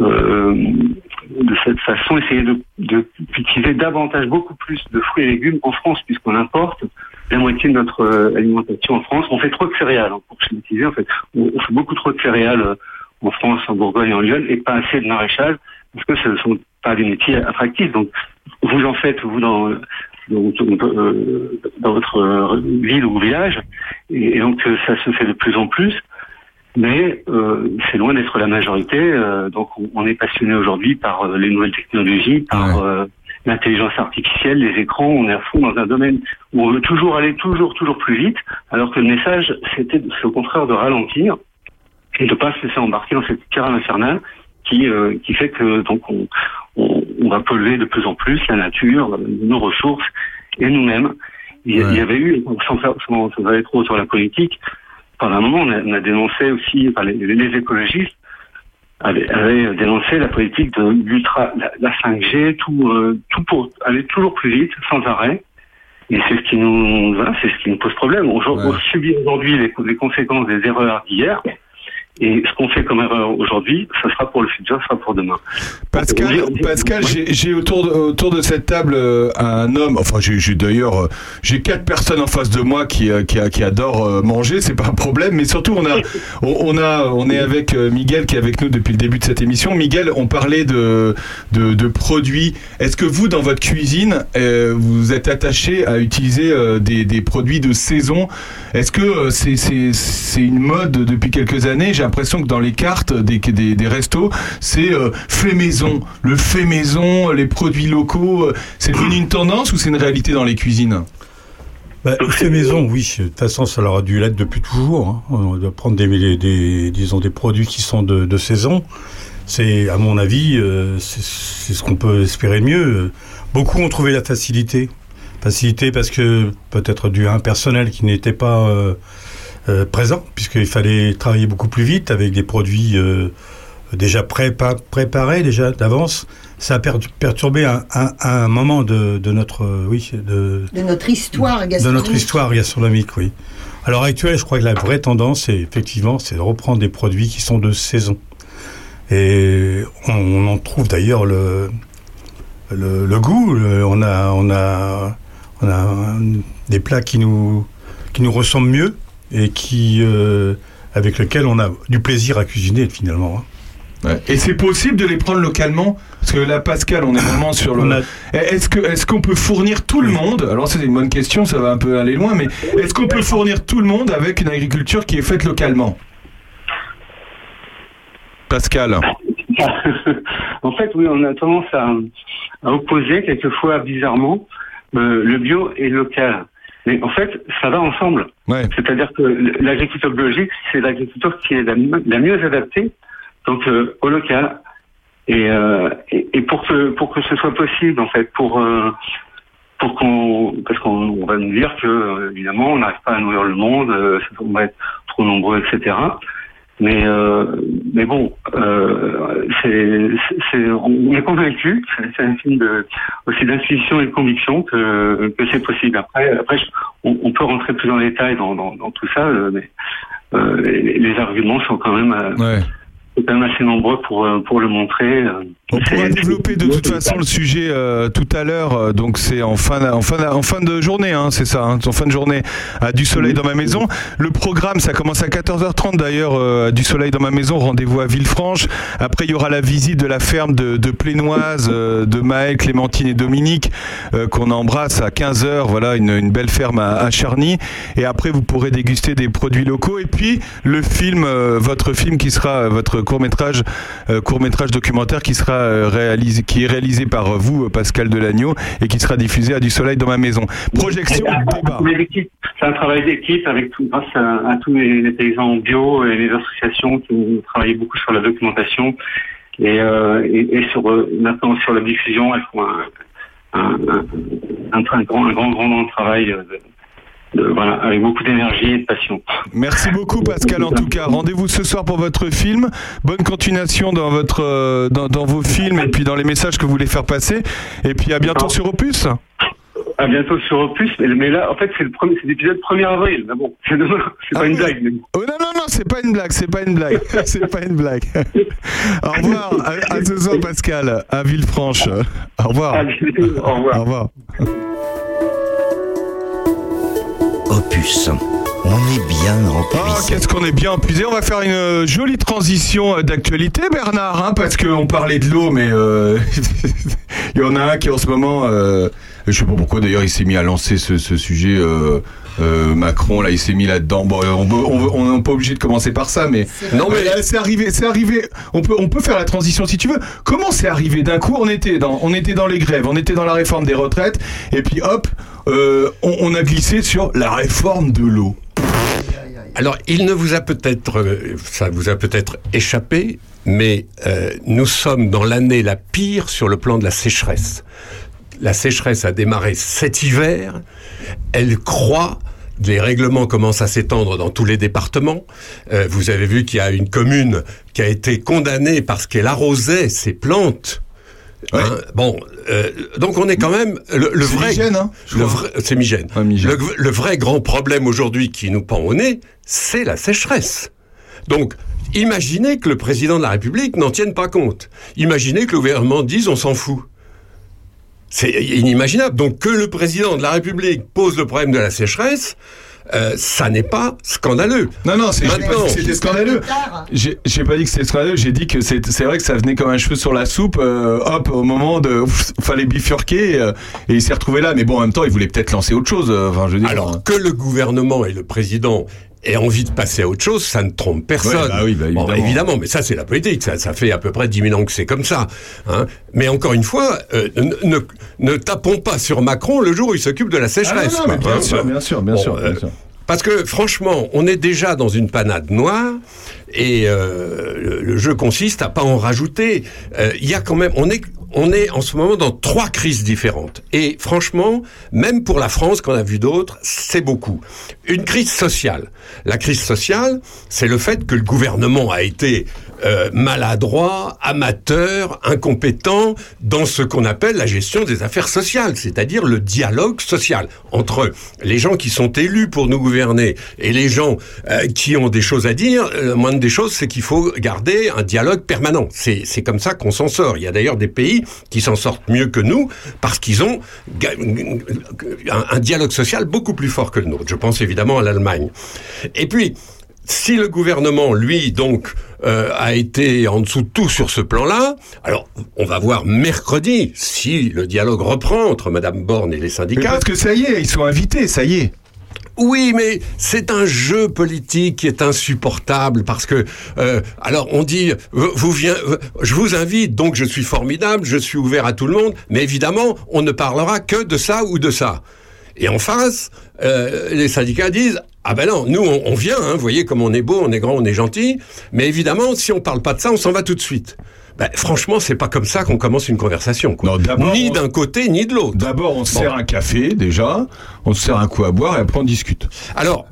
De cette façon, essayer de, de cultiver davantage, beaucoup plus de fruits et légumes en France, puisqu'on importe la moitié de notre euh, alimentation en France. On fait trop de céréales, hein, pour schématiser, en fait. On, on fait beaucoup trop de céréales euh, en France, en Bourgogne, en Lyon, et pas assez de maraîchage, parce que ce ne sont pas des métiers attractifs. Donc, vous en faites, vous, dans, dans, dans votre euh, ville ou village, et, et donc ça se fait de plus en plus mais euh, c'est loin d'être la majorité. euh, donc on, on est passionné aujourd'hui par les nouvelles technologies, par euh, l'intelligence artificielle, les écrans. On est à fond dans un domaine où on veut toujours aller toujours toujours plus vite, alors que le message c'était au contraire de ralentir et de pas se laisser embarquer dans cette carrière infernale qui euh, qui fait que donc on, on, on va polluer de plus en plus la nature, nos ressources et nous-mêmes. Il, y a- il y avait eu, sans faire sans, sans aller trop sur la politique, pendant un moment, on a, on a dénoncé aussi, enfin, les, les écologistes avaient, avaient dénoncé la politique de l'ultra, la, la 5G, tout, euh, tout pour aller toujours plus vite, sans arrêt. Et c'est ce qui nous, voilà, c'est ce qui nous pose problème. On, on subit aujourd'hui les, les conséquences des erreurs d'hier. Et ce qu'on fait comme erreur aujourd'hui, ça sera pour le futur, ça sera pour demain. Pascal, Pascal, j'ai autour de, autour de cette table euh, un homme. Enfin, j'ai d'ailleurs euh, j'ai quatre personnes en face de moi qui euh, qui, qui adorent manger, c'est pas un problème. Mais surtout, on a on, a on est avec Miguel qui est avec nous depuis le début de cette émission. Miguel, on parlait de de, de produits. Est-ce que vous, dans votre cuisine, vous êtes attaché à utiliser des, des produits de saison? Est-ce que c'est une mode depuis quelques années? L'impression que dans les cartes des, des, des restos, c'est euh, fait maison, le fait maison, les produits locaux. euh, C'est devenu une tendance ou c'est une réalité dans les cuisines? Bah, fait maison, oui. De toute façon, ça leur a dû l'être depuis toujours. hein. On doit prendre des, des, disons, des produits qui sont de, de saison. C'est, à mon avis, euh, c'est ce qu'on peut espérer de mieux. Beaucoup ont trouvé la facilité. Facilité parce que peut-être dû à un personnel qui n'était pas euh, euh, présent, puisqu'il fallait travailler beaucoup plus vite avec des produits euh, déjà prépa- préparés, déjà d'avance. Ça a per- perturbé un, un- un moment de, de notre, euh, oui, de, De notre histoire de gastronomique. notre histoire gastronomique, oui. L'heure actuelle, je crois que la vraie tendance, c'est effectivement, c'est de reprendre des produits qui sont de saison. Et on, on en trouve d'ailleurs le, le, le goût. le- on a, on a, on a des plats qui nous, qui nous ressemblent mieux et qui, euh, avec lesquels on a du plaisir à cuisiner finalement. hein. Ouais. Et c'est possible de les prendre localement? Parce que là, Pascal, on est vraiment sur le. A- Est-ce que est-ce qu'on peut fournir tout le monde? Alors c'est une bonne question, ça va un peu aller loin, mais est-ce qu'on peut fournir tout le monde avec une agriculture qui est faite localement? Pascal. (laughs) en fait, oui, on a tendance à, à opposer quelquefois bizarrement euh, le bio et le local. Mais en fait, ça va ensemble. Ouais. C'est-à-dire que l'agriculture biologique, c'est l'agriculture qui est la, mieux adaptée donc euh, au local. Et, euh, et, et pour que pour que ce soit possible, en fait, pour euh, pour qu'on parce qu'on on va nous dire que évidemment on n'arrive pas à nourrir le monde, on va être trop nombreux, etc. Mais euh, mais bon, euh, c'est c'est on est convaincu. C'est un film de aussi d'intuition et de conviction que que c'est possible. Après après on, on peut rentrer plus en détail dans dans, dans tout ça, euh, mais euh, les, les arguments sont quand même euh, Ouais. quand même assez nombreux pour euh, pour le montrer. On pourra développer de toute façon le sujet euh, tout à l'heure, euh, donc c'est en fin, en, fin, en fin de journée, hein, c'est ça, hein, en fin de journée à Du Soleil dans ma maison. Le programme, ça commence à 14h30 d'ailleurs, euh, à Du Soleil dans ma maison, rendez-vous à Villefranche. Après, il y aura la visite de la ferme de, de Plénoise, euh, de Maël, Clémentine et Dominique, euh, qu'on embrasse à 15h, voilà, une, une belle ferme à, à Charny. Et après, vous pourrez déguster des produits locaux. Et puis, le film, euh, votre film qui sera, votre court-métrage, euh, court-métrage documentaire qui sera euh, réalisé, qui est réalisé par euh, vous, euh, Pascal Delagneau, et qui sera diffusé à Du Soleil dans ma maison. Projection, débat. C'est un travail d'équipe avec tout, grâce à, à tous les, les paysans bio et les associations qui ont travaillé beaucoup sur la documentation et, euh, et, et sur maintenant sur la diffusion, elles font un, un, un, un, un grand, grand, grand, grand travail de, de- voilà, avec beaucoup d'énergie et de passion. Merci beaucoup Pascal en tout cas. Rendez-vous ce soir pour votre film. Bonne continuation dans votre euh, dans, dans vos films et puis dans les messages que vous voulez faire passer. Et puis à bientôt sur Opus. À bientôt sur Opus, mais, là, en fait, c'est l'épisode 1er avril. Mais bon, c'est demain, c'est pas une blague. mais- Oh non non non, c'est pas une blague, c'est pas une blague, (laughs) c'est pas une blague. (laughs) Au revoir, à, à ce soir Pascal, à Villefranche. Au revoir. Au revoir. Au revoir. On est bien en Oh, qu'est-ce qu'on est bien épuisé. On va faire une euh, jolie transition euh, d'actualité, Bernard, hein, parce qu'on parlait de l'eau, mais euh, (laughs) il y en a un qui en ce moment, euh, je sais pas pourquoi d'ailleurs il s'est mis à lancer ce, ce sujet. euh, euh, Macron, là, il s'est mis là-dedans. Bon, on peut- on on n'est pas obligé de commencer par ça, mais non, mais là, c'est arrivé, c'est arrivé. On peut, on peut faire la transition si tu veux. Comment c'est arrivé? D'un coup On était dans, on était dans les grèves, on était dans la réforme des retraites, et puis hop, euh, on, on a glissé sur la réforme de l'eau. Alors, il ne vous a peut-être, euh, ça vous a peut-être échappé, mais euh, nous sommes dans l'année la pire sur le plan de la sécheresse. La sécheresse a démarré cet hiver, elle croît. Les règlements commencent à s'étendre dans tous les départements. Euh, vous avez vu qu'il y a une commune qui a été condamnée parce qu'elle arrosait ses plantes. Hein, bon, euh, donc on est quand même le, le C'est vrai, Migène, hein, le vrai- c'est Migène. Le, le vrai grand problème aujourd'hui qui nous pend au nez, c'est la sécheresse. Donc, imaginez que le président de la République n'en tienne pas compte. Imaginez que le gouvernement dise on s'en fout. C'est inimaginable. Donc que le président de la République pose le problème de la sécheresse, euh, ça n'est pas scandaleux. Non, non, c'est j'ai pas Maintenant, dit que c'était scandaleux. J'ai j'ai pas dit que c'était scandaleux, j'ai dit que c'est c'est vrai que ça venait comme un cheveu sur la soupe, euh, hop, au moment de. ouf, fallait bifurquer, euh, et il s'est retrouvé là. Mais bon, en même temps, il voulait peut-être lancer autre chose. euh, Enfin, je veux dire. Alors que le gouvernement et le président ait envie de passer à autre chose, ça ne trompe personne. Ouais, bah oui, bah Bon, évidemment. mais ça c'est la politique, ça, ça fait à peu près 10 000 ans que c'est comme ça. Hein. Mais encore une fois, euh, ne, tapons pas sur Macron le jour où il s'occupe de la Ah sécheresse. non, non, quoi, mais bien hein. sûr, bien sûr, bien Bon, sûr, euh, bien sûr. Parce que franchement, on est déjà dans une panade noire et euh, le, le jeu consiste à pas en rajouter. Euh, Il y a quand même, on est, on est en ce moment dans trois crises différentes. Et franchement, même pour la France, qu'on a vu d'autres, c'est beaucoup. Une crise sociale. La crise sociale, c'est le fait que le gouvernement a été euh, maladroit, amateur, incompétent dans ce qu'on appelle la gestion des affaires sociales, c'est-à-dire le dialogue social entre les gens qui sont élus pour nous gouverner et les gens euh, qui ont des choses à dire. La moindre des choses, c'est qu'il faut garder un dialogue permanent. C'est comme ça qu'on s'en sort. Il y a d'ailleurs des pays qui s'en sortent mieux que nous parce qu'ils ont un, un dialogue social beaucoup plus fort que le nôtre. Je pense évidemment à l'Allemagne. Et puis, si le gouvernement, lui, donc, euh, a été en dessous de tout sur ce plan-là, alors on va voir mercredi si le dialogue reprend entre Madame Borne et les Mais syndicats. parce que ça y est, ils sont invités, ça y est. Oui, mais c'est un jeu politique qui est insupportable parce que euh, alors on dit vous vous vient, je vous invite donc je suis formidable, je suis ouvert à tout le monde, mais évidemment on ne parlera que de ça ou de ça. Et en face, euh, les syndicats disent ah ben non, nous on, on vient, hein, vous voyez comme on est beau, on est grand, on est gentil, mais évidemment si on parle pas de ça, on s'en va tout de suite. Ben, franchement, c'est pas comme ça qu'on commence une conversation. Quoi. Non, ni on- d'un côté ni de l'autre. D'abord, on se Bon. sert un café, déjà. On se sert un coup à boire et après on discute. Alors,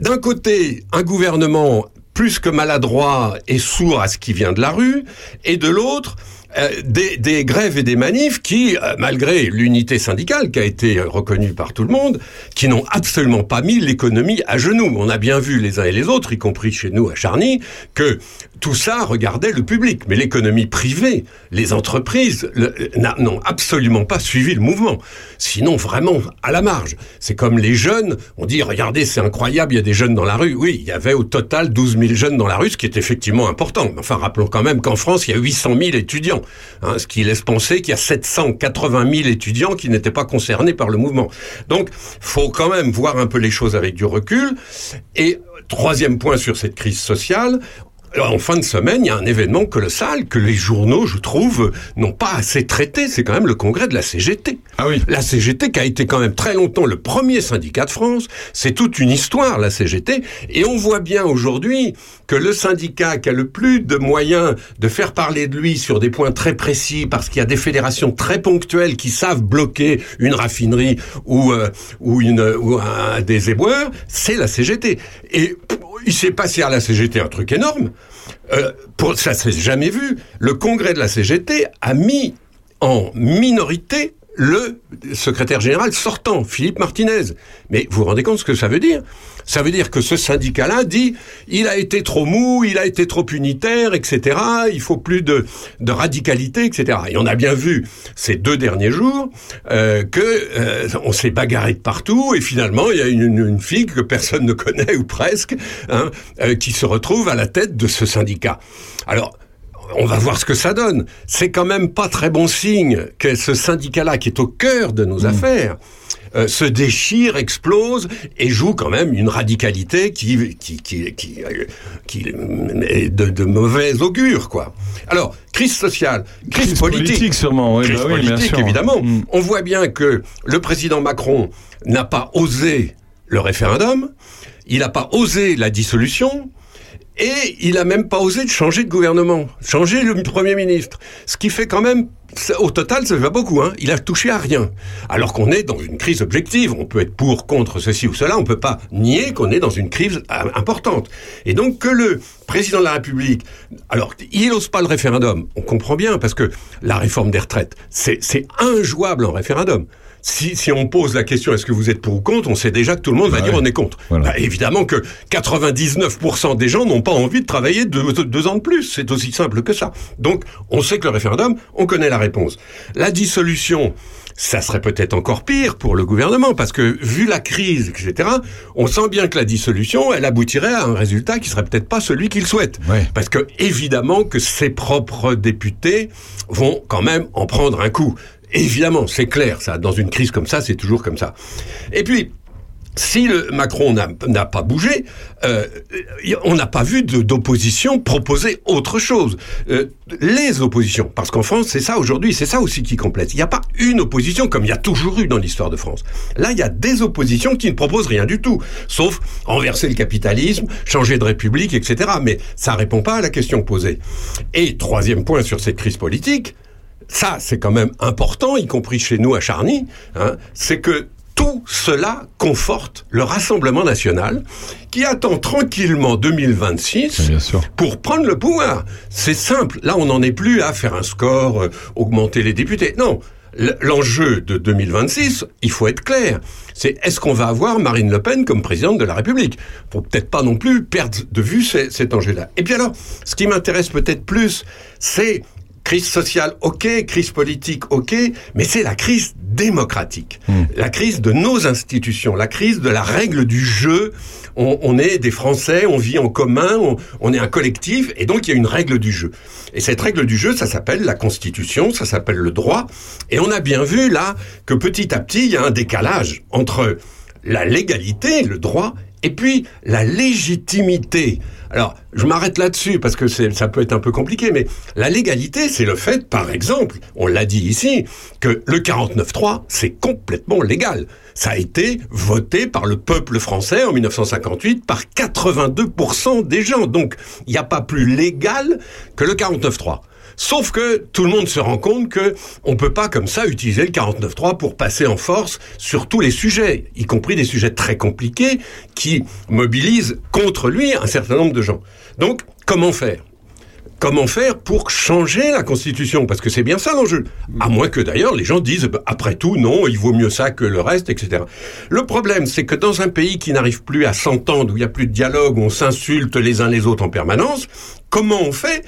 d'un côté, un gouvernement plus que maladroit et sourd à ce qui vient de la rue, et de l'autre, euh, des, des grèves et des manifs qui, euh, malgré l'unité syndicale qui a été euh, reconnue par tout le monde, qui n'ont absolument pas mis l'économie à genoux. On a bien vu les uns et les autres, y compris chez nous à Charny, que tout ça regardait le public. Mais l'économie privée, les entreprises, n'ont absolument pas suivi le mouvement. Sinon, vraiment, à la marge. C'est comme les jeunes, on dit, regardez, c'est incroyable, il y a des jeunes dans la rue. Oui, il y avait au total 12 000 jeunes dans la rue, ce qui est effectivement important. Enfin, rappelons quand même qu'en France, il y a 800 000 étudiants, hein, ce qui laisse penser qu'il y a 780 000 étudiants qui n'étaient pas concernés par le mouvement. Donc, faut quand même voir un peu les choses avec du recul. Et troisième point sur cette crise sociale, en fin de semaine, il y a un événement colossal que les journaux, je trouve, n'ont pas assez traité. C'est quand même le congrès de la CGT. Ah oui. La CGT qui a été quand même très longtemps le premier syndicat de France. C'est toute une histoire, la CGT. Et on voit bien aujourd'hui que le syndicat qui a le plus de moyens de faire parler de lui sur des points très précis, parce qu'il y a des fédérations très ponctuelles qui savent bloquer une raffinerie ou, euh, ou, une, ou un, des éboueurs, c'est la CGT. Et il s'est passé à la CGT un truc énorme. Euh, pour, ça s'est jamais vu. Le congrès de la CGT a mis en minorité le secrétaire général sortant, Philippe Martinez. Mais vous vous rendez compte ce que ça veut dire? Ça veut dire que ce syndicat-là dit il a été trop mou, il a été trop unitaire, etc. Il faut plus de, de radicalité, etc. Et on a bien vu ces deux derniers jours euh, que euh, on s'est bagarré de partout et finalement il y a une, une- fille que personne ne connaît ou presque hein, euh, qui se retrouve à la tête de ce syndicat. Alors on va voir ce que ça donne. C'est quand même pas très bon signe que ce syndicat-là, qui est au cœur de nos affaires, euh, se déchire, explose et joue quand même une radicalité qui qui qui qui, euh, qui est de, de mauvais augure quoi. Alors crise sociale, crise, Crise politique, politique, sûrement, oui, crise bah oui, politique évidemment. Mm. On voit bien que le président Macron n'a pas osé le référendum, il n'a pas osé la dissolution. Et il a même pas osé de changer de gouvernement, changer le Premier ministre. Ce qui fait quand même, au total, ça fait beaucoup. Hein. Il a touché à rien. Alors qu'on est dans une crise objective. On peut être pour, contre ceci ou cela. On peut pas nier qu'on est dans une crise euh, importante. Et donc que le président de la République, alors il n'ose pas le référendum. On comprend bien parce que la réforme des retraites, c'est injouable en référendum. Si, si on pose la question est-ce que vous êtes pour ou contre, on sait déjà que tout le monde va Bah dire on est contre. Voilà. Bah, évidemment que 99% des gens n'ont pas envie de travailler deux, deux ans de plus. C'est aussi simple que ça. Donc, on sait que le référendum, on connaît la réponse. La dissolution, ça serait peut-être encore pire pour le gouvernement, parce que vu la crise, etc., on sent bien que la dissolution, elle aboutirait à un résultat qui serait peut-être pas celui qu'il souhaite. Ouais. Parce que, évidemment, que ses propres députés vont quand même en prendre un coup. Évidemment, c'est clair, ça. Dans une crise comme ça, c'est toujours comme ça. Et puis, si le Macron n'a pas bougé, euh, on n'a pas vu d'opposition proposer autre chose. Euh, les oppositions, parce qu'en France, c'est ça aujourd'hui, c'est ça aussi qui complète. Il n'y a pas une opposition comme il y a toujours eu dans l'histoire de France. Là, il y a des oppositions qui ne proposent rien du tout, sauf renverser le capitalisme, changer de république, etc. Mais ça répond pas à la question posée. Et troisième point sur cette crise politique, ça, c'est quand même important, y compris chez nous à Charny, hein, c'est que tout cela conforte le Rassemblement national qui attend tranquillement 2026 pour prendre le pouvoir. C'est simple. Là, on n'en est plus à faire un score, euh, augmenter les députés. Non. L'enjeu de 2026, il faut être clair, c'est est-ce qu'on va avoir Marine Le Pen comme présidente de la République? Pour peut-être pas non plus perdre de vue ces- cet enjeu-là. Et puis alors, ce qui m'intéresse peut-être plus, c'est crise sociale, ok, crise politique, ok, mais c'est la crise démocratique, la crise de nos institutions, la crise de la règle du jeu. On, on est des Français, on vit en commun, on, on est un collectif, et donc il y a une règle du jeu. Et cette règle du jeu, ça s'appelle la Constitution, ça s'appelle le droit, et on a bien vu là que petit à petit, il y a un décalage entre la légalité, le droit, et puis la légitimité. Alors, je m'arrête là-dessus parce que ça peut être un peu compliqué, mais la légalité, c'est le fait, par exemple, on l'a dit ici, que le 49.3, c'est complètement légal. Ça a été voté par le peuple français en 1958 par 82% des gens. Donc, il n'y a pas plus légal que le 49.3. Sauf que tout le monde se rend compte que on peut pas comme ça utiliser le 49.3 pour passer en force sur tous les sujets, y compris des sujets très compliqués qui mobilisent contre lui un certain nombre de gens. Donc, comment faire? Comment faire pour changer la Constitution? Parce que c'est bien ça l'enjeu. À moins que d'ailleurs les gens disent, bah, après tout, non, il vaut mieux ça que le reste, etc. Le problème, c'est que dans un pays qui n'arrive plus à s'entendre, où il n'y a plus de dialogue, où on s'insulte les uns les autres en permanence, comment on fait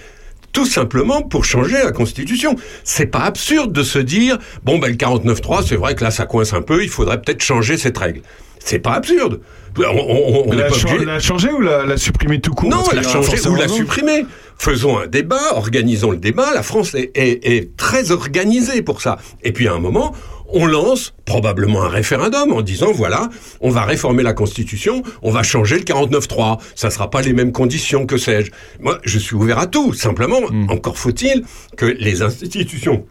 tout simplement pour changer la Constitution. C'est pas absurde de se dire bon ben le 49.3, c'est vrai que là ça coince un peu, il faudrait peut-être changer cette règle. C'est pas absurde. On, on, on n'est la, pas cha- obligé- la changer ou la, la supprimer tout court? Non, la aura changer ou la supprimer. Faisons un débat, organisons le débat. La France est, est- est très organisée pour ça. Et puis à un moment, on lance probablement un référendum en disant voilà, on va réformer la Constitution, on va changer le 49.3. Ça sera pas les mêmes conditions que sais-je. Moi, je suis ouvert à tout. Simplement, Hmm. encore faut-il que les institutions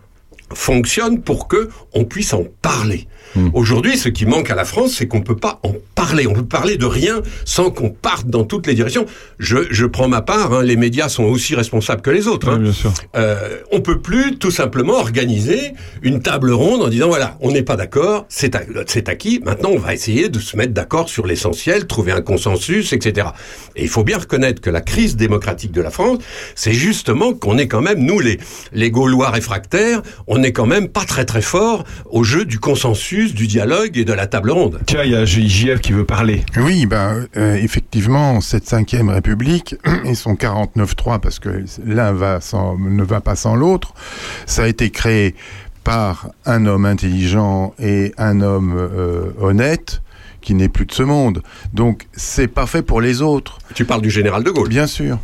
fonctionnent pour que on puisse en parler. Hmm. Aujourd'hui, ce qui manque à la France, c'est qu'on peut pas en parler. On peut parler de rien sans qu'on parte dans toutes les directions. Je, je prends ma part. hein, les médias sont aussi responsables que les autres. hein. bien sûr. Euh, on peut plus tout simplement organiser une table ronde en disant voilà, on n'est pas d'accord, c'est acquis. Maintenant, on va essayer de se mettre d'accord sur l'essentiel, trouver un consensus, etc. Et il faut bien reconnaître que la crise démocratique de la France, c'est justement qu'on est quand même nous les les Gaulois réfractaires, on est quand même pas très très fort au jeu du consensus, du dialogue et de la table ronde. Tiens, il y a JF qui veut parler. Oui, ben euh, effectivement, cette cinquième République (clears throat) et son 49-3, parce que l'un va sans, ne va pas sans l'autre, ça a été créé par un homme intelligent et un homme euh, honnête qui n'est plus de ce monde. Donc c'est pas fait pour les autres. Tu parles du général de Gaulle. Bien sûr.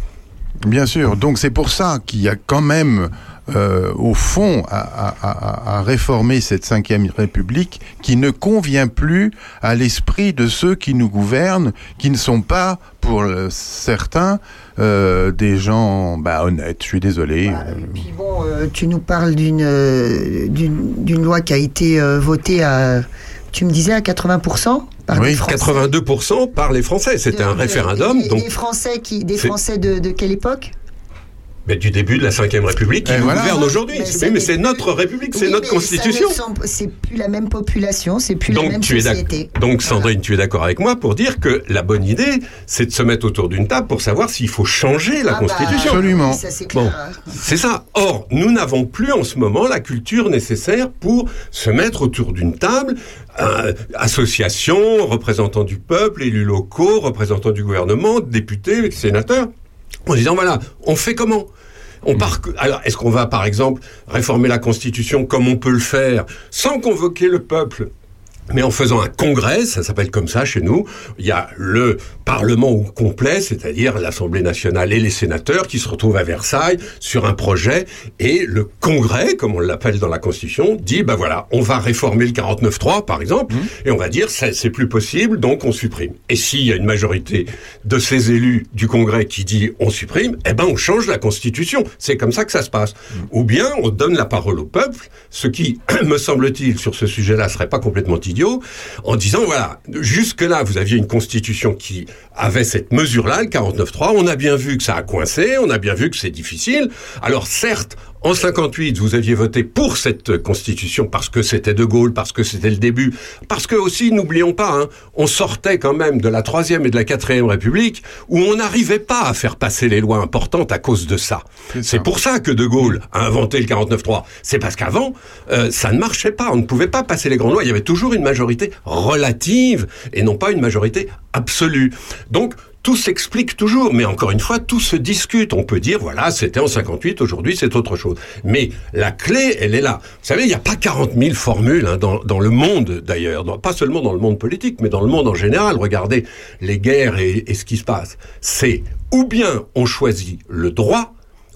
Bien sûr. Donc c'est pour ça qu'il y a quand même, euh, au fond, à, à- à- à réformer cette cinquième République qui ne convient plus à l'esprit de ceux qui nous gouvernent, qui ne sont pas, pour certains, euh, des gens bah, honnêtes. Je suis désolé. Euh, Puis bon, euh, tu nous parles d'une euh, loi qui a été euh, votée à, tu me disais, à 80% par Oui, des Français. 82% par les Français. C'était un référendum. Des, donc des Français qui, des Français de, de quelle époque? Mais du début de la Ve République qui nous voilà. gouverne aujourd'hui. Mais c'est notre République, c'est Oui, notre Constitution. C'est plus la même population, c'est plus la Donc, même tu société. Donc, Sandrine, tu es d'accord avec moi pour dire que la bonne idée, c'est de se mettre autour d'une table pour savoir s'il faut changer la Ah bah, Constitution. Absolument. C'est. Bon, hein. c'est ça. Or, nous n'avons plus en ce moment la culture nécessaire pour se mettre autour d'une table, euh, associations, représentants du peuple, élus locaux, représentants du gouvernement, députés, sénateurs, en disant voilà, on fait comment? Alors, est-ce qu'on va, par exemple, réformer la Constitution comme on peut le faire, sans convoquer le peuple? Mais en faisant un congrès, ça s'appelle comme ça chez nous, il y a le Parlement au complet, c'est-à-dire l'Assemblée nationale et les sénateurs qui se retrouvent à Versailles sur un projet, et le congrès, comme on l'appelle dans la Constitution, dit, ben voilà, on va réformer le 49.3 par exemple, et on va dire, c'est plus possible, donc on supprime. Et s'il y a une majorité de ces élus du congrès qui dit on supprime, eh ben on change la Constitution. C'est comme ça que ça se passe. Ou bien on donne la parole au peuple, ce qui, (clears throat) me semble-t-il, sur ce sujet-là, serait pas complètement idiot, en disant voilà, jusque-là, vous aviez une constitution qui avait cette mesure-là, le 49.3. On a bien vu que ça a coincé, on a bien vu que c'est difficile. Alors certes, en 58, vous aviez voté pour cette constitution parce que c'était De Gaulle, parce que c'était le début, parce que aussi, n'oublions pas, hein, on sortait quand même de la troisième et de la quatrième République où on n'arrivait pas à faire passer les lois importantes à cause de ça. C'est pour ça que De Gaulle a inventé le 49.3. C'est parce qu'avant, euh, ça ne marchait pas. On ne pouvait pas passer les grandes lois. Il y avait toujours une majorité relative et non pas une majorité absolue. Donc, tout s'explique toujours, mais encore une fois, tout se discute. On peut dire, voilà, c'était en 58, aujourd'hui c'est autre chose. Mais la clé, elle est là. Vous savez, il n'y a pas 40 000 formules hein, dans, le monde d'ailleurs, pas seulement dans le monde politique, mais dans le monde en général. Regardez les guerres et ce qui se passe. C'est ou bien on choisit le droit,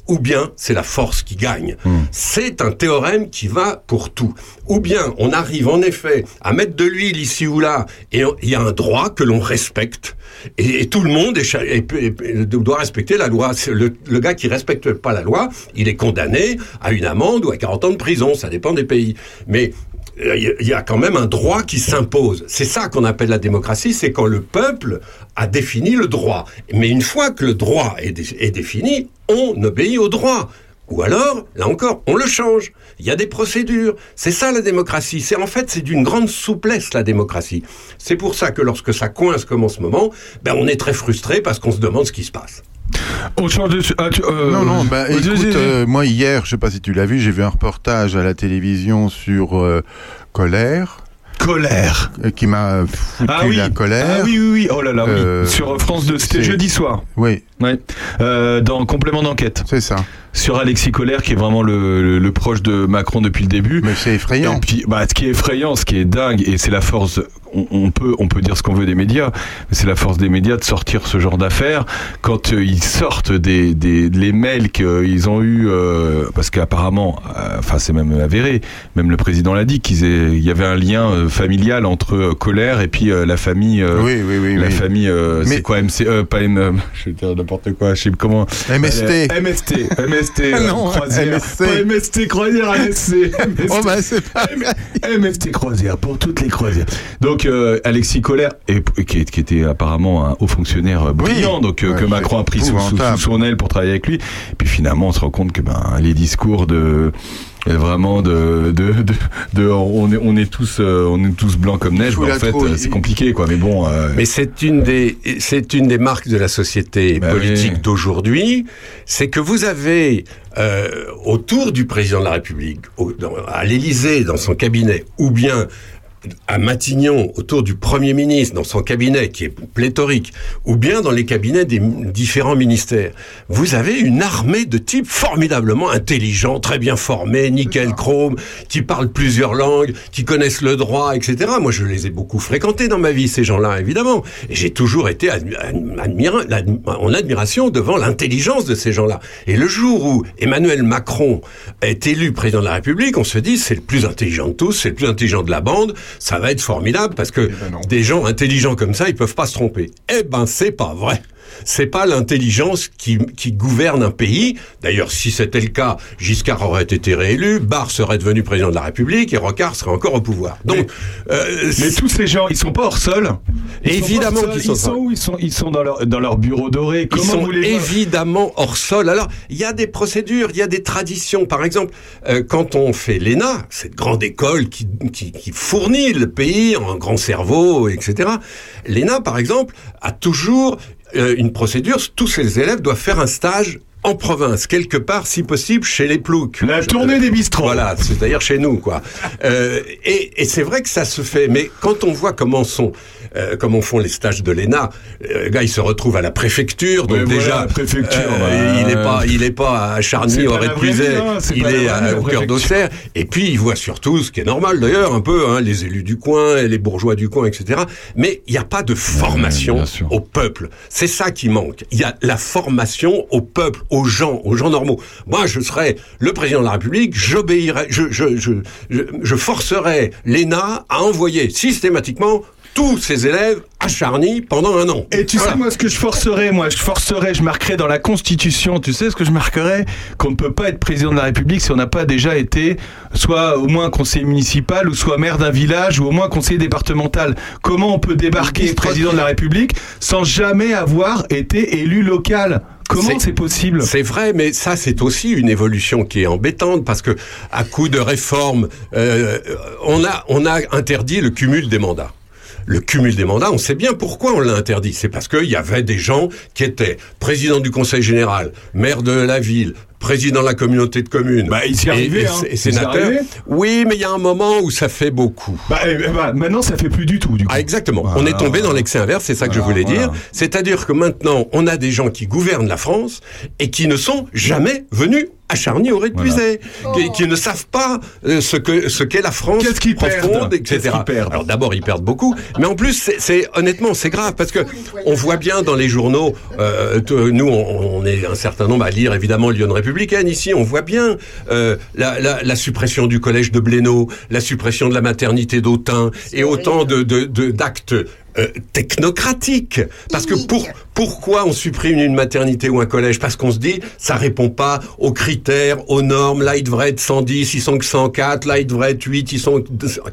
ou bien c'est la force qui gagne. C'est un théorème qui va pour tout. Ou bien on arrive en effet à mettre de l'huile ici ou là, et il y a un droit que l'on respecte, et, et tout le monde est doit respecter la loi. Le, le gars qui respecte pas la loi, il est condamné à une amende ou à 40 ans de prison, ça dépend des pays. Mais euh, il y a- il y a quand même un droit qui s'impose. C'est ça qu'on appelle la démocratie, c'est quand le peuple a défini le droit. Mais une fois que le droit est, dé- est défini, on obéit au droit. Ou alors, là encore, on le change. Il y a des procédures. C'est ça la démocratie. C'est en fait, c'est d'une grande souplesse la démocratie. C'est pour ça que lorsque ça coince comme en ce moment, ben on est très frustré parce qu'on se demande ce qui se passe. On change de. su- ah, tu- euh, Non, non, bah écoute, euh, moi hier, je sais pas si tu l'as vu, j'ai vu un reportage à la télévision sur euh, colère. Colère. euh, qui m'a foutu Ah oui. la colère. Ah oui, oui, oui. Oh là là, oui. Euh, Sur France 2, c'était jeudi soir. Oui. Ouais. Euh, dans complément d'enquête. C'est ça. Sur Alexis Colère, qui est vraiment le, le- le proche de Macron depuis le début. Mais c'est effrayant. Et puis, bah, ce qui est effrayant, ce qui est dingue, et c'est la force. On, on peut, on peut dire ce qu'on veut des médias, mais c'est la force des médias de sortir ce genre d'affaires quand euh, ils sortent des, des les mails qu'ils ont eu, euh, parce qu'apparemment, euh, enfin c'est même avéré, même le président l'a dit qu'il y avait un lien euh, familial entre euh, Colère et puis euh, la famille. euh, Oui, oui, oui, La oui. famille, euh, c'est quoi MC, euh, pas M, euh, (laughs) je vais dire n'importe quoi, je sais comment. MST. Euh, MST, MST, (laughs) euh, non, croisière. MST. Pas MST croisière, MSC. (laughs) Oh bah c'est pas. MFT croisière pour toutes les croisières. Donc euh, Alexis Colère, et, qui, est- qui était apparemment un haut fonctionnaire euh, brillant, Oui. donc euh, Ouais, que Macron a pris sous, sous- épouvantable. sous son aile pour travailler avec lui. Et puis finalement, on se rend compte que ben les discours de euh, vraiment de de, de, de- on est on est tous euh, on est tous blancs comme neige. Mais en fait, c'est compliqué quoi. Mais bon. euh, Mais c'est une des c'est une des marques de la société Bah politique oui. d'aujourd'hui, c'est que vous avez euh, autour du président de la République, au- dans- à l'Élysée dans son cabinet, ou bien à Matignon autour du Premier ministre dans son cabinet qui est pléthorique, ou bien dans les cabinets des différents ministères, vous avez une armée de types formidablement intelligents, très bien formés, nickel chrome, qui parlent plusieurs langues, qui connaissent le droit, etc. Moi, je les ai beaucoup fréquentés dans ma vie, ces gens-là, évidemment. Et j'ai toujours été admi- l'admi- en admiration devant l'intelligence de ces gens-là. Et le jour où Emmanuel Macron est élu président de la République, on se dit, c'est le plus intelligent de tous, c'est le plus intelligent de la bande, ça va être formidable parce que ben non. des gens intelligents comme ça, ils peuvent pas se tromper. Eh ben, c'est pas vrai. C'est pas l'intelligence qui, qui gouverne un pays. D'ailleurs, si c'était le cas, Giscard aurait été réélu, Barre serait devenu président de la République et Rocard serait encore au pouvoir. Donc, euh, mais tous ces gens, ils sont pas hors sol. Ils Évidemment qu'ils sont Ils sont où? Ils sont ils sont dans leur dans leur bureau doré. Ils Comment sont vous les évidemment hors sol. Alors, il y a des procédures, il y a des traditions. Par exemple, euh, quand on fait l'ENA, cette grande école qui, qui, qui fournit le pays en grand cerveau, etc. L'ENA, par exemple, a toujours euh, une procédure. Tous ses élèves doivent faire un stage en province, quelque part, si possible, chez les ploucs. La Je- tournée des bistrots. Voilà, c'est-à-dire chez nous, quoi. Euh, et et c'est vrai que ça se fait, mais quand on voit comment sont, euh, comment font les stages de l'ENA, euh, le gars, il se retrouve à la préfecture, donc voilà, déjà, la préfecture, euh, bah, il est pas, il est pas à Charny, c'est au Répuiset, hein, il est à- au cœur d'Auxerre, et puis il voit surtout, ce qui est normal d'ailleurs, un peu, hein, les élus du coin, et les bourgeois du coin, etc. Mais il n'y a pas de formation au peuple. C'est ça qui manque. Il y a la formation au peuple, aux gens, aux gens normaux. Moi, je serais le président de la République, j'obéirais, je, je, je, je, je forcerais l'ENA à envoyer systématiquement tous ses élèves à Charny pendant un an. Et tu Voilà. sais, moi, ce que je forcerais, moi, je forcerais, je marquerais dans la Constitution, tu sais ce que je marquerais? Qu'on ne peut pas être président de la République si on n'a pas déjà été soit au moins conseiller municipal, ou soit maire d'un village, ou au moins conseiller départemental. Comment on peut débarquer président de la République sans jamais avoir été élu local? Comment c'est possible? C'est vrai, mais ça c'est aussi une évolution qui est embêtante parce que à coup de réforme, euh, on a on a interdit le cumul des mandats. Le cumul des mandats, on sait bien pourquoi on l'a interdit. C'est parce qu'il y avait des gens qui étaient président du conseil général, maire de la ville, président de la communauté de communes. Bah, il s'y et- arrivait, et- hein. et Il s'y sénateur. arrivait. Oui, mais il y a un moment où ça fait beaucoup. bah, eh, eh, bah, Maintenant, ça fait plus du tout, du coup. Ah, exactement. Voilà. On est tombé dans l'excès inverse, c'est ça que je voulais voilà. dire. C'est-à-dire que maintenant, on a des gens qui gouvernent la France et qui ne sont jamais venus à Charny au Répuiset, qui, qui ne savent pas euh, ce que ce qu'est la France Qu'est-ce qu'ils profonde, perdent etc. Qu'est-ce qu'ils perdent Alors d'abord, ils perdent beaucoup, mais en plus, c'est- honnêtement, c'est grave parce que on voit bien dans les journaux. euh, nous, on, on est un certain nombre à lire évidemment Lyon républicaine. Ici, on voit bien euh, la, la, la suppression du collège de Blénaud, la suppression de la maternité d'Autun et autant de de- de- d'actes euh, technocratiques. Parce que pour pourquoi on supprime une maternité ou un collège? Parce qu'on se dit ça répond pas aux critères, aux normes. Là, il devrait être 110, ils sont que 104. Là, il devrait être 8, ils sont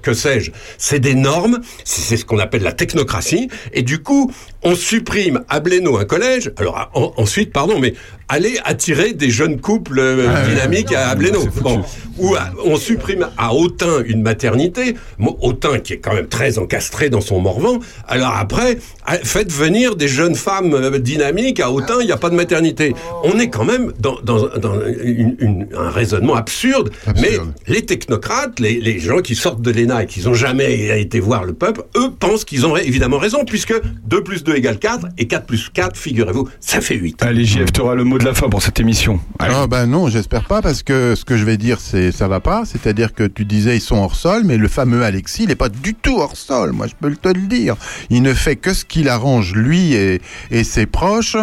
que sais-je. C'est des normes. C'est ce qu'on appelle la technocratie. Et du coup, on supprime à Blénaud un collège. Alors en- ensuite, pardon, mais allez attirer des jeunes couples euh, Ah dynamiques à, à Blénaud. Bon, ou à- on supprime à Autun une maternité. Autun qui est quand même très encastré dans son Morvan. Alors après, à- faites venir des jeunes femmes euh, dynamiques à Autun. Il n'y a pas de maternité. On est quand même dans, dans, dans une- une- un raisonnement absurde. Mais les technocrates, les, les gens qui sortent de l'ENA et qui n'ont jamais été voir le peuple, eux pensent qu'ils ont évidemment raison, puisque 2 plus 2 égale 4, et 4 plus 4, figurez-vous, ça fait 8. Allez, JF, tu auras le mot de la fin pour cette émission. Allez. Ah ben non, j'espère pas parce que ce que je vais dire c'est ça va pas, c'est-à-dire que tu disais ils sont hors sol, mais le fameux Alexis, il n'est pas du tout hors sol, moi je peux te le dire. Il ne fait que ce qu'il arrange lui et, et ses proches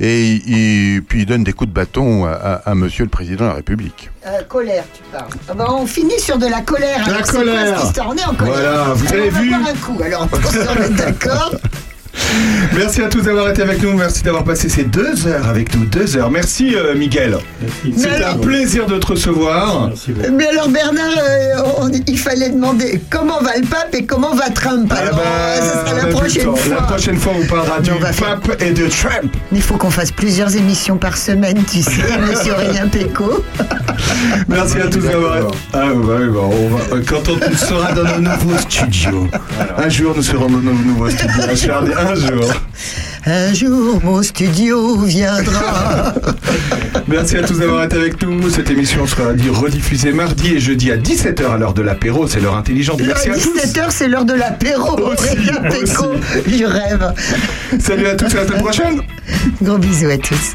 et il, puis il donne des coups de bâton à, à- à monsieur le président de la République. Euh, colère, tu parles. Ah bah, on finit sur de la colère. La Alors, colère. On est en colère. Voilà, vous avez on va vu boire un coup. Alors, se remettre d'accord. (laughs) Merci à tous d'avoir été avec nous. Merci d'avoir passé ces deux heures avec nous. Deux heures. Merci, euh, Miguel. C'était un plaisir de te recevoir. Mais alors, Bernard, euh, on- il fallait demander comment va le pape et comment va Trump. Ah Alors, bah, ce sera la prochaine fois. La prochaine fois, on parlera du on va faire- pape et de Trump. Il faut qu'on fasse plusieurs émissions par semaine, tu sais, (laughs) monsieur Aurélien Péco. Merci à tous d'avoir. Ah, bah, bah, on va- quand on sera dans nos nouveaux studios. Un jour, nous serons dans nos nouveaux studios. Un jour. Un jour, mon studio viendra. Merci à tous d'avoir été avec nous. Cette émission sera rediffusée mardi et jeudi à 17h à l'heure de l'apéro. C'est l'heure intelligente. Merci à tous. 17h, c'est l'heure de l'apéro. Je rêve. Salut à tous et à la semaine prochaine. Gros bisous à tous.